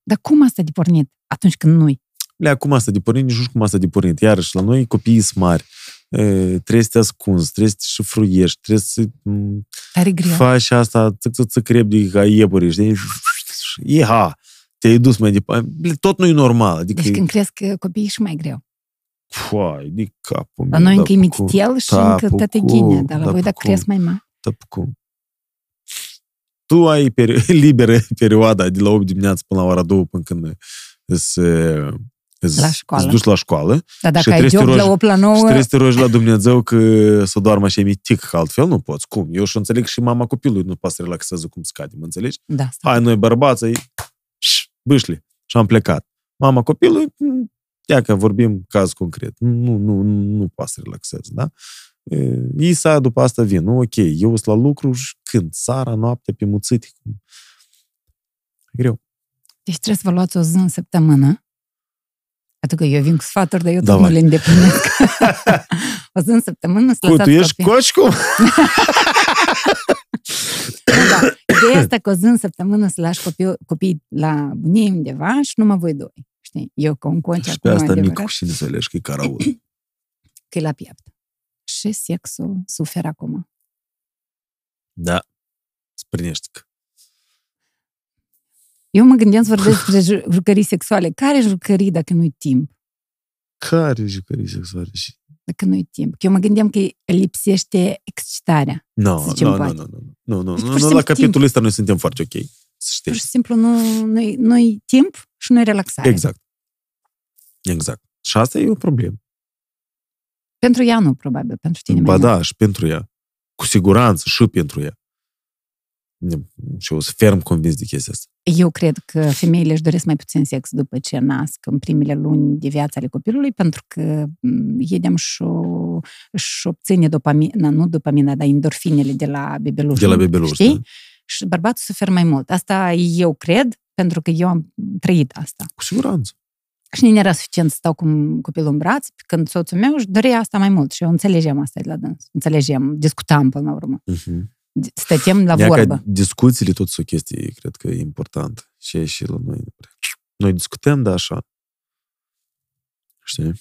Speaker 2: Dar cum asta de pornit atunci când nu-i?
Speaker 1: Le cum asta de pornit, nici nu știu cum asta de pornit. Iarăși, la noi copiii sunt mari. E, trebuie să te ascunzi, trebuie să te șifruiești, trebuie să m,
Speaker 2: Tare greu.
Speaker 1: faci asta, țăc, țăc, țăc, repede ca iepuri, știi? Iha! Te-ai dus mai departe. Ble, Tot nu e normal. Adică,
Speaker 2: Deci când crezi că copiii și mai greu.
Speaker 1: Foai, de capul
Speaker 2: La
Speaker 1: meu,
Speaker 2: noi
Speaker 1: da
Speaker 2: încă e
Speaker 1: pe cum,
Speaker 2: mititel și
Speaker 1: da,
Speaker 2: încă
Speaker 1: pe
Speaker 2: tăte
Speaker 1: cum,
Speaker 2: ghine, dar la
Speaker 1: da,
Speaker 2: voi
Speaker 1: pe
Speaker 2: dacă
Speaker 1: cum.
Speaker 2: crezi mai mare.
Speaker 1: Da, pe cum? Tu ai peri- liberă perioada de la 8 dimineața până la ora 2 până când îți, îți,
Speaker 2: La școală.
Speaker 1: îți duci la școală
Speaker 2: Dar dacă
Speaker 1: Și
Speaker 2: ai
Speaker 1: trebuie să te
Speaker 2: job la
Speaker 1: rogi-
Speaker 2: 8 la
Speaker 1: și
Speaker 2: 9,
Speaker 1: trebuie să te rogi la Dumnezeu că să doarmă așa mitic, că altfel nu poți. Cum? Eu și înțeleg și mama copilului nu poate să relaxeze cum scade, mă înțelegi?
Speaker 2: da, stai.
Speaker 1: Hai, noi bărbații, bâșli. Și am plecat. Mama copilului, m, ia că vorbim caz concret. Nu, nu, nu, nu poate să relaxeze, da? E, Isa după asta vin. Nu, ok, eu sunt la lucru și când? Sara, noaptea, pe muțite. cum? E greu.
Speaker 2: Deci trebuie să vă luați o zi în săptămână. Pentru eu vin cu sfaturi, dar eu tot nu le îndeplinesc. o să în săptămână să
Speaker 1: Cu, tu ești
Speaker 2: copii. coș da. Ideea asta că o zi în săptămână să lași copii, copii la bunie undeva și numai voi doi. Știi? Eu cu un conci
Speaker 1: Și asta Nicu și înțelegi că e caraul.
Speaker 2: că e la piept. Și sexul suferă acum.
Speaker 1: Da. Sprinești că
Speaker 2: eu mă gândeam să vorbesc despre ju- jucării sexuale. Care jucării dacă nu-i timp?
Speaker 1: Care jucării sexuale și...
Speaker 2: Dacă nu-i timp. Că eu mă gândeam că lipsește excitarea.
Speaker 1: Nu,
Speaker 2: Zicem
Speaker 1: nu, nu,
Speaker 2: poate.
Speaker 1: nu, nu, nu, nu,
Speaker 2: Deci,
Speaker 1: nu,
Speaker 2: pur și
Speaker 1: nu,
Speaker 2: simplu
Speaker 1: la capitolul
Speaker 2: timp.
Speaker 1: ăsta noi suntem foarte ok. Să știi.
Speaker 2: Pur și simplu nu, nu-i, nu-i timp și nu-i relaxare.
Speaker 1: Exact. Exact. Și asta e o problemă.
Speaker 2: Pentru ea nu, probabil. Pentru tine
Speaker 1: Ba
Speaker 2: mai
Speaker 1: da, și pentru ea. Cu siguranță și pentru ea. Și eu sunt ferm convins de chestia asta.
Speaker 2: Mult. Eu cred că femeile își doresc mai puțin sex după ce nasc în primele luni de viață ale copilului, pentru că m, edem și, și obține dopamina, nu dopamina, dar endorfinele de la bebeluș.
Speaker 1: De la bebeluș,
Speaker 2: Știi?
Speaker 1: da?
Speaker 2: Și bărbatul suferă mai mult. Asta eu cred, pentru că eu am trăit asta.
Speaker 1: Cu siguranță.
Speaker 2: Și nu era suficient să stau cu copilul în braț, când soțul meu își dorea asta mai mult și eu înțelegeam asta de la dâns. Înțelegeam, discutam până la urmă.
Speaker 1: Uh-huh
Speaker 2: Stăteam la
Speaker 1: Ia
Speaker 2: vorbă.
Speaker 1: Ca discuțiile tot sunt o chestie, cred că e important. Și e și la noi. Noi discutăm, da, așa. Știi?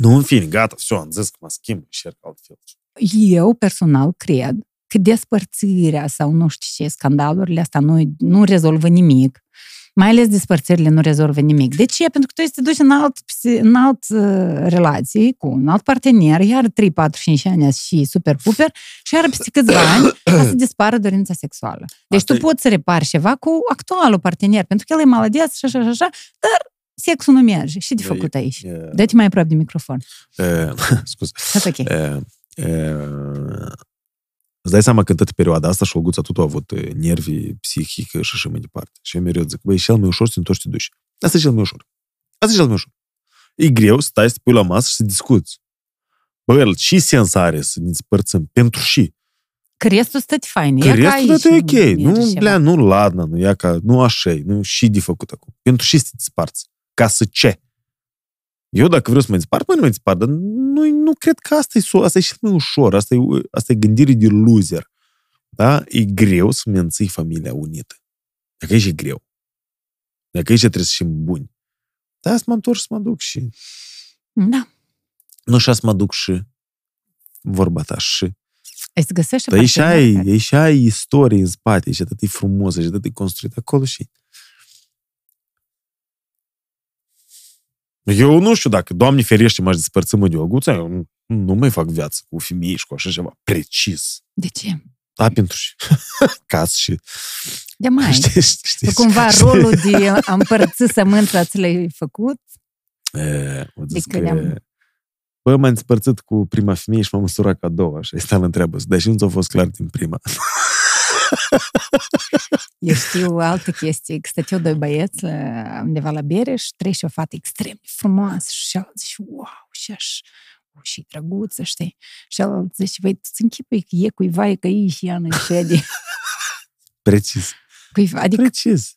Speaker 1: Nu, în fine, gata, все, am zis că mă schimb, încerc altfel.
Speaker 2: Eu, personal, cred că despărțirea sau nu știu ce, scandalurile astea nu, nu rezolvă nimic. Mai ales despărțirile nu rezolvă nimic. De ce? Pentru că tu te duci în alt, în alt uh, relații cu un alt partener, iar 3, 4, 5 ani și super puper și iar peste câțiva ani ca să dispară dorința sexuală. Deci Asta tu e... poți să repari ceva cu actualul partener, pentru că el e maladeț și așa și așa, dar sexul nu merge. Și de făcut aici? E... Dă-te mai aproape de microfon.
Speaker 1: E... Scuze.
Speaker 2: That's ok. E...
Speaker 1: E... Îți dai seama că în toată perioada asta și Olguța tot a avut nervi psihică și așa mai departe. Și eu mereu zic, băi, cel mai ușor să te întorci și te duci. Asta e cel mai ușor. Asta e cel mai ușor. E greu să stai, să te pui la masă și să discuți. Bă, ce sens are să ne despărțim? Pentru și.
Speaker 2: Că restul stă fain.
Speaker 1: Că restul stă ok. Nu, blea, nu ladna, nu ia ca, nu așa nu și de făcut acum. Pentru și să te sparți. Ca să ce? Eu dacă vreau să mă despart, mă nu mă despart, dar nu, nu cred că asta e, asta e și mai ușor, asta e, asta e gândire de loser. Da? E greu să menții familia unită. Dacă e greu. Dacă aici trebuie să fim buni. Da, să mă întorc să mă duc și...
Speaker 2: Da.
Speaker 1: Nu așa să mă duc și vorba ta și...
Speaker 2: Îți găsești
Speaker 1: Dar și ai, și ai istorie în spate și atât e frumos și atât e construit acolo și Eu nu știu dacă, Doamne ferește, m-aș despărți mă de o guță, eu nu, nu mai fac viață cu femei și cu așa ceva precis.
Speaker 2: De ce?
Speaker 1: Da, pentru și cas și...
Speaker 2: De mai. Știți, știți, cumva știți. rolul de a împărți sămânța ți l-ai făcut?
Speaker 1: E, mă zic că... Bă, m-am despărțit cu prima femeie și m-am măsurat ca a doua și asta la întreabă. Dar și nu ți-a fost clar din prima.
Speaker 2: Eu știu o altă chestie, că stăteau doi băieți undeva la bere și trece o fată extrem de frumoasă și el zice, wow, și aș, și drăguță, știi? Și el zice, băi, tu-ți închipui că e cuiva e că e și ea în șede.
Speaker 1: Precis.
Speaker 2: Cuiva, adică...
Speaker 1: Precis.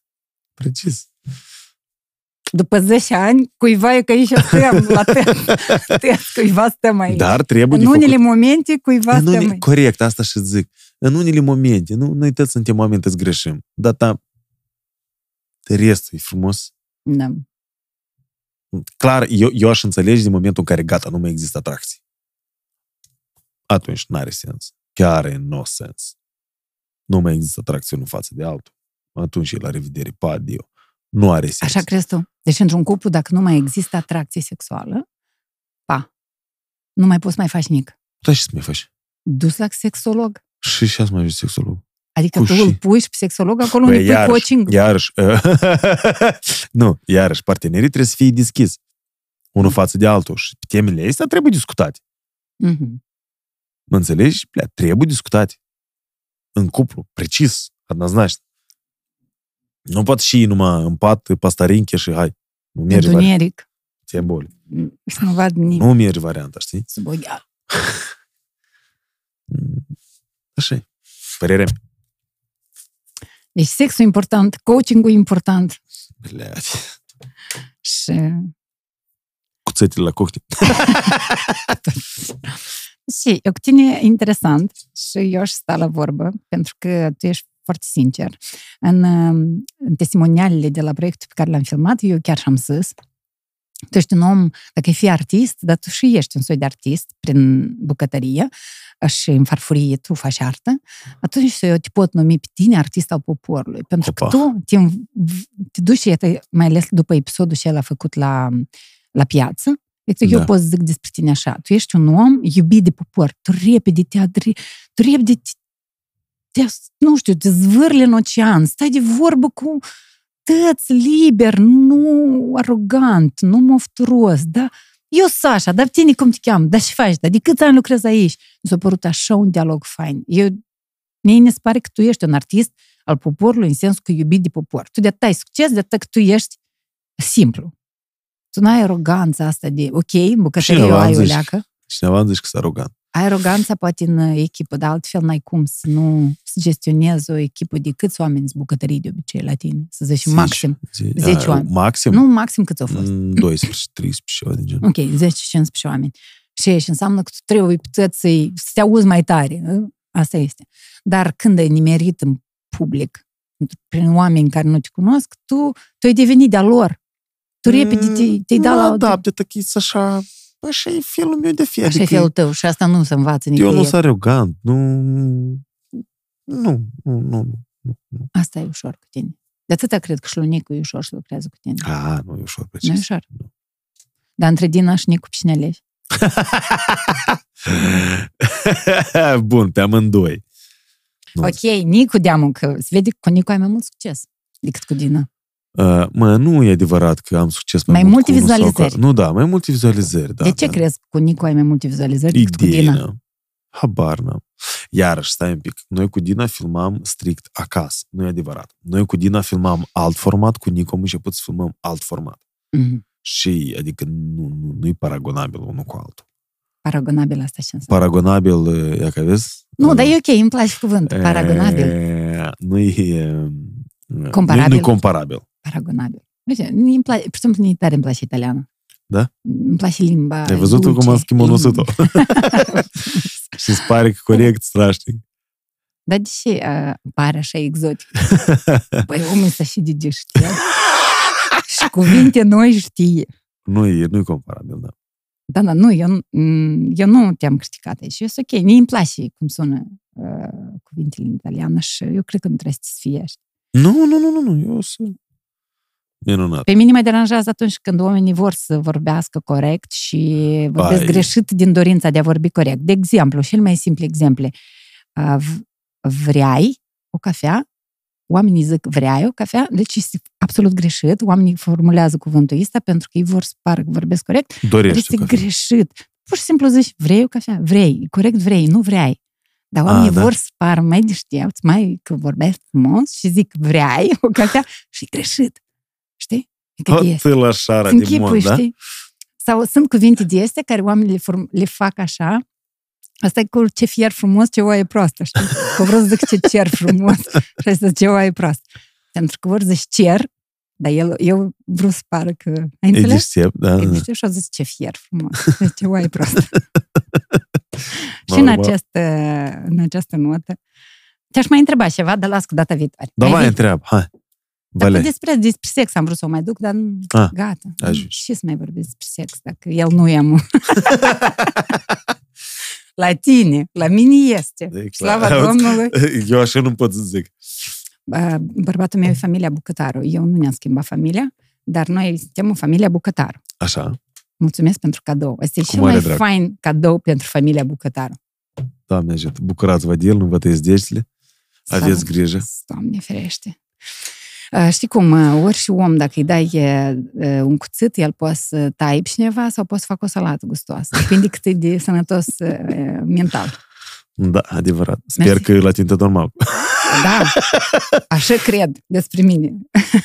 Speaker 1: Precis
Speaker 2: după 10 ani, cuiva e că aici stăm la test, cuiva stăm aici.
Speaker 1: Dar trebuie
Speaker 2: În unele făcut... momente, cuiva în stăm aici.
Speaker 1: Corect, asta și zic. În unele momente, nu, noi toți suntem momente să greșim, dar ta, restul e frumos.
Speaker 2: Da.
Speaker 1: Clar, eu, eu aș înțelege din momentul în care gata, nu mai există atracții. Atunci n-are sens. Chiar e no sens. Nu mai există atracțiune față de altul. Atunci e la revedere, pa, adio. Nu are sens.
Speaker 2: Așa crezi tu? Deci într-un cuplu, dacă nu mai există atracție sexuală, pa, nu mai poți mai faci nimic.
Speaker 1: Da, și să mai faci?
Speaker 2: Dus la sexolog.
Speaker 1: Și și mai ajungi sexolog.
Speaker 2: Adică Cu tu și... îl pui și pe sexolog acolo unde pui coaching.
Speaker 1: Iarăși, nu, iarăși, partenerii trebuie să fie deschis. Unul mm. față de altul. Și temele astea trebuie discutate.
Speaker 2: Mm-hmm.
Speaker 1: Mă înțelegi? Plea, trebuie discutate. În cuplu, precis, однозначно. Nu pot și numai în pat, pastarinche și hai. Nu merge
Speaker 2: Întuneric.
Speaker 1: Ți-e boli.
Speaker 2: Și nu vad nimic.
Speaker 1: Nu merge varianta, știi?
Speaker 2: Subogheal.
Speaker 1: Așa e. Părere mea.
Speaker 2: Deci sexul e important, coaching-ul e important.
Speaker 1: Bleați.
Speaker 2: Și...
Speaker 1: Cuțetele la cocktail.
Speaker 2: și eu cu tine interesant și eu aș sta la vorbă, pentru că tu ești foarte sincer. În, în testimonialele de la proiectul pe care l-am filmat, eu chiar și-am zis, tu ești un om, dacă e fi artist, dar tu și ești un soi de artist prin bucătărie și în farfurie tu faci artă, atunci eu te pot numi pe tine artist al poporului. Pentru Opa. că tu te, te duci, mai ales după episodul ce el a făcut la, la piață, Deci da. eu pot să zic despre tine așa. Tu ești un om iubit de popor. Tu repede te adri, tu repede te, te, nu știu, te zvârli în ocean, stai de vorbă cu tăți liber, nu arogant, nu mofturos, da? Eu, Sasha, dar tine cum te cheamă? Dar ce faci? Dar de câți ani lucrezi aici? Mi s-a părut așa un dialog fain. Eu, mie ne pare că tu ești un artist al poporului în sensul că iubit de popor. Tu de-atât ai succes, de atât că tu ești simplu. Tu n-ai aroganța asta de, ok, bucătărie ai o leacă.
Speaker 1: Cineva îmi zice că sunt arogant
Speaker 2: ai aroganța poate în echipă, dar altfel n-ai cum să nu să gestionezi o echipă de câți oameni sunt bucătării de obicei la tine? Să zici zici, maxim 10 oameni.
Speaker 1: Maxim?
Speaker 2: Nu, maxim câți au fost?
Speaker 1: 12, 13, ceva de genul.
Speaker 2: Ok, 10-15 oameni. Și aici înseamnă că tu trebuie pe să, să te auzi mai tare. Ă? Asta este. Dar când ai nimerit în public, prin oameni care nu te cunosc, tu, tu ai devenit de-a lor. Tu repede te, te-ai dat la...
Speaker 1: Da, de tăchiți așa așa e felul meu de fi.
Speaker 2: Așa adică e felul tău și asta nu se învață nicăieri.
Speaker 1: Eu nu sunt arogant, nu... Nu, nu, nu, nu. nu.
Speaker 2: Asta e ușor cu tine. De atâta cred că Șlunicu e ușor să lucrează cu tine.
Speaker 1: A, nu e ușor, precis.
Speaker 2: Nu e ușor. Dar între Dina și Nicu pe cine alegi?
Speaker 1: Bun, pe amândoi.
Speaker 2: Nu. Ok, Nicu deamă, că se vede că cu Nicu ai mai mult succes decât cu Dina.
Speaker 1: Uh, mă, nu e adevărat că am succes mai,
Speaker 2: mai
Speaker 1: mult
Speaker 2: multe
Speaker 1: cu unul sau
Speaker 2: vizualizări.
Speaker 1: Cu... Nu, da, mai multe vizualizări. Da,
Speaker 2: de ce
Speaker 1: da.
Speaker 2: crezi că cu Nicu ai mai multe vizualizări decât cu
Speaker 1: Idee,
Speaker 2: Dina?
Speaker 1: da. Habar n-am. Iarăși, stai un pic. Noi cu Dina filmam strict acasă. Nu e adevărat. Noi cu Dina filmam alt format, cu Nico am început să filmăm alt format.
Speaker 2: Mhm.
Speaker 1: Și, adică, nu, nu, nu e paragonabil unul cu altul.
Speaker 2: Paragonabil asta ce înseamnă?
Speaker 1: Paragonabil, ia că vezi?
Speaker 2: Nu, dar e ok, îmi place cuvântul. Paragonabil.
Speaker 1: E, Nu e...
Speaker 2: Comparabil.
Speaker 1: Nu e comparabil.
Speaker 2: Paragonabil. Uite, îmi place, pur și simplu, mie tare îmi place italiană.
Speaker 1: Da?
Speaker 2: Îmi place limba
Speaker 1: Ai văzut
Speaker 2: dulce,
Speaker 1: cum am schimonosit-o?
Speaker 2: limba-
Speaker 1: Și îți pare că corect, strașnic.
Speaker 2: Dar de ce uh, pare așa exotic? Păi omul să și de știe. și cuvinte noi știe.
Speaker 1: Nu e, nu e comparabil, da.
Speaker 2: Da, da, nu, eu, mm, eu nu te-am criticat aici. Eu sunt ok, mie îmi place cum sună uh, cuvintele în italiană și eu cred că nu trebuie să fie așa.
Speaker 1: Nu, nu, nu, nu, nu, eu sunt minunat.
Speaker 2: Pe mine mă deranjează atunci când oamenii vor să vorbească corect și vorbesc
Speaker 1: Ai.
Speaker 2: greșit din dorința de a vorbi corect. De exemplu, cel mai simplu exemple. Uh, v- Vreai o cafea? Oamenii zic vreai o cafea? Deci este absolut greșit. Oamenii formulează cuvântul ăsta pentru că ei vor să pară că vorbesc corect.
Speaker 1: Dorești
Speaker 2: Este
Speaker 1: o cafea.
Speaker 2: greșit. Pur și simplu zici, vrei o cafea? Vrei. Corect vrei, nu vrei. Dar oamenii
Speaker 1: da.
Speaker 2: vor să pară mai deștepți, mai că vorbesc frumos și zic, vrei o cafea? Și e greșit. Știi? Adică de
Speaker 1: Tot la șara
Speaker 2: sunt
Speaker 1: de
Speaker 2: chipuri,
Speaker 1: mod, da?
Speaker 2: știi? Sau sunt cuvinte de astea care oamenii le, form- le fac așa. Asta e cu ce fier frumos, ce oaie proastă, știi? Că vreau să zic ce cer frumos și asta ce oaie proastă. Pentru că vor să zici cer, dar el, eu vreau să pară că... Ai
Speaker 1: E
Speaker 2: înțeles?
Speaker 1: deștept, da.
Speaker 2: E
Speaker 1: da.
Speaker 2: deștept și o zis ce fier frumos, ce oaie proastă. și
Speaker 1: Mă,
Speaker 2: în
Speaker 1: mă.
Speaker 2: această, în această notă te-aș mai întreba ceva, dar las cu data viitoare.
Speaker 1: Da,
Speaker 2: Mai
Speaker 1: mai
Speaker 2: vii?
Speaker 1: întreab, hai.
Speaker 2: Dar
Speaker 1: Vale.
Speaker 2: despre, despre sex am vrut să o mai duc, dar nu-
Speaker 1: Ah,
Speaker 2: gata.
Speaker 1: ajungi.
Speaker 2: Ce să mai vorbesc despre sex, dacă el nu e am. la tine, la mine este.
Speaker 1: E clar.
Speaker 2: Slava Domnului.
Speaker 1: Eu așa nu pot să zic.
Speaker 2: Bă, Bărbatul meu e familia Bucătaru. Eu nu ne-am schimbat familia, dar noi suntem o familia Bucătaru.
Speaker 1: Așa.
Speaker 2: Mulțumesc pentru cadou. Este
Speaker 1: Cu
Speaker 2: cel
Speaker 1: mare
Speaker 2: mai
Speaker 1: drag.
Speaker 2: fain cadou pentru familia Bucătaru.
Speaker 1: Doamne ajută. Bucurați-vă de el, nu vă tăiți degetele. Aveți
Speaker 2: Slavă-
Speaker 1: grijă.
Speaker 2: Doamne ferește. Uh, Știi cum, uh, ori și om, dacă îi dai uh, uh, un cuțit, el poate să tai pe cineva sau poate să facă o salată gustoasă. Depinde cât e de sănătos uh, mental.
Speaker 1: Da, adevărat. Sper
Speaker 2: Mersi.
Speaker 1: că e la tinte normal.
Speaker 2: Da, așa cred despre mine.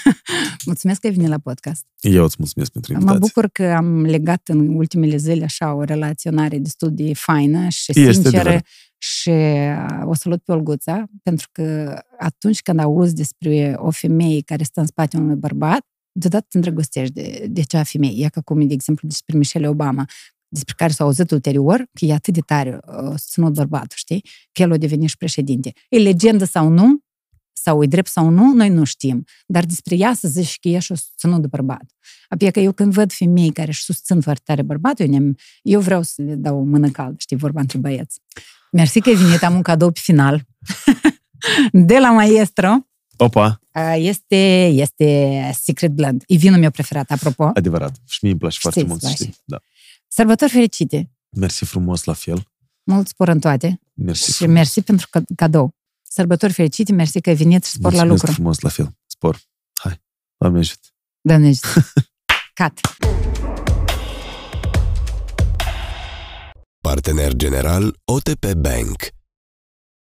Speaker 2: Mulțumesc că ai venit la podcast.
Speaker 1: Eu îți mulțumesc pentru
Speaker 2: Mă
Speaker 1: invitație.
Speaker 2: bucur că am legat în ultimele zile așa o relaționare destul de faină și
Speaker 1: Este
Speaker 2: sinceră
Speaker 1: adevărat.
Speaker 2: Și uh, o salut pe Olguța, pentru că atunci când auzi despre o femeie care stă în spatele unui bărbat, deodată te îndrăgostești de, de acea femeie. Ia ca cum, de exemplu, despre Michelle Obama, despre care s-a auzit ulterior că e atât de tare uh, susținut bărbatul, știi? Că el o devenit și președinte. E legendă sau nu, sau e drept sau nu, noi nu știm. Dar despre ea să zici că e și o susținut de bărbat. Apoi că eu când văd femei care își susțin foarte tare bărbatul, eu, ne- eu vreau să le dau o mână caldă, știi, vorba între băieți. Mersi că ai venit, am un cadou pe final. De la maestro,
Speaker 1: Opa,
Speaker 2: uh, este, este Secret Blend. E vinul meu preferat, apropo.
Speaker 1: adevărat. Și mie îmi place foarte
Speaker 2: Știți,
Speaker 1: mult, să
Speaker 2: place.
Speaker 1: știți. Da.
Speaker 2: Sărbători fericite!
Speaker 1: Mersi frumos la fel.
Speaker 2: Mult spor în toate
Speaker 1: Mersi
Speaker 2: și
Speaker 1: frumos.
Speaker 2: mersi pentru ca- cadou. Sărbători fericite, mersi că ai venit și spor la
Speaker 1: Mulțumesc
Speaker 2: lucru.
Speaker 1: frumos la fel. Spor. Hai. Doamne ajută.
Speaker 2: Doamne ajută. Cat.
Speaker 3: Partener general OTP Bank